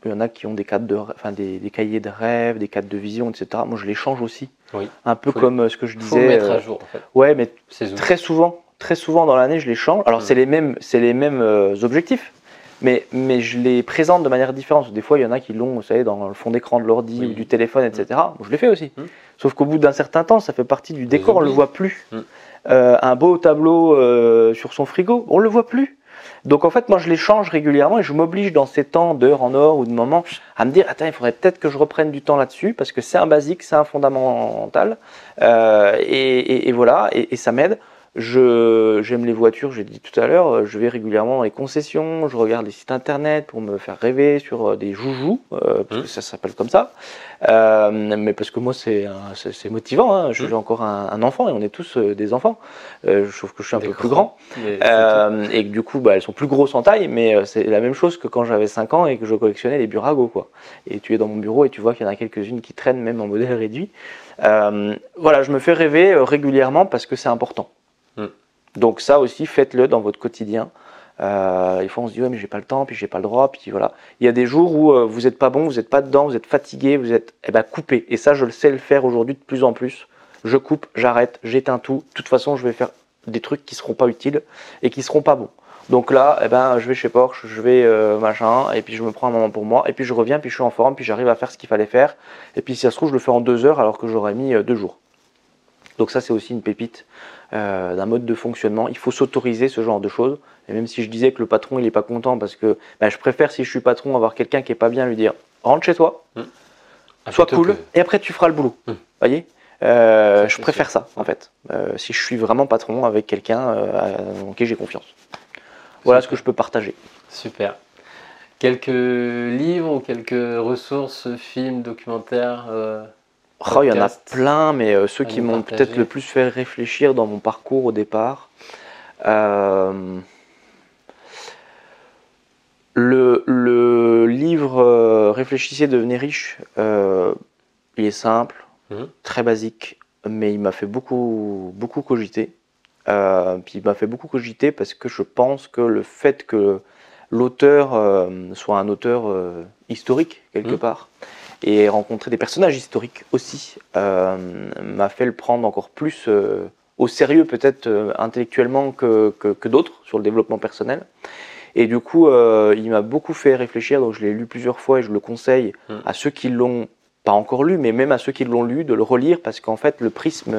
il y en a qui ont des, cadres de, enfin, des, des cahiers de rêve, des cadres de vision, etc. Moi je les change aussi. Oui. Un peu Faut- comme ce que je Il faut disais. mettre à jour en fait. ouais, mais très souvent, très souvent dans l'année je les change. Alors Mm. c'est les mêmes, c'est les mêmes objectifs. Mais, mais je les présente de manière différente. Des fois, il y en a qui l'ont, vous savez, dans le fond d'écran de l'ordi Oui. ou du téléphone, etc. Moi, je l'ai fait aussi. Mm. Sauf qu'au bout d'un certain temps, ça fait partie du décor, on le oublis. voit plus. Mm. Euh, un beau tableau euh, sur son frigo, on le voit plus. Donc en fait, moi, je les change régulièrement et je m'oblige dans ces temps d'heures en or ou de moments à me dire, attends, il faudrait peut-être que je reprenne du temps là-dessus parce que c'est un basique, c'est un fondamental. Euh, et, et- et voilà, et, et ça m'aide. Je j'aime les voitures, j'ai dit tout à l'heure, euh, je vais régulièrement dans les concessions, je regarde les sites internet pour me faire rêver sur euh, des joujoux, euh, parce que Mmh. ça s'appelle comme ça. Euh, mais parce que moi c'est c'est motivant, hein. je Mmh. suis encore un, un enfant et on est tous euh, des enfants. Euh, je trouve que je suis un Des peu plus grand. Euh, et que du coup, bah, elles sont plus grosses en taille, mais c'est la même chose que quand j'avais 5 ans et que je collectionnais les Burago. Quoi. Et tu es dans mon bureau et tu vois qu'il y en a quelques-unes qui traînent même en modèle réduit. Euh, voilà, je me fais rêver régulièrement parce que c'est important. Donc ça aussi, faites-le dans votre quotidien. Euh, des fois, on se dit, ouais, mais j'ai pas le temps, puis j'ai pas le droit, puis voilà. Il y a des jours où euh, vous n'êtes pas bon, vous n'êtes pas dedans, vous êtes fatigué, vous êtes, eh ben, coupé. Et ça, je le sais le faire aujourd'hui de plus en plus. Je coupe, j'arrête, j'éteins tout. De toute façon, je vais faire des trucs qui seront pas utiles et qui seront pas bons. Donc là, eh ben, je vais chez Porsche, je vais euh, machin, et puis je me prends un moment pour moi, et puis je reviens, puis je suis en forme, puis j'arrive à faire ce qu'il fallait faire. Et puis si ça se trouve, je le fais en deux heures alors que j'aurais mis euh, deux jours. Donc ça, c'est aussi une pépite euh, d'un mode de fonctionnement. Il faut s'autoriser ce genre de choses. Et même si je disais que le patron, il est pas content parce que ben, je préfère, si je suis patron, avoir quelqu'un qui est pas bien, lui dire rentre chez toi, Ah, sois cool, que- et après tu feras le boulot. Hmm. voyez? Euh, Je préfère ça, en fait. Euh, si je suis vraiment patron avec quelqu'un en qui j'ai confiance. Voilà ce que je peux partager. Super. Quelques livres ou quelques ressources, films, documentaires Oh, il y en a plein, mais euh, ceux qui m'ont peut-être le plus fait réfléchir dans mon parcours au départ. euh, le, le livre euh, Réfléchissez, devenez riche, il est simple, Mhm. très basique, mais il m'a fait beaucoup, beaucoup cogiter. Puis il m'a fait beaucoup cogiter parce que je pense que le fait que l'auteur soit un auteur historique quelque Mhm. part et rencontrer des personnages historiques aussi euh, m'a fait le prendre encore plus euh, au sérieux peut-être euh, intellectuellement que, que, que d'autres sur le développement personnel. Et du coup, euh, il m'a beaucoup fait réfléchir, donc je l'ai lu plusieurs fois et je le conseille Mhm. à ceux qui l'ont pas encore lu, mais même à ceux qui l'ont lu, de le relire parce qu'en fait, le prisme,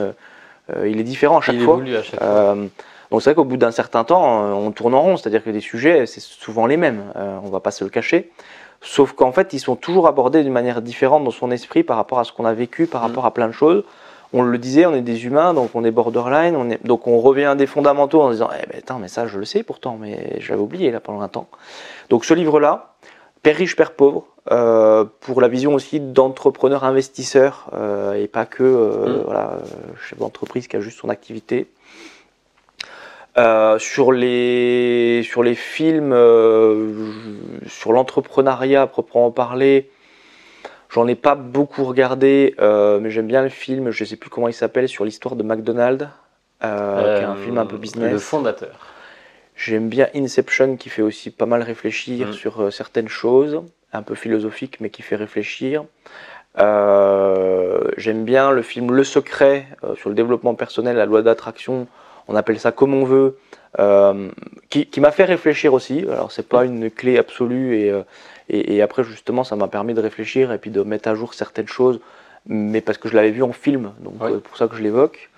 euh, il est différent à chaque il fois. évolue à chaque fois. Euh, donc c'est vrai qu'au bout d'un certain temps, on tourne en rond, c'est-à-dire que les sujets, c'est souvent les mêmes, on va pas se le cacher. Sauf qu'en fait, ils sont toujours abordés d'une manière différente dans son esprit par rapport à ce qu'on a vécu, par Mhm. rapport à plein de choses. On le disait, on est des humains, donc on est borderline, on est, donc on revient à des fondamentaux en disant, eh ben attends, mais ça je le sais pourtant, mais je l'avais oublié là pendant un temps. Donc ce livre-là, Père riche, Père pauvre, euh, pour la vision aussi d'entrepreneur investisseur euh, et pas que euh, Mm. voilà, chef d'entreprise qui a juste son activité. Euh, sur, les, sur les films, euh, sur l'entrepreneuriat à proprement parler, j'en ai pas beaucoup regardé, euh, mais j'aime bien le film, je sais plus comment il s'appelle, sur l'histoire de McDonald's, qui est un film un peu business. Le fondateur. J'aime bien Inception qui fait aussi pas mal réfléchir Mm. sur certaines choses, un peu philosophique mais qui fait réfléchir. J'aime bien le film Le Secret sur le développement personnel, la loi d'attraction, on appelle ça comme on veut, euh, qui, qui m'a fait réfléchir aussi. Alors c'est pas une clé absolue et, euh, et, et après justement ça m'a permis de réfléchir et puis de mettre à jour certaines choses, mais parce que je l'avais vu en film, donc Oui. c'est pour ça que je l'évoque.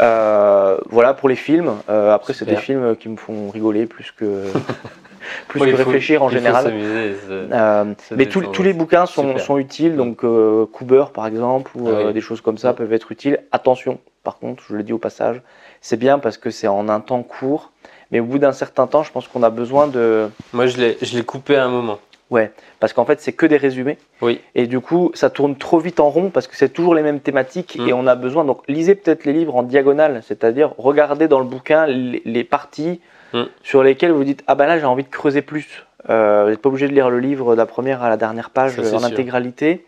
Euh, voilà pour les films. Euh, après, c'est des films qui me font rigoler plus que, plus Ouais, que faut- réfléchir en général. Euh, mais tous- les bouquins sont, sont utiles, donc euh, Cooper par exemple, ou Ah euh, des choses comme ça Mm. peuvent être utiles. Attention, par contre, je le dis au passage, c'est bien parce que c'est en un temps court, mais au bout d'un certain temps, je pense qu'on a besoin de. Moi, je l'ai je l'ai coupé à un moment. Ouais, parce qu'en fait, c'est que des résumés. Oui. Et du coup, ça tourne trop vite en rond parce que c'est toujours les mêmes thématiques Mm. et on a besoin. Donc, lisez peut-être les livres en diagonale, c'est-à-dire regardez dans le bouquin les, les parties Mm. sur lesquelles vous dites Ah ben là, j'ai envie de creuser plus. Euh, vous n'êtes pas obligé de lire le livre de la première à la dernière page Ça, en sûr. intégralité.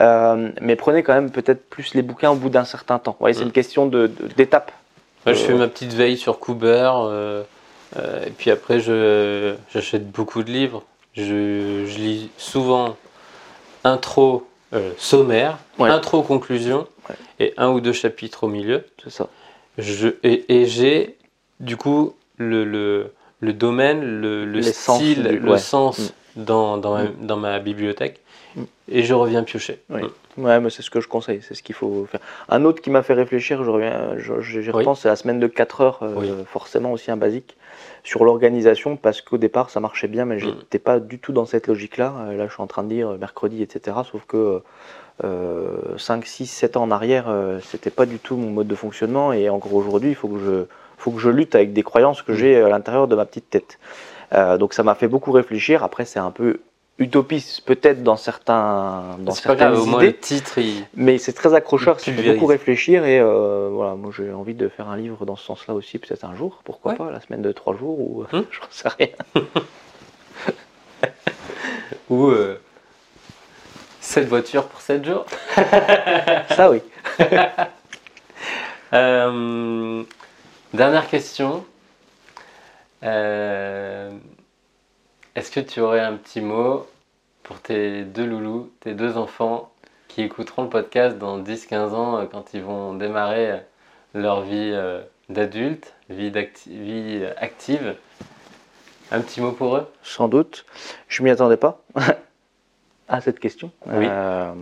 Euh, mais prenez quand même peut-être plus les bouquins au bout d'un certain temps. Vous voyez, c'est Mm. une question de- de- d'étape. Moi, je Euh, fais ma petite veille sur Cooper. euh, euh, et puis après, je- j'achète beaucoup de livres. Je, je lis souvent intro, euh, sommaire, Ouais. intro, conclusion, Ouais. et un ou deux chapitres au milieu. c'est ça. Je, et et j'ai, du coup, le, le, le domaine, le, style, du- le ouais. sens dans, dans, ma, Mm. dans ma bibliothèque. Et je reviens piocher. Oui. Mm. Ouais, mais c'est ce que je conseille, c'est ce qu'il faut faire. Un autre qui m'a fait réfléchir, je reviens, j'y Oui. repense, c'est la semaine de 4 heures, euh, Oui. forcément aussi un basique, sur l'organisation, parce qu'au départ ça marchait bien, mais Mm. j'étais pas du tout dans cette logique-là. Euh, Là, je suis en train de dire euh, mercredi, etc. Sauf que euh, 5, 6, 7 ans en arrière, euh, c'était pas du tout mon mode de fonctionnement, et encore aujourd'hui, il faut que je, faut que je lutte avec des croyances que Mm. j'ai à l'intérieur de ma petite tête. Euh, donc ça m'a fait beaucoup réfléchir. Après, c'est un peu utopiste peut-être dans certains dans C'est pas certaines grave, au moins idées le titre, il... mais c'est très accrocheur, pulvérise. beaucoup réfléchir et euh, voilà, moi j'ai envie de faire un livre dans ce sens-là aussi, peut-être un jour, pourquoi Ouais. pas, la semaine de trois jours ou Hmm. je ne sais rien. ou euh, cette voiture pour 7 jours. Ça oui. Euh, dernière question. Euh, Est-ce que tu aurais un petit mot pour tes deux loulous, tes deux enfants qui écouteront le podcast dans 10-15 ans euh, quand ils vont démarrer euh, leur vie euh, d'adulte, vie, active? Un petit mot pour eux? Sans doute. Je m'y attendais pas à cette question. Oui. Euh,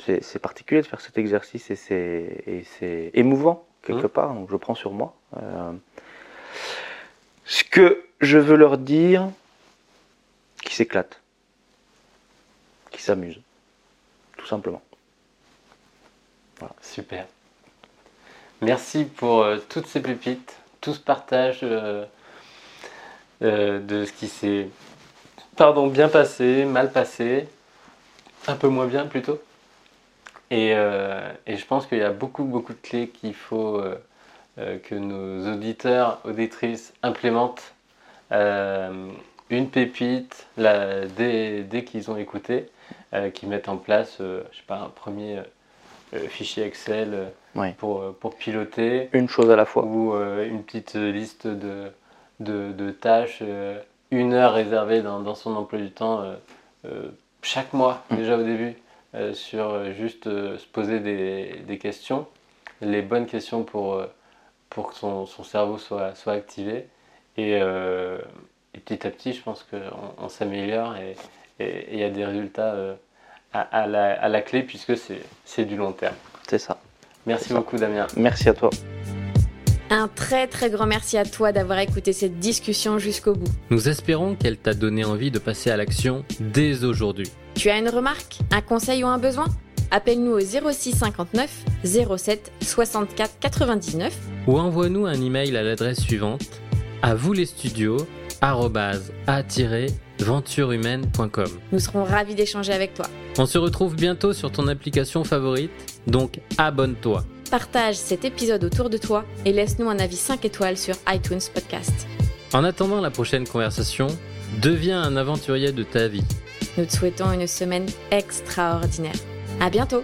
c'est particulier de faire cet exercice et c'est émouvant quelque Mhm. part, donc je prends sur moi. Euh, ce que je veux leur dire, qui s'éclatent, qui s'amusent, tout simplement. Super. Merci pour euh, toutes ces pépites, tout ce partage euh, euh, de ce qui s'est pardon, bien passé, mal passé, un peu moins bien plutôt. Et, et je pense qu'il y a beaucoup, beaucoup de clés qu'il faut que nos auditeurs, auditrices implémentent. Euh, une pépite là, dès, dès qu'ils ont écouté, euh, qu'ils mettent en place, euh, je sais pas, un premier euh, fichier Excel euh, pour, euh, pour piloter Une chose à la fois. ou euh, une petite liste de, de, de tâches, euh, une heure réservée dans, dans son emploi du temps euh, euh, chaque mois, Mm. déjà au début, euh, sur euh, juste euh, se poser des, des questions, les bonnes questions pour, euh, pour que son, son cerveau soit, soit activé. Et, euh, et petit à petit, je pense qu'on on, s'améliore et il y a des résultats euh, à, à la, à la clé puisque c'est c'est du long terme. C'est ça. Merci beaucoup Damien. Merci à toi. Un très très grand merci à toi d'avoir écouté cette discussion jusqu'au bout. Nous espérons qu'elle t'a donné envie de passer à l'action dès aujourd'hui. Tu as une remarque, un conseil ou un besoin? Appelle-nous au 06 59 07 64 99. Ou envoie-nous un email à l'adresse suivante à vous les studios a-venturehumaine.com. Nous serons ravis d'échanger avec toi. On se retrouve bientôt sur ton application favorite, donc abonne-toi. partage cet épisode autour de toi et laisse-nous un avis 5 étoiles sur iTunes Podcast. En attendant la prochaine conversation, deviens un aventurier de ta vie. Nous te souhaitons une semaine extraordinaire. À bientôt!